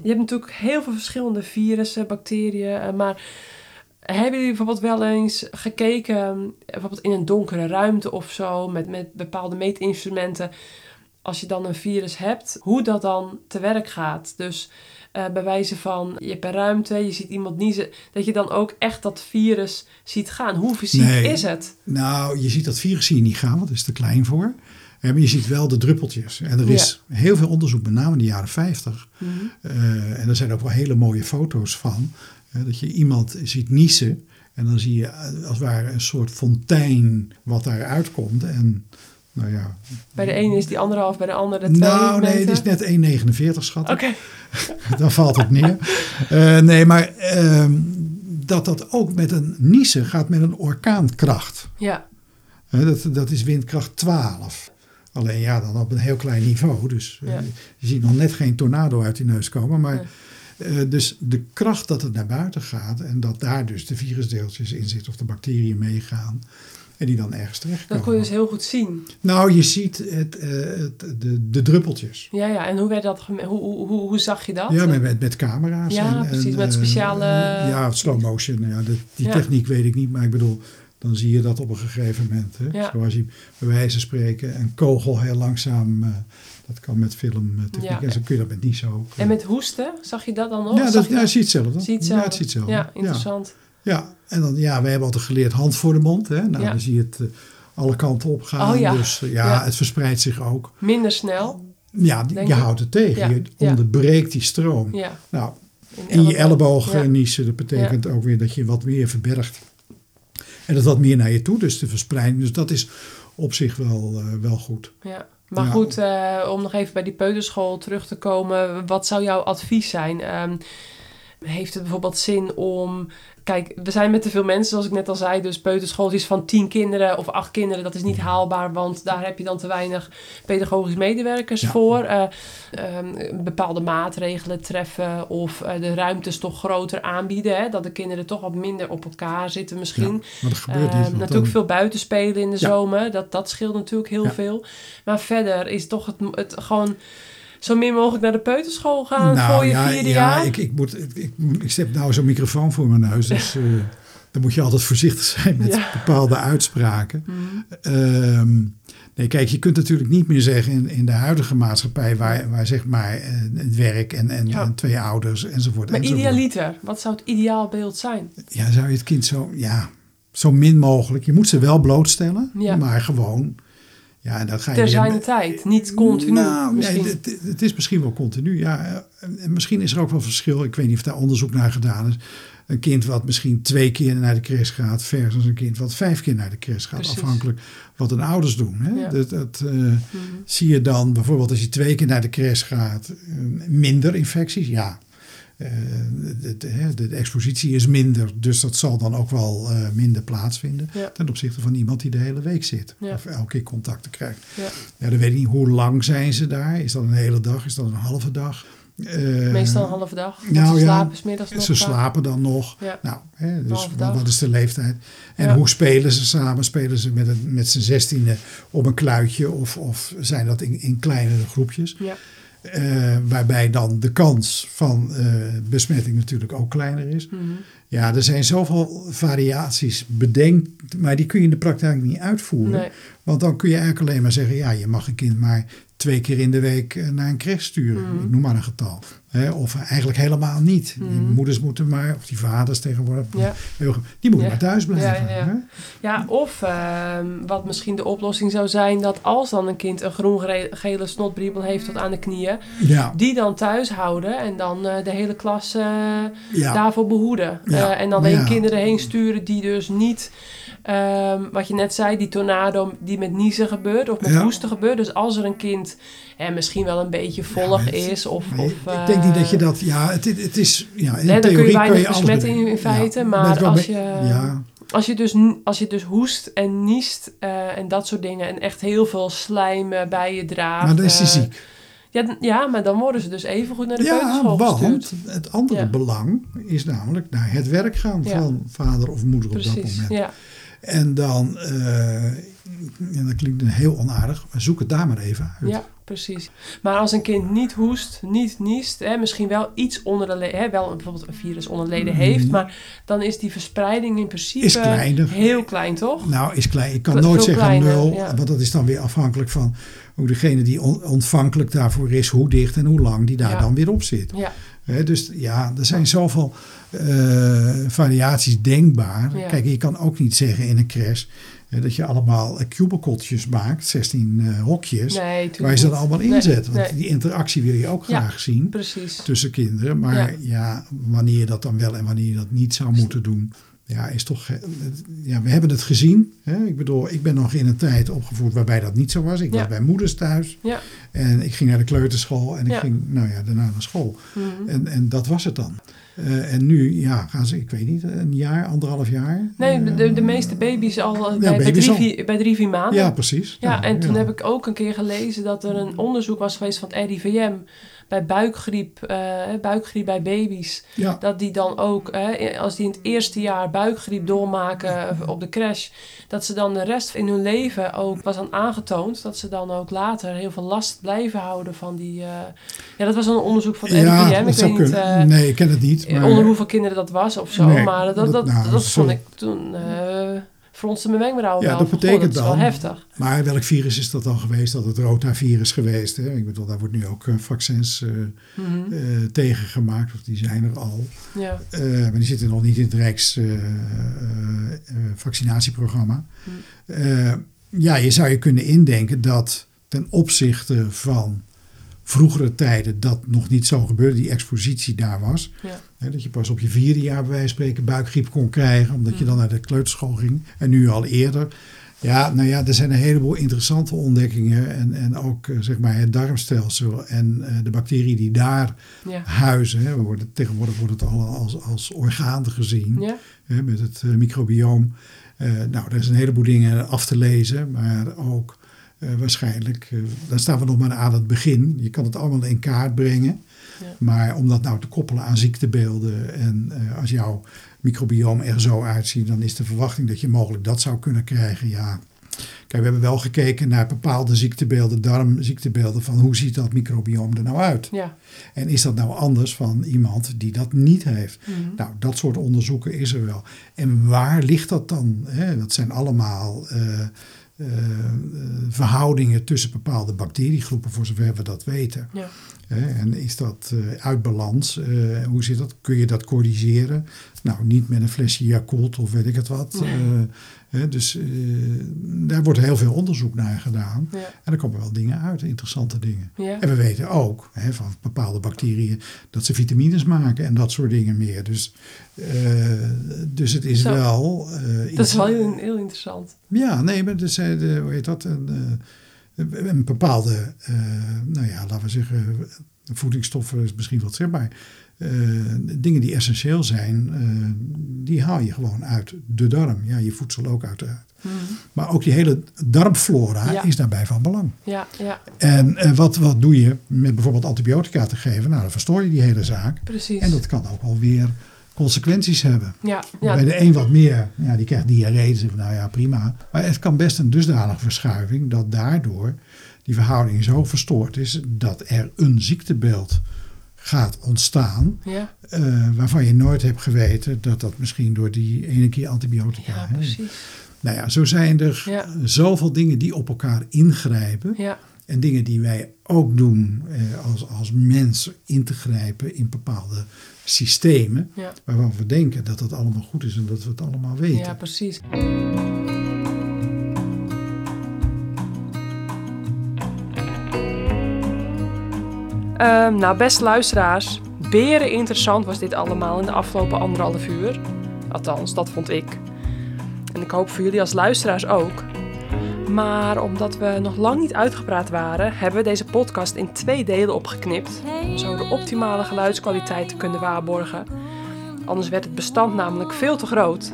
je hebt natuurlijk heel veel verschillende virussen, bacteriën, eh, maar hebben jullie bijvoorbeeld wel eens gekeken, eh, bijvoorbeeld in een donkere ruimte of zo, met, met bepaalde meetinstrumenten, als je dan een virus hebt, hoe dat dan te werk gaat? Dus eh, bij wijze van, je hebt een ruimte, je ziet iemand niezen, dat je dan ook echt dat virus ziet gaan. Hoe fysiek Nee. is het? Nou, je ziet dat virus zie je niet gaan, want dat is te klein voor. Eh, Maar je ziet wel de druppeltjes. En er is heel veel onderzoek, met name in de jaren 50. Mhm. Eh, en er zijn ook wel hele mooie foto's van. dat je iemand ziet niezen. En dan zie je als het ware een soort fontein wat daaruit komt. En nou ja. Bij de ene is die anderhalf, bij de andere twee Nou, nee, het is net 1,49 schat. Oké, Dan valt het neer. Eh, nee, maar ehm, dat dat ook met een niezen gaat met een orkaankracht. ja. Dat, dat is windkracht 12. Alleen ja, dan op een heel klein niveau. Dus eh, Ja. je ziet nog net geen tornado uit die neus komen. Maar eh, dus de kracht dat het naar buiten gaat en dat daar dus de virusdeeltjes in zitten of de bacteriën meegaan. En die dan ergens Dat terechtkomen. kon je dus heel goed zien. Nou, je ziet het, eh, het, de, de druppeltjes. Ja, ja. En hoe, werd dat hoe, hoe, hoe, zag je dat? Ja, met, met, camera's. Ja, en, precies, en, met eh, speciale- ja, slow motion. Ja, de, die Ja. techniek weet ik niet, maar ik bedoel, dan zie je dat op een gegeven moment. Hè? Ja. Zoals je bij wijze van spreken een kogel heel langzaam, eh, dat kan met filmtechniek. Ja. En zo kun je dat met niet zo. En met hoesten, zag je dat dan nog? ja, dat, je ja, zie je hetzelfde. Zie je Ja, hetzelfde? het ziet hetzelfde. Ja, interessant. Ja, en dan, ja, wij hebben altijd geleerd hand voor de mond. Hè? Nou, Ja. dan zie je het eh, alle kanten op gaan. Oh, ja. Dus eh, ja, Ja. het verspreidt zich ook. Minder snel. Ja, je houdt het tegen. Je onderbreekt die stroom. Nou, In, in je elleboog niezen. Dat betekent ook weer dat je wat meer verbergt. En dat wat meer naar je toe, dus de verspreiding. Dus dat is op zich wel, eh, wel goed. Ja. Maar Ja. goed, om nog even bij die peuterschool terug te komen. Wat zou jouw advies zijn? Ehm, heeft het bijvoorbeeld zin om... Kijk, we zijn met te veel mensen, zoals ik net al zei. Dus peuterschool is van tien kinderen of acht kinderen. Dat is niet haalbaar, want daar heb je dan te weinig pedagogisch medewerkers Ja. voor. Eh, ehm, bepaalde maatregelen treffen of eh, de ruimtes toch groter aanbieden. Hè? Dat de kinderen toch wat minder op elkaar zitten misschien. Ja, dat gebeurt Ehm, niet. want natuurlijk dan- veel buitenspelen in de Ja. zomer. Dat, dat scheelt natuurlijk heel veel. Maar verder is toch het, het gewoon zo min mogelijk naar de peuterschool gaan nou, voor je ja, vierde ja, jaar. Ik, ik, moet, ik, ik, ik zet nou zo'n microfoon voor mijn neus. Dus eh, dan moet je altijd voorzichtig zijn met Ja. bepaalde uitspraken. Mhm. Ehm, nee, kijk, je kunt natuurlijk niet meer zeggen in, in de huidige maatschappij... waar, waar zeg maar eh, het werk en, en, twee ouders enzovoort. Maar enzovoort. idealiter, wat zou het ideaalbeeld zijn? Ja, zou je het kind zo, ja, zo min mogelijk. Je moet ze wel blootstellen, maar gewoon. Ja, en dat ga je Ter zijn tijd, niet continu Nou, nee, het, het is misschien wel continu. Ja, en misschien is er ook wel verschil. Ik weet niet of daar onderzoek naar gedaan is. Een kind wat misschien twee keer naar de crash gaat, versus een kind wat vijf keer naar de crash gaat. Precies. Afhankelijk wat hun ouders doen. Hè? Ja. Dat, dat, eh, Mhm. Zie je dan bijvoorbeeld als je twee keer naar de crash gaat, eh, minder infecties? Ja. Eh, de, expositie is minder, dus dat zal dan ook wel eh, minder plaatsvinden. Ja. Ten opzichte van iemand die de hele week zit. Ja. Of elke keer contacten krijgt. Ja. Ja, dan weet ik niet hoe lang zijn ze daar. Is dat een hele dag? Is dat een halve dag? Eh, Meestal een halve dag. Nou ze slapen middags nog Ze vaak. slapen dan nog. Ja. Nou, hè, dus wat is de leeftijd? En Ja. hoe spelen ze samen? Spelen ze met, een, met z'n zestiende op een kluitje of, of zijn dat in, in kleinere groepjes? Ja. Eh, waarbij dan de kans van eh, besmetting natuurlijk ook kleiner is. Mhm. Ja, er zijn zoveel variaties bedenkt, maar die kun je in de praktijk niet uitvoeren. Nee. Want dan kun je eigenlijk alleen maar zeggen, ja, je mag een kind maar twee keer in de week eh, naar een crash sturen. Mhm. Ik noem maar een getal. Hè, of eigenlijk helemaal niet. Die Mhm. moeders moeten maar, of die vaders tegenwoordig, Ja. die moeten Ja. maar thuis blijven. Ja, ja, ja. hè? Ja, of ehm, wat misschien de oplossing zou zijn, dat als dan een kind een groen-gele snotbriebel heeft tot aan de knieën, ja, die dan thuis houden en dan eh, de hele klas eh, ja. daarvoor behoeden. Ja, Eh, en dan ja. kinderen heen sturen die dus niet, ehm, wat je net zei, die tornado die met niezen gebeurt of met Ja. hoesten gebeurt. Dus als er een kind eh, misschien wel een beetje het- is of... Of ik denk niet dat je eh, dat, ja, het, het is, ja, in dan kun je theorie weinig besmetten in- in feite, Ja, maar als je- Ja, Als je dus, als je dus hoest en niest eh, en dat soort dingen en echt heel veel slijm bij je draagt. maar dan is hij eh, ziek. Ja, ja, maar dan worden ze dus even goed naar de Ja, peutelschool want gestuurd. het andere Ja. belang is namelijk naar het werk gaan Ja. van vader of moeder op dat moment. ja. En dan, en dat klinkt heel onaardig, maar zoek het daar maar even uit. ja, precies. Maar als een kind niet hoest, niet niest, hè, misschien wel iets onder de leden, hè, wel bijvoorbeeld een virus onder de leden heeft, maar dan is die verspreiding in principe Is kleiner. heel klein, toch? Nou, is klein. Ik kan nooit zeggen kleiner, nul, ja. want dat is dan weer afhankelijk van hoe degene die on- ontvankelijk daarvoor is, hoe dicht en hoe lang die daar Ja. dan weer op zit. Ja, Hè, dus ja, er zijn zoveel eh, variaties denkbaar. Kijk, je kan ook niet zeggen in een crash dat je allemaal eh, cubicletjes maakt, 16 eh, hokjes, nee, waar je ze dan allemaal Nee, inzet. Want nee. die interactie wil je ook Ja. graag zien Precies. tussen kinderen. Maar Ja. ja. wanneer je dat dan wel en wanneer je dat niet zou moeten doen. Ja, is toch. eh, Ja, we hebben het gezien. Hè? Ik bedoel, ik ben nog in een tijd opgevoed waarbij dat niet zo was. Ik Ja. was bij moeders thuis. Ja. En ik ging naar de kleuterschool en ik ging, nou ja, daarna naar school. Mhm. En, en dat was het dan. Eh, en nu, ja, gaan ze, ik weet niet, een jaar, anderhalf jaar. Nee, Eh, de, de, de meeste baby's al eh, bij, bij, drie, al. vier, bij drie, vier maanden. Ja, precies. Ja, en toen heb ik ook een keer gelezen dat er een onderzoek was geweest van het RIVM bij buikgriep, eh, buikgriep bij baby's. Ja, Dat die dan ook, eh, als die in het eerste jaar buikgriep doormaken op de crash, dat ze dan de rest in hun leven ook was aan aangetoond dat ze dan ook later heel veel last blijven houden van die. eh, ja, dat was een onderzoek van het ja RIVM. dat Ik weet niet. nee, ik ken het niet. Maar, Onder hoeveel kinderen dat was of zo. Nee, maar dat, dat- dat, dat, nou, vond zo- ik toen. Fronste mijn wenkbrauwen Ja, wel. dat betekent dat is wel dan- heftig. Maar welk virus is dat dan geweest? Dat het rotavirus geweest? Hè? Ik bedoel, daar wordt nu ook eh, vaccins eh, Mhm. eh, tegen gemaakt. Of die zijn er al. Ja, maar die zitten nog niet in het Rijks eh, eh, eh, vaccinatieprogramma. Hm. Eh, ja, je zou je kunnen indenken dat ten opzichte van vroegere tijden dat nog niet zo gebeurde, die expositie daar was. ja. Hè, dat je pas op je vierde jaar bij wijze van spreken buikgriep kon krijgen, omdat je Hm. dan naar de kleuterschool ging. En nu al eerder. Ja, nou ja, er zijn een heleboel interessante ontdekkingen. En, en ook eh, zeg maar het darmstelsel en eh, de bacteriën die daar ja. huizen. Hè. We worden, tegenwoordig wordt het al als, als orgaan gezien ja. hè, met het eh, microbioom. Nou, er is een heleboel dingen af te lezen, maar ook eh, waarschijnlijk, eh daar staan we nog maar aan het begin. Je kan het allemaal in kaart brengen. Ja. Maar om dat nou te koppelen aan ziektebeelden en eh, als jouw microbioom er zo uitziet, dan is de verwachting dat je mogelijk dat zou kunnen krijgen. Ja. Kijk, we hebben wel gekeken naar bepaalde ziektebeelden, darmziektebeelden, van hoe ziet dat microbioom er nou uit? ja. En is dat nou anders van iemand die dat niet heeft? Mhm. Nou, dat soort onderzoeken is er wel. En waar ligt dat dan? Hè? Dat zijn allemaal verhoudingen tussen bepaalde bacteriegroepen, voor zover we dat weten. Ja. En is dat eh, uit balans? Eh, hoe zit dat? Kun je dat corrigeren? Nou, niet met een flesje Yakult of weet ik het wat. Nee. Eh, hè? dus daar wordt heel veel onderzoek naar gedaan. Ja. En er komen wel dingen uit, interessante dingen. Ja. En we weten ook hè, van bepaalde bacteriën dat ze vitamines maken en dat soort dingen meer. Dus, dus het is Zo. wel. Dat is wel heel, heel interessant. Ja, nee, maar dus, hoe heet dat? Een, een bepaalde, eh, nou ja, laten we zeggen, voedingsstoffen is misschien wat zeg maar. eh, dingen die essentieel zijn, eh, die haal je gewoon uit de darm. Ja, je voedsel ook uiteraard. Maar ook die hele darmflora Ja. is daarbij van belang. Ja, ja, En wat, wat doe je met bijvoorbeeld antibiotica te geven? Nou, dan verstoor je die hele zaak. precies. En dat kan ook wel weer consequenties hebben. ja, ja, Bij de een wat meer, ja, die krijgt diarree. Dus nou ja, prima. Maar het kan best een dusdanige verschuiving dat daardoor die verhouding zo verstoord is dat er een ziektebeeld gaat ontstaan. ja, eh, waarvan je nooit hebt geweten dat dat misschien door die ene keer antibiotica. ja, precies. Nou ja, zo zijn er Ja. zoveel dingen die op elkaar ingrijpen. Ja, En dingen die wij ook doen eh, als, als mens in te grijpen in bepaalde systemen. ja, Waarvan we denken dat dat allemaal goed is en dat we het allemaal weten. ja, precies. Ehm, nou, beste luisteraars, beren interessant was dit allemaal in de afgelopen anderhalf uur. Althans, dat vond ik. En ik hoop voor jullie als luisteraars ook. Maar omdat we nog lang niet uitgepraat waren, hebben we deze podcast in twee delen opgeknipt. Om zo de optimale geluidskwaliteit te kunnen waarborgen. Anders werd het bestand namelijk veel te groot.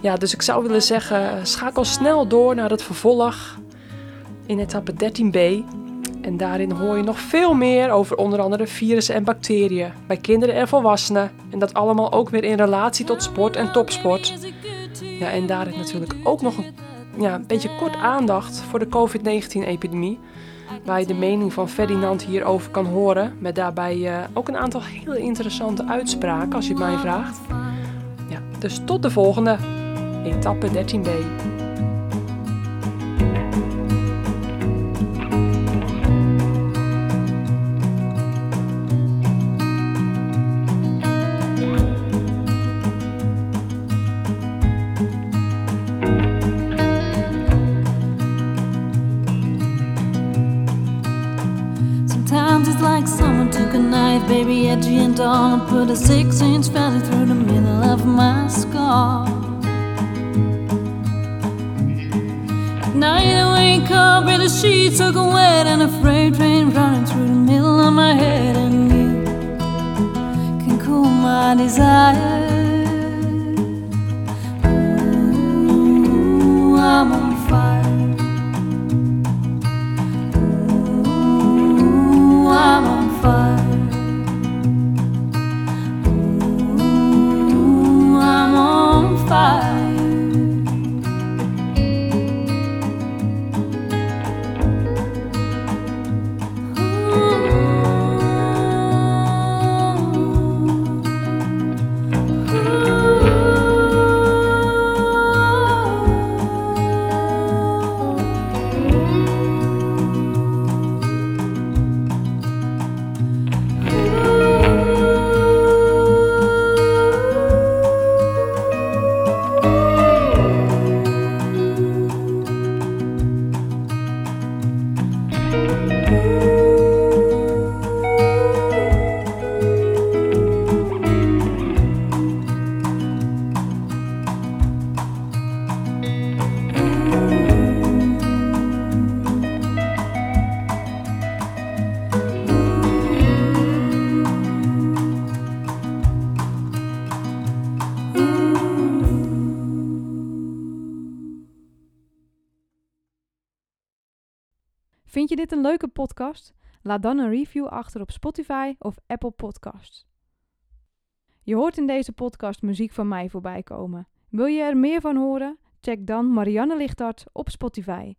Ja, dus ik zou willen zeggen, schakel snel door naar het vervolg in etappe 13b. En daarin hoor je nog veel meer over onder andere virussen en bacteriën bij kinderen en volwassenen. En dat allemaal ook weer in relatie tot sport en topsport. Ja, en daarin natuurlijk ook nog een, ja, een beetje kort aandacht voor de COVID-19-epidemie. Waar je de mening van Ferdinand hierover kan horen. Met daarbij eh, ook een aantal hele interessante uitspraken, als je het mij vraagt. Ja, dus tot de volgende, etappe 13b. Baby, edgy and dull, and put a six inch valley through the middle of my skull. At night I wake up with the sheets soaking wet and a freight train running through the middle of my head, and you can cool my desire. Ooh, I'm Een leuke podcast? Laat dan een review achter op Spotify of Apple Podcasts. Je hoort in deze podcast muziek van mij voorbij komen. Wil je er meer van horen? Check dan Marianne Lichtart op Spotify.